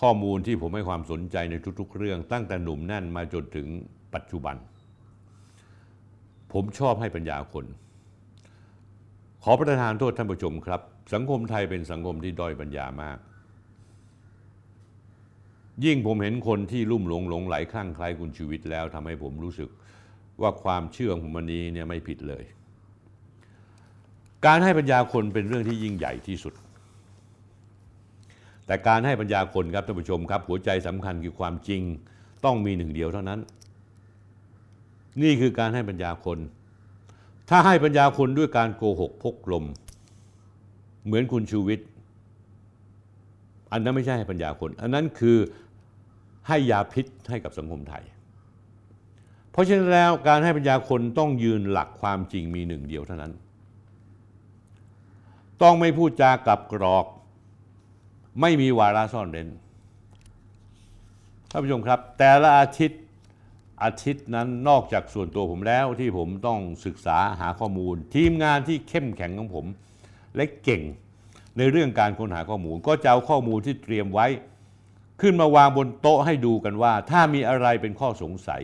ข้อมูลที่ผมให้ความสนใจในทุกๆ เรื่อง ตั้งแต่หนุ่มแน่นมาจนถึงปัจจุบัน ผมชอบให้ปัญญาคน ขอประทานโทษท่านผู้ชมครับ สังคมไทยเป็นสังคมที่ด้อยปัญญามาก ยิ่งผมเห็นคนที่ลุ่มหลงหลงไหลคลั่งคล้ายคุณชีวิตแล้วทำให้ผมรู้สึกว่าความเชื่อของผมวันนี้เนี่ยไม่ผิดเลย การให้ปัญญาคนเป็นเรื่องที่ยิ่งใหญ่ที่สุด แต่การให้ปัญญาคนครับท่านผู้ชมครับ หัวใจสำคัญคือความจริงต้องมีหนึ่งเดียวเท่านั้น นี่คือการให้ปัญญาคน ถ้าให้ปัญญาคนด้วยการโกหกพกลม เหมือนคุณชูวิทย์อันนั้นไม่ใช่ให้ปัญญาคน อันนั้นคือให้ยาพิษให้กับสังคมไทย เพราะฉะนั้นแล้วการให้ปัญญาคนต้องยืนหลักความจริงมีหนึ่งเดียวเท่านั้น ต้องไม่พูดจากับกรอก ไม่มีวาระซ่อนเร้นท่านผู้ชมครับ แต่ละอาทิตย์อาทิตย์นั้นนอกจากส่วนตัวผมแล้วที่ผมต้องศึกษาหาข้อมูล ทีมงานที่เข้มแข็งของผม และเก่งในเรื่องการค้นหาข้อมูล ก็จะเอาข้อมูลที่เตรียมไว้ ขึ้นมาวางบนโต๊ะให้ดูกันว่า ถ้ามีอะไรเป็นข้อสงสัย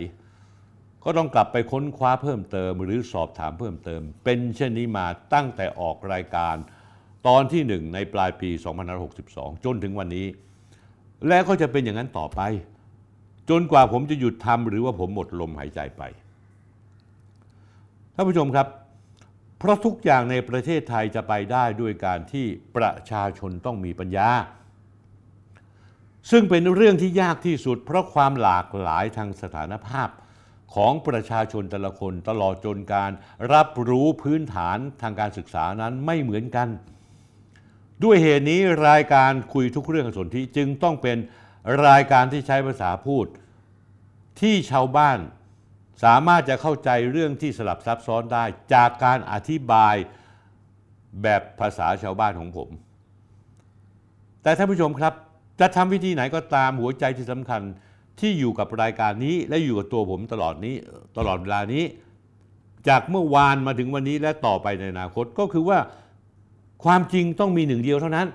ก็ต้องกลับไปค้นคว้าเพิ่มเติม หรือสอบถามเพิ่มเติม เป็นเช่นนี้มาตั้งแต่ออกรายการ ตอนที่หนึ่งในปลายปี 2562 จนถึงวันนี้ และก็จะเป็นอย่างนั้นต่อไป จนกว่าผมจะหยุดทำหรือว่าผมหมดลมหายใจไปท่านผู้ชมครับ เพราะทุกอย่างในประเทศไทยจะไปได้ด้วยการที่ประชาชนต้องมีปัญญา ซึ่งเป็นเรื่องที่ยากที่สุด เพราะความหลากหลายทางสถานภาพของประชาชนแต่ละคนตลอดจนการรับรู้พื้นฐานทางการศึกษานั้นไม่เหมือนกัน ด้วยเหตุนี้รายการคุยทุกเรื่องสนธิจึงต้องเป็นรายการที่ใช้ภาษาพูด ที่ชาวบ้านสามารถจะเข้าใจเรื่องที่สลับซับซ้อนได้ จากการอธิบายแบบภาษาชาวบ้านของผม แต่ท่านผู้ชมครับ จะทำวิธีไหนก็ตามหัวใจที่สำคัญที่อยู่กับรายการนี้และอยู่กับตัวผมตลอดนี้ตลอดเวลานี้ จากเมื่อวานมาถึงวันนี้และต่อไปในอนาคตก็คือว่า ความจริงต้องมีหนึ่งเดียวเท่านั้น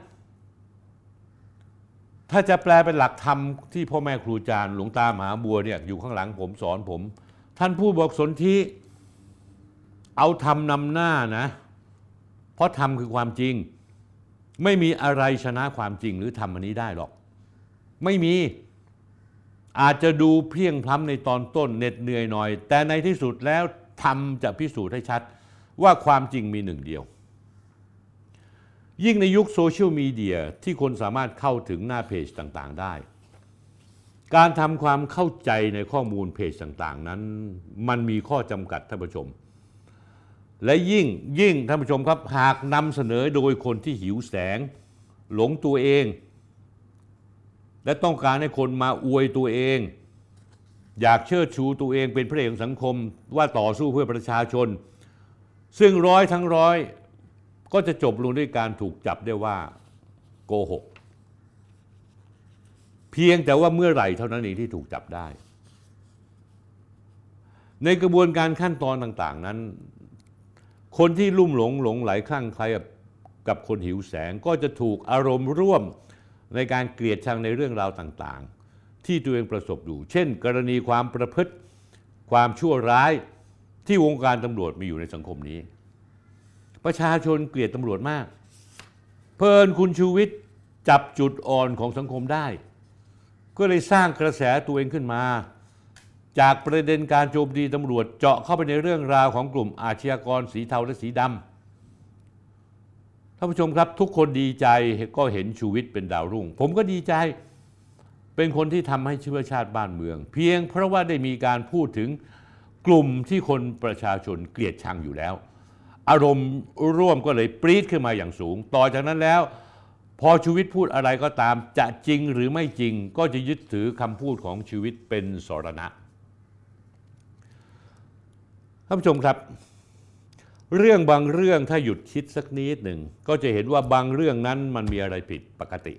ถ้าจะแปลเป็นหลักธรรมที่พ่อแม่ครูอาจารย์หลวงตามหาบัวเนี่ยอยู่ข้างหลังผมสอนผม ท่านผู้บอกสนธิเอาธรรมนำหน้านะ เพราะธรรมคือความจริง ไม่มีอะไรชนะความจริงหรือทำอันนี้ได้หรอก ไม่มีอาจจะดูเพียงพล้ำในตอนต้นเหน็ดเหนื่อยหน่อย แต่ในที่สุดแล้วทำจะพิสูจน์ให้ชัดว่าความจริงมีหนึ่งเดียว ยิ่งในยุคโซเชียลมีเดียที่คนสามารถเข้าถึงหน้าเพจต่างๆ ได้ การทำความเข้าใจในข้อมูลเพจต่างๆ นั้น มันมีข้อจำกัดท่านผู้ชม และยิ่งยิ่งท่านผู้ชมครับหากนำเสนอโดยคนที่หิวแสง หลงตัวเอง และต้องการให้คนมาอวยตัวเอง อยากเชิดชูตัวเองเป็นพระเอกของสังคมว่าต่อสู้เพื่อประชาชน ซึ่งร้อยทั้งร้อย ก็จะจบลงด้วยการถูกจับได้ว่าโกหก เพียงแต่ว่าเมื่อไหร่เท่านั้นเองที่ถูกจับได้ ในกระบวนการขั้นตอนต่าง ๆ นั้น คนที่ลุ่มหลงหลงไหลคลั่งใครกับคนหิวแสงก็จะถูกอารมณ์ร่วมในการเกลียดชังในเรื่องราวต่าง ๆ ที่ตัวเองประสบอยู่ เช่น กรณีความประพฤติความชั่วร้ายที่วงการตำรวจมีอยู่ในสังคมนี้ ประชาชนเกลียดตำรวจมาก เพลินคุณชูวิทย์จับจุดอ่อนของสังคมได้ ก็เลยสร้างกระแสตัวเองขึ้นมา จากประเด็นการโจมตีตำรวจเจาะเข้าไปในเรื่องราวของกลุ่มอาชญากรสีเทาและสีดำท่านผู้ชมครับทุกคนดีใจก็เห็นชูวิทย์เป็นดาวรุ่ง ผมก็ดีใจเป็นคนที่ทำให้ชื้อชาติบ้านเมือง เพียงเพราะว่าได้มีการพูดถึงกลุ่มที่คนประชาชนเกลียดชังอยู่แล้ว อารมณ์ร่วมก็เลยปรี๊ดขึ้นมาอย่างสูง ต่อจากนั้นแล้ว พอชูวิทย์พูดอะไรก็ตามจะจริงหรือไม่จริง ก็จะยึดถือคำพูดของชีวิตเป็นสรณะท่านผู้ชมครับ เรื่องบางเรื่องถ้าหยุดคิดสักนิดหนึ่งก็จะเห็นว่าบางเรื่องนั้นมันมีอะไรผิดปกติ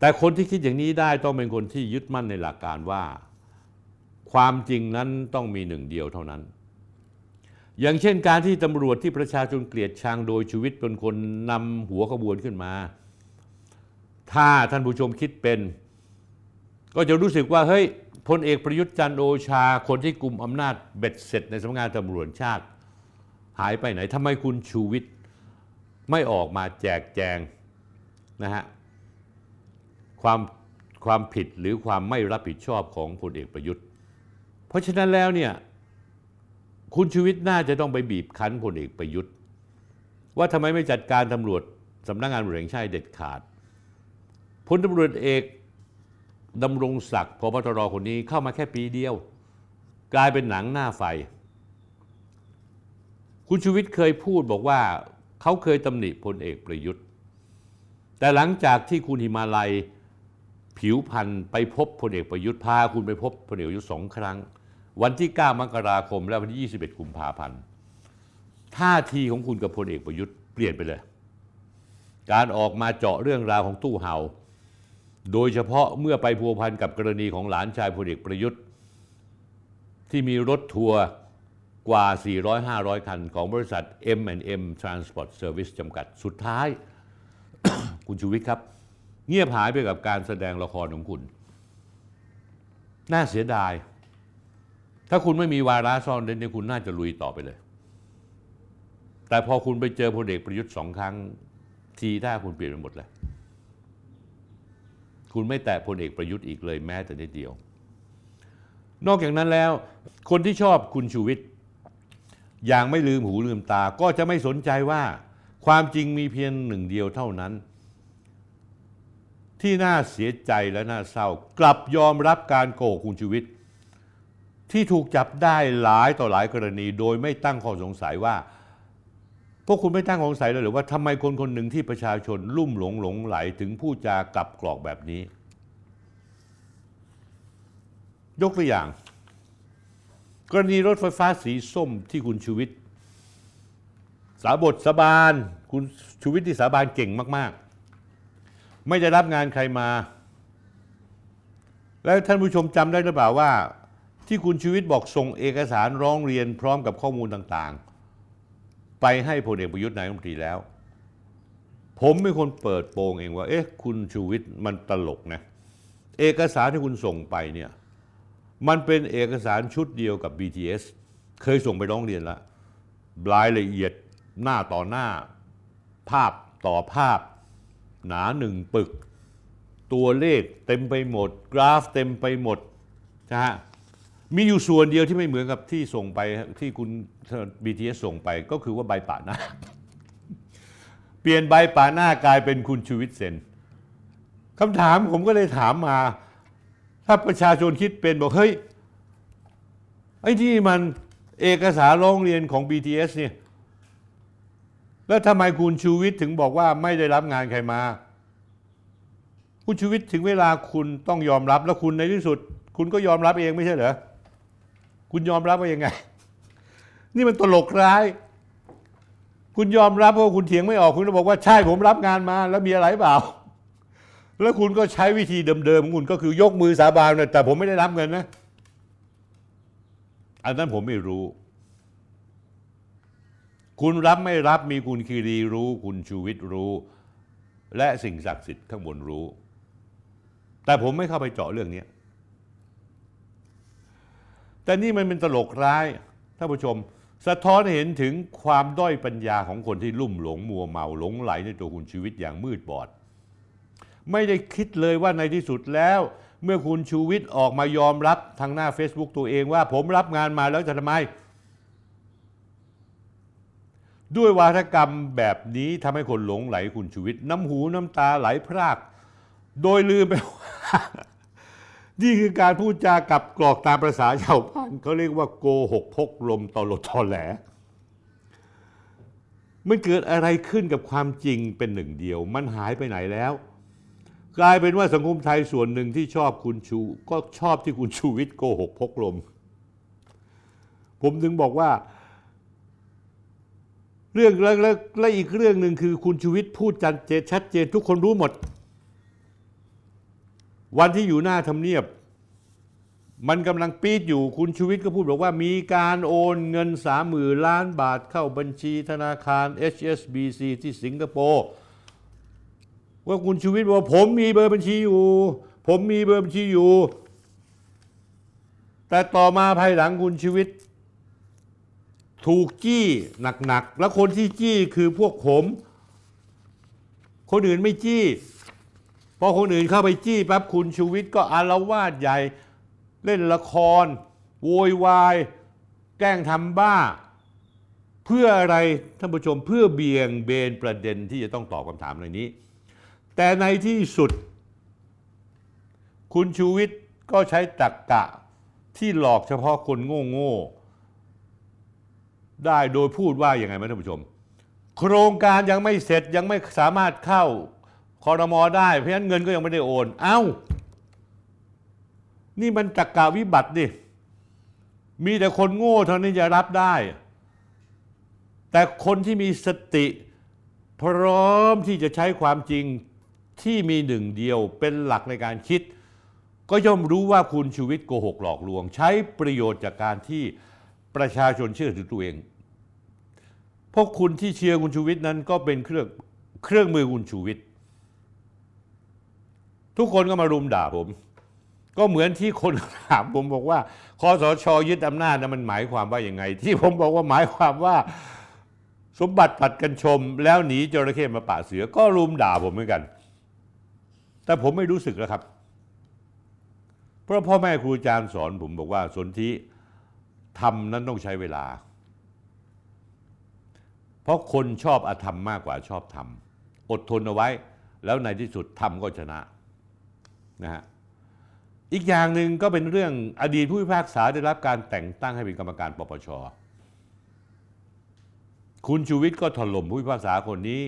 แต่คนที่คิดอย่างนี้ได้ต้องเป็นคนที่ยึดมั่นในหลักการว่า ความจริงนั้นต้องมีหนึ่งเดียวเท่านั้น อย่างเช่นการที่ตำรวจที่ประชาชนเกลียดชังโดยชีวิตเป็นคนนำหัวขบวนขึ้นมา ถ้าท่านผู้ชมคิดเป็น ก็จะรู้สึกว่าเฮ้ยพลเอกประยุทธ์จันโอชา คนที่กลุ่มอำนาจเบ็ดเสร็จในสำนักงานตำรวจชาติ หายไปไหนทำไมคุณชูวิทย์ไม่ออกมาแจกแจงนะฮะความความผิดหรือความไม่รับผิดชอบของพลเอกประยุทธ์ เพราะฉะนั้นแล้วเนี่ย คุณชูวิทย์น่าจะต้องไปบีบคั้นพลเอกประยุทธ์ ว่าทำไมไม่จัดการตำรวจสำนักงานตำรวจแห่งชาติเด็ดขาดพลตำรวจเอกดำรงศักดิ์พบตรคนนี้เข้ามาแค่ปีเดียว กลายเป็นหนังหน้าไฟ คุณชูวิทย์เคยพูดบอกว่าเขาเคยตำหนิพลเอกประยุทธ์ แต่หลังจากที่คุณหิมาลัยผิวพันธ์ไปพบพลเอกประยุทธ์พาคุณไปพบพลเอกประยุทธ์สองครั้ง วันที่ 9 มกราคม และวันที่ 21 กุมภาพันธ์ท่าทีของคุณกับพลเอกประยุทธ์เปลี่ยนไปเลย การออกมาเจาะเรื่องราวของตู้เห่า โดยเฉพาะเมื่อไปพัวพันกับกรณีของหลานชายพลเอกประยุทธ์ ที่มีรถทัวร์กว่า 400-500 คัน ของบริษัท M&M Transport Service จำกัดสุดท้าย คุณชูวิทย์ครับ เงียบหายไปกับการแสดงละครของคุณ น่าเสียดาย ถ้าคุณไม่มีวาระซ่อนเร้นเนี่ยคุณน่าจะลุยต่อไปเลย แต่พอคุณไปเจอพลเอกประยุทธ์สองครั้งทีท่าคุณเปลี่ยนไปหมดเลยคุณไม่แตะพลเอกประยุทธ์อีกเลยแม้แต่นิดเดียว นอกจากนั้นแล้ว คนที่ชอบคุณชูวิทย์อย่างไม่ลืมหูลืมตา ก็จะไม่สนใจว่าความจริงมีเพียงหนึ่งเดียวเท่านั้น ที่น่าเสียใจและน่าเศร้ากลับยอมรับการโกหกคุณชีวิต ที่ถูกจับได้หลายต่อหลายกรณี โดยไม่ตั้งข้อสงสัยว่า พวกคุณไม่ตั้งข้อสงสัยเลยหรือว่าทำไมคนคนหนึ่งที่ประชาชนลุ่มหลงหลงไหลถึงผู้จากลับกรอกแบบนี้ ยกตัวอย่าง กรณีรถไฟฟ้าสีส้มที่คุณชูวิทย์สาบทสาบานคุณชูวิทย์ที่สาบานเก่งมาก ๆ ไม่ได้รับงานใครมา แล้วท่านผู้ชมจำได้หรือเปล่าว่า ที่คุณชูวิทย์บอกส่งเอกสารร้องเรียนพร้อมกับข้อมูลต่างๆ ไปให้พลเอกประยุทธ์นายกรัฐมนตรีแล้ว ผมเป็นคนเปิดโปงเองว่า เอ๊ะ คุณชูวิทย์มันตลกนะ เอกสารที่คุณส่งไปเนี่ยมันเป็นเอกสารชุดเดียวกับ BTS เคยส่งไปร้องเรียนแล้วรายละเอียดหน้าต่อหน้า ภาพต่อภาพ หนาหนึ่งปึก ตัวเลขเต็มไปหมด กราฟเต็มไปหมดนะฮะ มีอยู่ส่วนเดียวที่ไม่เหมือนกับที่ส่งไปที่คุณ BTS ส่งไปก็คือว่าใบป่าหน้า เปลี่ยนใบป่าหน้ากลายเป็นคุณชูวิทย์เซนคำถามผมก็เลยถามมา ถ้าประชาชนคิดเป็นบอก เฮ้ย ไอ้ที่มันเอกสารร้องเรียนของ BTS เนี่ย แล้วทำไมคุณชูวิทย์ถึงบอกว่าไม่ได้รับงานใครมา คุณชูวิทย์ถึงเวลาคุณต้องยอมรับแล้วคุณในที่สุด คุณก็ยอมรับเองไม่ใช่เหรอ คุณยอมรับว่ายังไง นี่มันตลกร้าย คุณยอมรับเพราะคุณเถียงไม่ออกคุณก็บอกว่าใช่ผมรับงานมา แล้วมีอะไรเปล่า แล้วคุณก็ใช้วิธีเดิมๆของคุณก็คือยกมือสาบานนะแต่ผมไม่ได้รับเงินนะ อันนั้นผมไม่รู้ คุณรับไม่รับมีคุณคีรีรู้ คุณชูวิทย์รู้ และสิ่งศักดิ์สิทธิ์ข้างบนรู้ แต่ผมไม่เข้าไปเจาะเรื่องนี้ แต่นี่มันเป็นตลกร้ายท่านผู้ชม สะท้อนเห็นถึงความด้อยปัญญาของคนที่ลุ่มหลงมัวเมาหลงไหลในตัวคุณชีวิตอย่างมืดบอด ไม่ได้คิดเลยว่าในที่สุดแล้ว เมื่อคุณชูวิทย์ออกมายอมรับทางหน้า Facebook ตัวเองว่าผมรับงานมาแล้วจะทำไมด้วยวาทกรรมแบบนี้ทำให้คนหลงไหลคุณชูวิทย์น้ำหูน้ำตาไหลพราก โดยลืมไปว่า นี่คือการพูดจากับกรอกตามประษาชาวบ้านเขาเรียกว่าโกหกพกลมตอลดทอแหลมันเกิดอะไรขึ้นกับความจริงเป็นหนึ่งเดียว มันหายไปไหนแล้ว กลายเป็นว่าสังคมไทยส่วนหนึ่งที่ชอบคุณชู ก็ชอบที่คุณชูวิทย์โกหกพกลม ผมถึงบอกว่า เรื่องและและและอีกเรื่องหนึ่งคือคุณชูวิทย์พูดจันเจชัดเจนทุกคนรู้หมด วันที่อยู่หน้าทำเนียบ มันกำลังปีดอยู่คุณชูวิทย์ก็พูดบอกว่า มีการโอนเงินสามหมื่นล้านบาทเข้าบัญชีธนาคาร HSBC ที่สิงคโปร์ว่าคุณชูวิทย์บอกว่าผมมีเบอร์บัญชีอยู่ ผมมีเบอร์บัญชีอยู่ แต่ต่อมาภายหลังคุณชูวิทย์ถูกจี้หนักๆ แล้วคนที่จี้คือพวกผม คนอื่นไม่จี้ พอคนอื่นเข้าไปจี้ปั๊บคุณชูวิทย์ก็อารวาสใหญ่ เล่นละคร โวยวาย แกล้งทำบ้า เพื่ออะไรท่านผู้ชมเพื่อเบี่ยงเบนประเด็นที่จะต้องตอบคำถามในนี้ แต่ในที่สุด คุณชูวิทย์ก็ใช้ตรรกกะที่หลอกเฉพาะคนโง่ๆได้โดยพูดว่าอย่างไงไหมท่านผู้ชม โครงการยังไม่เสร็จยังไม่สามารถเข้า คอรมอได้เพราะฉะนั้นเงินก็ยังไม่ได้โอน เอ้า นี่มันจักกาวิบัติดิมีแต่คนโง่เท่านั้จะรับได้ แต่คนที่มีสติ พร้อมที่จะใช้ความจริงที่มีหนึ่งเดียวเป็นหลักในการคิด ก็ย่อมรู้ว่าคุณชูวิทย์โกหกหลอกลวง ใช้ประโยชน์จากการที่ประชาชนเชื่อถือตัวเอง พวกคุณที่เชียร์คุณชูวิทย์นั้นก็เป็นเครื่องเครื่องมือคุณชูวิทย์ ทุกคนก็มารุมด่าผม ก็เหมือนที่คนถามผมบอกว่าคอสชยึดอำนาจนะมันหมายความว่าอย่างไง ที่ผมบอกว่าหมายความว่า สมบัติผัดกันชม แล้วหนีจระเข้มาป่าเสือ ก็รุมด่าผมเหมือนกัน แต่ผมไม่รู้สึกแล้วครับ เพราะพ่อแม่ครูอาจารย์สอนผมบอกว่าสนธิทำนั้นต้องใช้เวลา เพราะคนชอบอธรรมมากกว่าชอบธรรมอดทนเอาไว้ แล้วในที่สุดธรรมก็ชนะ นะฮะอีกอย่างหนึ่งก็เป็นเรื่องอดีตผู้พิพากษาได้รับการแต่งตั้งให้เป็นกรรมการปปช คุณชูวิทย์ก็ถล่มผู้พิพากษาคนนี้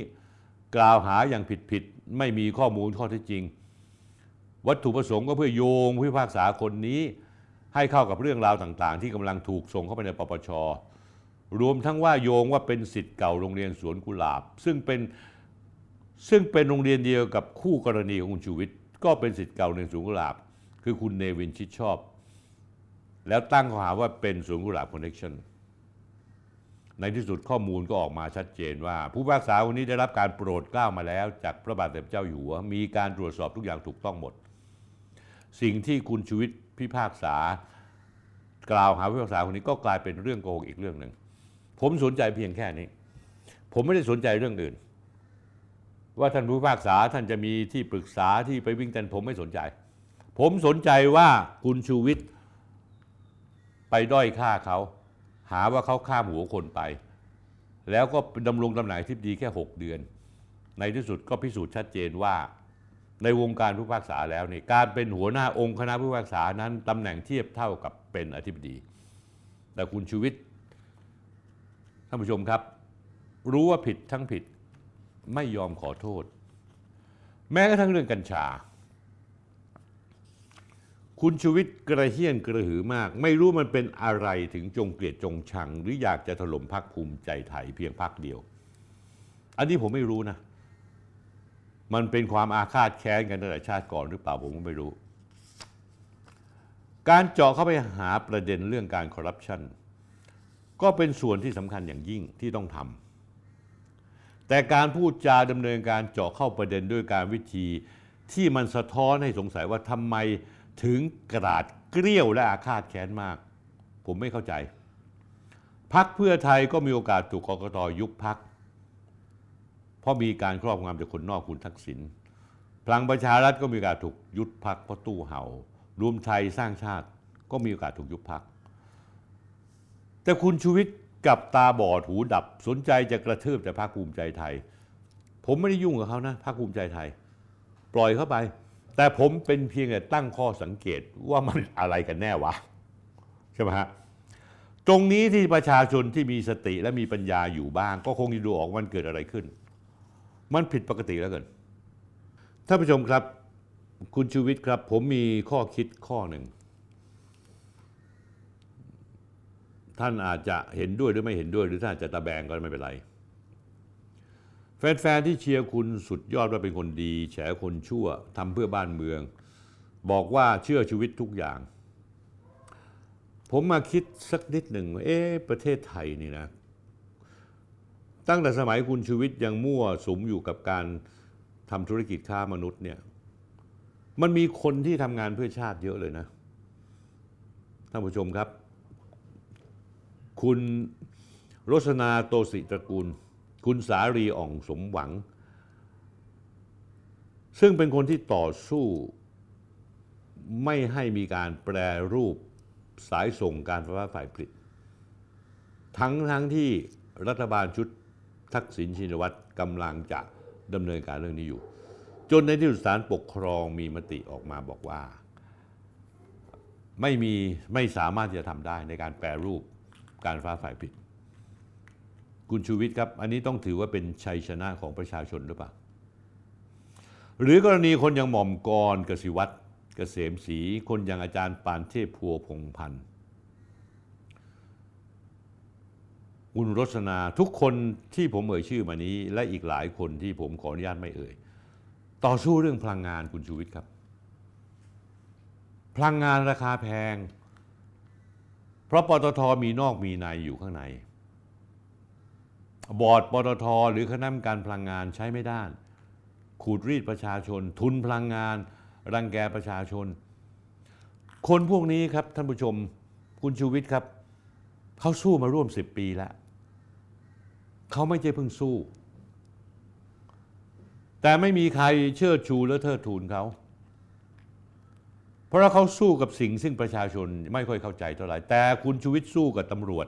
กล่าวหาอย่างผิดๆไม่มีข้อมูลข้อเท็จจริง วัตถุประสงค์ก็เพื่อโยงผู้พิพากษาคนนี้ให้เข้ากับเรื่องราวต่างๆ ที่กำลังถูกส่งเข้าไปในปปช รวมทั้งว่าโยงว่าเป็นสิทธิ์เก่าโรงเรียนสวนกุหลาบ ซึ่งเป็นซึ่งเป็นโรงเรียนเดียวกับคู่กรณีของคุณชูวิทย์ ก็เป็นสิทธิ์เก่าโรงเรียนสวนกุหลาบ คือคุณเนวินชิดชอบ แล้วตั้งข้อหาว่าเป็นสวนกุหลาบคอนเนคชั่นในที่สุดข้อมูลก็ออกมาชัดเจนว่า ผู้พิพากษาคนนี้ได้รับการโปรดเกล้ามาแล้ว จากพระบาทสมเด็จเจ้าอยู่หัว มีการตรวจสอบทุกอย่างถูกต้องหมด สิ่งที่คุณชูวิทย์พิพากษา กล่าวหาผู้พิพากษาคนนี้ก็กลายเป็นเรื่องโกหกอีกเรื่องหนึ่งผมสนใจเพียงแค่นี้ ผมไม่ได้สนใจเรื่องอื่น ว่าท่านผู้พิพากษาท่านจะมีที่ปรึกษาที่ไปวิ่งเต้นผมไม่สนใจ ผมสนใจว่าคุณชูวิทย์ไปด้อยค่าเขา หาว่าเขาข้ามหัวคนไป แล้วก็ดำรงตำแหน่งที่ดีแค่ 6 เดือน ในที่สุดก็พิสูจน์ชัดเจนว่าในวงการผู้พิพากษาแล้วนี่การเป็นหัวหน้าองค์คณะผู้พิพากษานั้นตำแหน่งเทียบเท่ากับเป็นอธิบดี แต่คุณชูวิทย์ท่านผู้ชมครับ รู้ว่าผิดทั้งผิด ไม่ยอมขอโทษ แม้กระทั่งเรื่องกัญชา คุณชูวิทย์กระเฮี้ยนกระหือมาก ไม่รู้มันเป็นอะไรถึงจงเกลียดจงชัง หรืออยากจะถล่มพักภูมิใจไทยเพียงพักเดียว อันนี้ผมไม่รู้นะ มันเป็นความอาฆาตแค้นกันตั้งแต่ชาติก่อนหรือเปล่าผมก็ไม่รู้ การเจาะเข้าไปหาประเด็นเรื่องการคอร์รัปชันก็เป็นส่วนที่สำคัญอย่างยิ่งที่ต้องทำ แต่การพูดจาดำเนินการเจาะเข้าประเด็นด้วยการวิธี ที่มันสะท้อนให้สงสัยว่าทำไมถึงกราดเกลี้ยวและอาฆาตแค้นมาก ผมไม่เข้าใจพักเพื่อไทยก็มีโอกาสถูกกรกตยุบพัก เพราะมีการครอบงำจากคนนอกคุณทักษิณพลังประชารัฐก็มีโอกาสถูกยุบพักเพราะตู้เห่า รวมไทยสร้างชาติก็มีโอกาสถูกยุบพัก แต่คุณชูวิทย์ กับตาบอดหูดับสนใจจะกระทืบแต่พรรคภูมิใจไทย ผมไม่ได้ยุ่งกับเขานะพรรคภูมิใจไทย ปล่อยเข้าไป แต่ผมเป็นเพียงแต่ตั้งข้อสังเกตว่ามันอะไรกันแน่วะใช่ไหมฮะตรงนี้ที่ประชาชนที่มีสติและมีปัญญาอยู่บ้าง ก็คงจะดูออกว่ามันเกิดอะไรขึ้น มันผิดปกติแล้วเกินท่านผู้ชมครับ คุณชูวิทย์ครับ ผมมีข้อคิดข้อหนึ่ง ท่านอาจจะเห็นด้วยหรือไม่เห็นด้วย หรือท่านอาจจะตะแบงก็ไม่เป็นไร แฟนๆที่เชียร์คุณสุดยอดว่าเป็นคนดี แฉคนชั่วทำเพื่อบ้านเมือง บอกว่าเชื่อชีวิตทุกอย่าง ผมมาคิดสักนิดหนึ่งเอ๊ะประเทศไทยนี่นะ ตั้งแต่สมัยคุณชูวิทย์ยังมั่วสุมอยู่กับการทำธุรกิจค้ามนุษย์เนี่ยมันมีคนที่ทำงานเพื่อชาติเยอะเลยนะท่านผู้ชมครับ คุณรสนาโตสิตระกูล คุณสารีอ่องสมหวัง ซึ่งเป็นคนที่ต่อสู้ไม่ให้มีการแปรรูปสายส่งการไฟฟ้าฝ่ายผลิต ทั้งทั้งที่รัฐบาลชุดทักษิณชินวัตรกำลังจะดำเนินการเรื่องนี้อยู่ จนในที่สุดศาลปกครองมีมติออกมาบอกว่า ไม่มีไม่สามารถที่จะทำได้ในการแปรรูป การฟ้าฝ่ายผลิตคุณชูวิทย์ครับ อันนี้ต้องถือว่าเป็นชัยชนะของประชาชนหรือเปล่า หรือกรณีคนอย่างหม่อมกรกสิวัตรเกษมศรีคนอย่างอาจารย์ปานเทพพัวพงพันธ์คุณรสนาทุกคนที่ผมเอ่ยชื่อมานี้ และอีกหลายคนที่ผมขออนุญาตไม่เอ่ย ต่อสู้เรื่องพลังงานคุณชูวิทย์ครับ พลังงานราคาแพง เพราะปตทมีนอกมีในอยู่ข้างใน บอร์ดปตทหรือคณะกรรมการพลังงานใช้ไม่ได้ ขูดรีดประชาชน ทุนพลังงาน รังแกประชาชน คนพวกนี้ครับท่านผู้ชมคุณชูวิทย์ครับเขาสู้มาร่วมสิบปีแล้วเขาไม่ใช่เพิ่งสู้ แต่ไม่มีใครเชิดชูและเทิดทูนเขา เพราะเขาสู้กับสิ่งซึ่งประชาชนไม่ค่อยเข้าใจเท่าไหร่ แต่คุณชูวิทย์สู้กับตำรวจ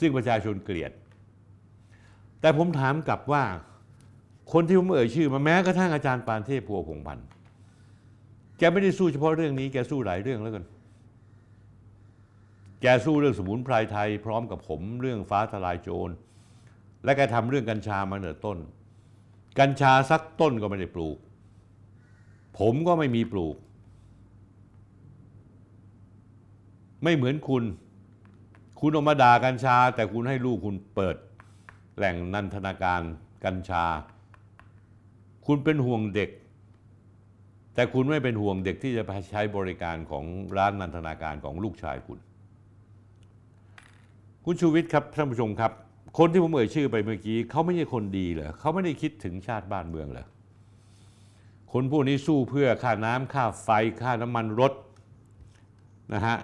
ซึ่งประชาชนเกลียด แต่ผมถามกลับว่า คนที่ผมเอ่ยชื่อ มาแม้กระทั่งอาจารย์ปานเทพพัวพงพันธ์แกไม่ได้สู้เฉพาะเรื่องนี้แกสู้หลายเรื่องแล้วกัน แกสู้เรื่องสมุนไพรไทย พร้อมกับผมเรื่องฟ้าทลายโจร และแกทำเรื่องกัญชามาเหนือต้น กัญชาสักต้นก็ไม่ได้ปลูก ผมก็ไม่มีปลูก ไม่เหมือนคุณ คุณออกมาด่ากัญชา แต่คุณให้ลูกคุณเปิดแหล่งนันทนาการกัญชา คุณเป็นห่วงเด็ก แต่คุณไม่เป็นห่วงเด็กที่จะไปใช้บริการของร้านนันทนาการของลูกชายคุณ คุณชูวิทย์ครับท่านผู้ชมครับ คนที่ผมเอ่ยชื่อไปเมื่อกี้เขาไม่ใช่คนดีเหรอเขาไม่ได้คิดถึงชาติบ้านเมืองเหรอคนพวกนี้สู้เพื่อค่าน้ำค่าไฟค่าน้ำมันรถนะฮะ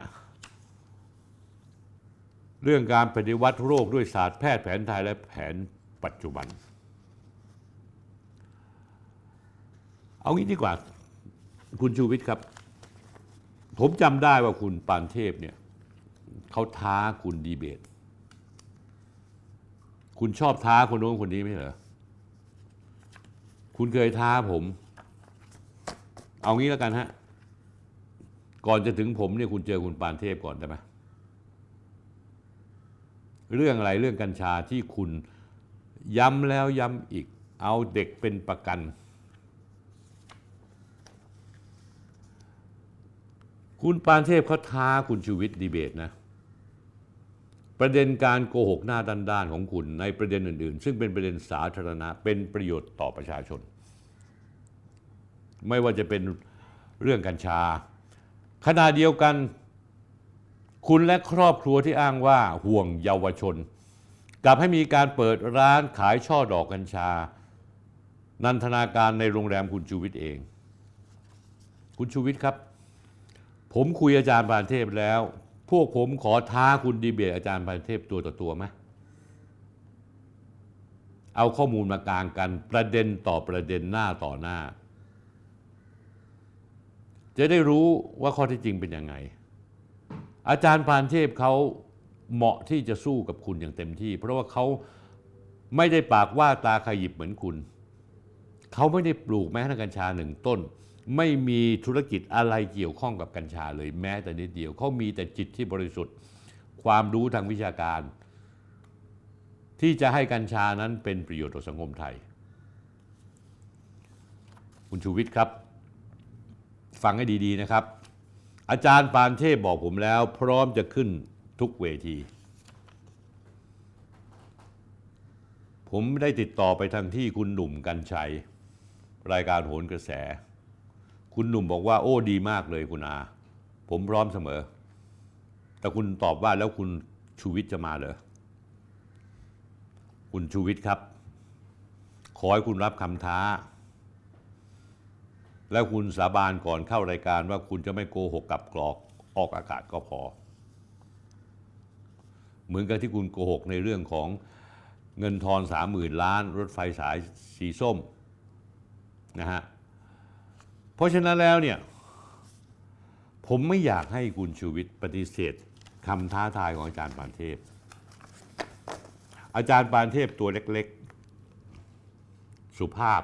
เรื่องการปฏิวัติโรคด้วยศาสตร์แพทย์แผนไทยและแผนปัจจุบัน เอางี้ดีกว่า คุณชูวิทย์ครับ ผมจำได้ว่าคุณปานเทพเนี่ยเขาท้าคุณดีเบต คุณชอบท้าคนโน้นคนนี้ไหมเหรอ คุณเคยท้าผม เอางี้แล้วกันฮะ ก่อนจะถึงผมเนี่ยคุณเจอคุณปานเทพก่อนได้ไหม เรื่องอะไรเรื่องกัญชาที่คุณย้ำแล้วย้ำอีก เอาเด็กเป็นประกัน คุณปานเทพเขาท้าคุณชูวิทย์ดีเบตนะ ประเด็นการโกหกหน้าด้านๆของคุณในประเด็นอื่นๆ ซึ่งเป็นประเด็นสาธารณะเป็นประโยชน์ต่อประชาชน ไม่ว่าจะเป็นเรื่องกัญชาขณะเดียวกัน คุณและครอบครัวที่อ้างว่าห่วงเยาวชนกลับให้มีการเปิดร้านขายช่อดอกกัญชา นันทนาการในโรงแรมคุณชูวิทย์เอง คุณชูวิทย์ครับ ผมคุยอาจารย์ปานเทพแล้ว พวกผมขอท้าคุณดีเบตอาจารย์ปานเทพตัวต่อตัวไหมเอาข้อมูลมากลางกันประเด็นต่อประเด็นหน้าต่อหน้า จะได้รู้ว่าข้อที่จริงเป็นยังไง อาจารย์ปานเทพเขาเหมาะที่จะสู้กับคุณอย่างเต็มที่ เพราะว่าเขาไม่ได้ปากว่าตาขยิบเหมือนคุณ เขาไม่ได้ปลูกแม้แต่กัญชาหนึ่งต้น ไม่มีธุรกิจอะไรเกี่ยวข้องกับกัญชาเลยแม้แต่นิดเดียวเขามีแต่จิตที่บริสุทธิ์ ความรู้ทางวิชาการ ที่จะให้กัญชานั้นเป็นประโยชน์ต่อสังคมไทย คุณชูวิทย์ครับ ฟังให้ดี ๆ นะครับ อาจารย์ปานเทพบอกผมแล้ว พร้อมจะขึ้นทุกเวที ผมได้ติดต่อไปทางที่คุณหนุ่มกัญชัย รายการโหนกระแส คุณหนุ่มบอกว่าโอ้ดีมากเลยคุณอา ผมพร้อมเสมอ แต่คุณตอบว่าแล้วคุณชูวิทย์จะมาเหรอคุณชูวิทย์ครับ ขอให้คุณรับคำท้า แล้วคุณสาบานก่อนเข้ารายการว่าคุณจะไม่โกหกกับกรอกออกอากาศก็พอ เหมือนกับที่คุณโกหกในเรื่องของเงินทอนสามหมื่นล้าน รถไฟสายสีส้มนะฮะเพราะฉะนั้นแล้วเนี่ยผมไม่อยากให้คุณชูวิทย์ปฏิเสธคำท้าทายของอาจารย์ปานเทพ อาจารย์ปานเทพตัวเล็กๆ สุภาพ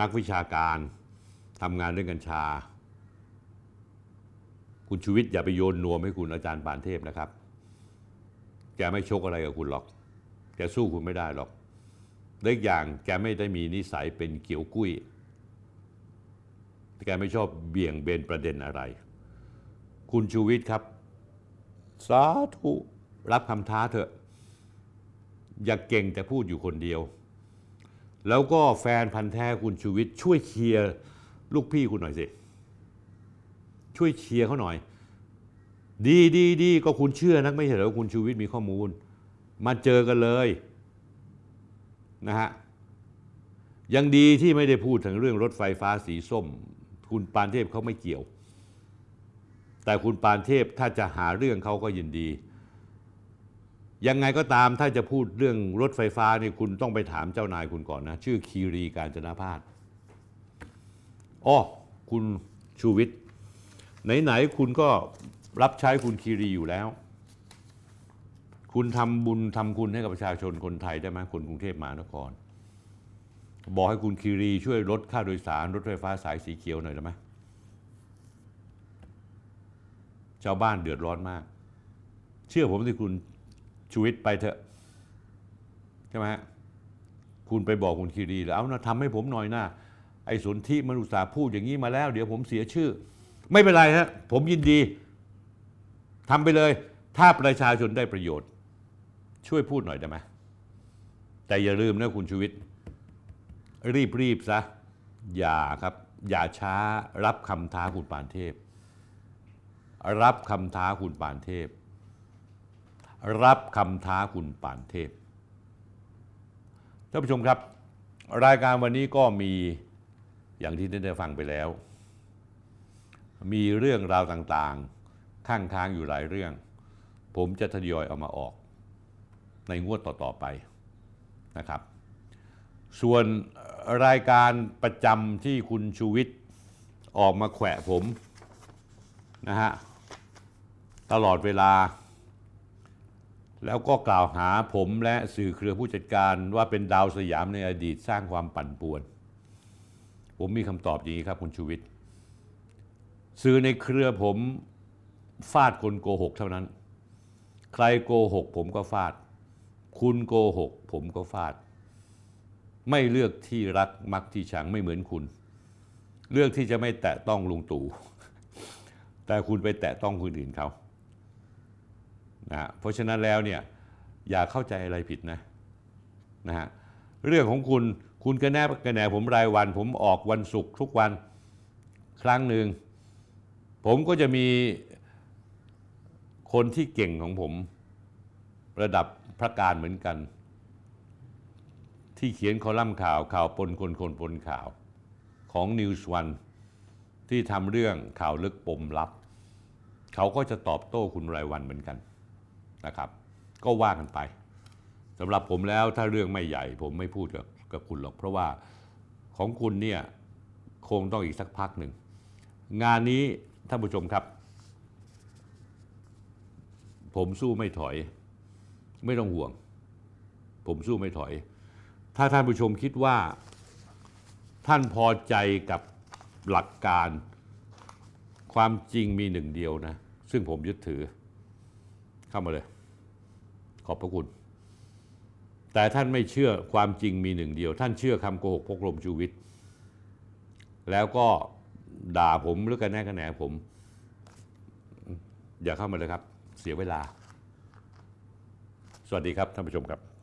นักวิชาการ ทำงานเรื่องกัญชา คุณชูวิทย์อย่าไปโยนนวมให้คุณอาจารย์ปานเทพนะครับ แกไม่ชกอะไรกับคุณหรอก แกสู้คุณไม่ได้หรอกเล็กอย่างแกไม่ได้มีนิสัยเป็นเกี่ยวกุ้ย แกไม่ชอบเบี่ยงเบนประเด็นอะไร คุณชูวิทย์ครับ สาธุรับคำท้าเถอะ อย่าเก่งแต่พูดอยู่คนเดียว แล้วก็แฟนพันธ์แท้คุณชูวิทย์ช่วยเคลียร์ ลูกพี่คุณหน่อยสิ ช่วยเชียร์เขาหน่อย ดีดีดีก็คุณเชื่อนักไม่ใช่เหรอว่าคุณชูวิทย์มีข้อมูล มาเจอกันเลยนะฮะยังดีที่ไม่ได้พูดถึงเรื่องรถไฟฟ้าสีส้ม คุณปานเทพเขาไม่เกี่ยว แต่คุณปานเทพถ้าจะหาเรื่องเขาก็ยินดี ยังไงก็ตามถ้าจะพูดเรื่องรถไฟฟ้านี่คุณต้องไปถามเจ้านายคุณก่อนนะ ชื่อคีรีการจนาพาส อ้อคุณชูวิทย์ไหนๆคุณก็รับใช้คุณคีรีอยู่แล้ว คุณทำบุญทำคุณให้กับประชาชนคนไทยได้ไหมคนกรุงเทพมหานคร บอกให้คุณคีรีช่วยลดค่าโดยสารรถไฟฟ้าสายสีเขียวหน่อยได้ไหมชาวบ้านเดือดร้อนมาก เชื่อผมที่คุณชูวิทย์ไปเถอะใช่ไหมฮะคุณไปบอกคุณคีรีแล้วเอานะทำให้ผมหน่อยนะ ไอ้สนที่มันอุตส่าพูดอย่างนี้มาแล้ว เดี๋ยวผมเสียชื่อ ไม่เป็นไรฮะผมยินดีทำไปเลย ถ้าประชาชนได้ประโยชน์ ช่วยพูดหน่อยได้ไหมแต่อย่าลืมนะคุณชูวิทย์รีบรีบซะอย่าครับ อย่าช้ารับคำท้าคุณปานเทพ รับคำท้าคุณปานเทพ รับคำท้าคุณปานเทพท่านผู้ชมครับ รายการวันนี้ก็มี อย่างที่ได้ฟังไปแล้ว มีเรื่องราวต่างๆ ข้างค้างอยู่หลายเรื่อง ผมจะทยอยเอามาออก ในงวดต่อๆไปนะครับ ส่วนรายการประจำที่คุณชูวิทย์ออกมาแขวะผมนะฮะตลอดเวลา แล้วก็กล่าวหาผมและสื่อเครือผู้จัดการว่าเป็นดาวสยามในอดีตสร้างความปั่นป่วน ผมมีคำตอบอย่างนี้ครับคุณชูวิทย์สื่อในเครือผมฟาดคนโกหกเท่านั้น ใครโกหกผมก็ฟาด คุณโกหกผมก็ฟาด ไม่เลือกที่รักมักที่ชังไม่เหมือนคุณ เลือกที่จะไม่แตะต้องลุงตู่แต่คุณไปแตะต้องคนอื่นเขานะฮะเพราะฉะนั้นแล้วเนี่ยอย่าเข้าใจอะไรผิดนะนะฮะเรื่องของคุณ คุณกระแนบกระแหนผมรายวัน ผมออกวันศุกร์ทุกวันครั้งหนึ่งผมก็จะมีคนที่เก่งของผมระดับพระการเหมือนกัน ที่เขียนคอลัมน์ข่าวข่าวปนคนคนปนข่าวของ News One ที่ทำเรื่องข่าวลึกปมลับ เขาก็จะตอบโต้คุณรายวันเหมือนกันนะครับ ก็ว่ากันไปสำหรับผมแล้วถ้าเรื่องไม่ใหญ่ผมไม่พูดกับ กับคุณหรอก เพราะว่าของคุณเนี่ยคงต้องอีกสักพักหนึ่ง งานนี้ท่านผู้ชมครับ ผมสู้ไม่ถอย ไม่ต้องห่วง ผมสู้ไม่ถอย ถ้าท่านผู้ชมคิดว่าท่านพอใจกับหลักการความจริงมีหนึ่งเดียวนะ ซึ่งผมยึดถือเข้ามาเลย ขอบพระคุณ แต่ท่านไม่เชื่อความจริงมีหนึ่งเดียว ท่านเชื่อคำโกหกพกลมชูวิทย์แล้วก็ด่าผมหรือกันแน่กันแหนผม อย่าเข้ามาเลยครับ เสียเวลา สวัสดีครับท่านผู้ชมครับ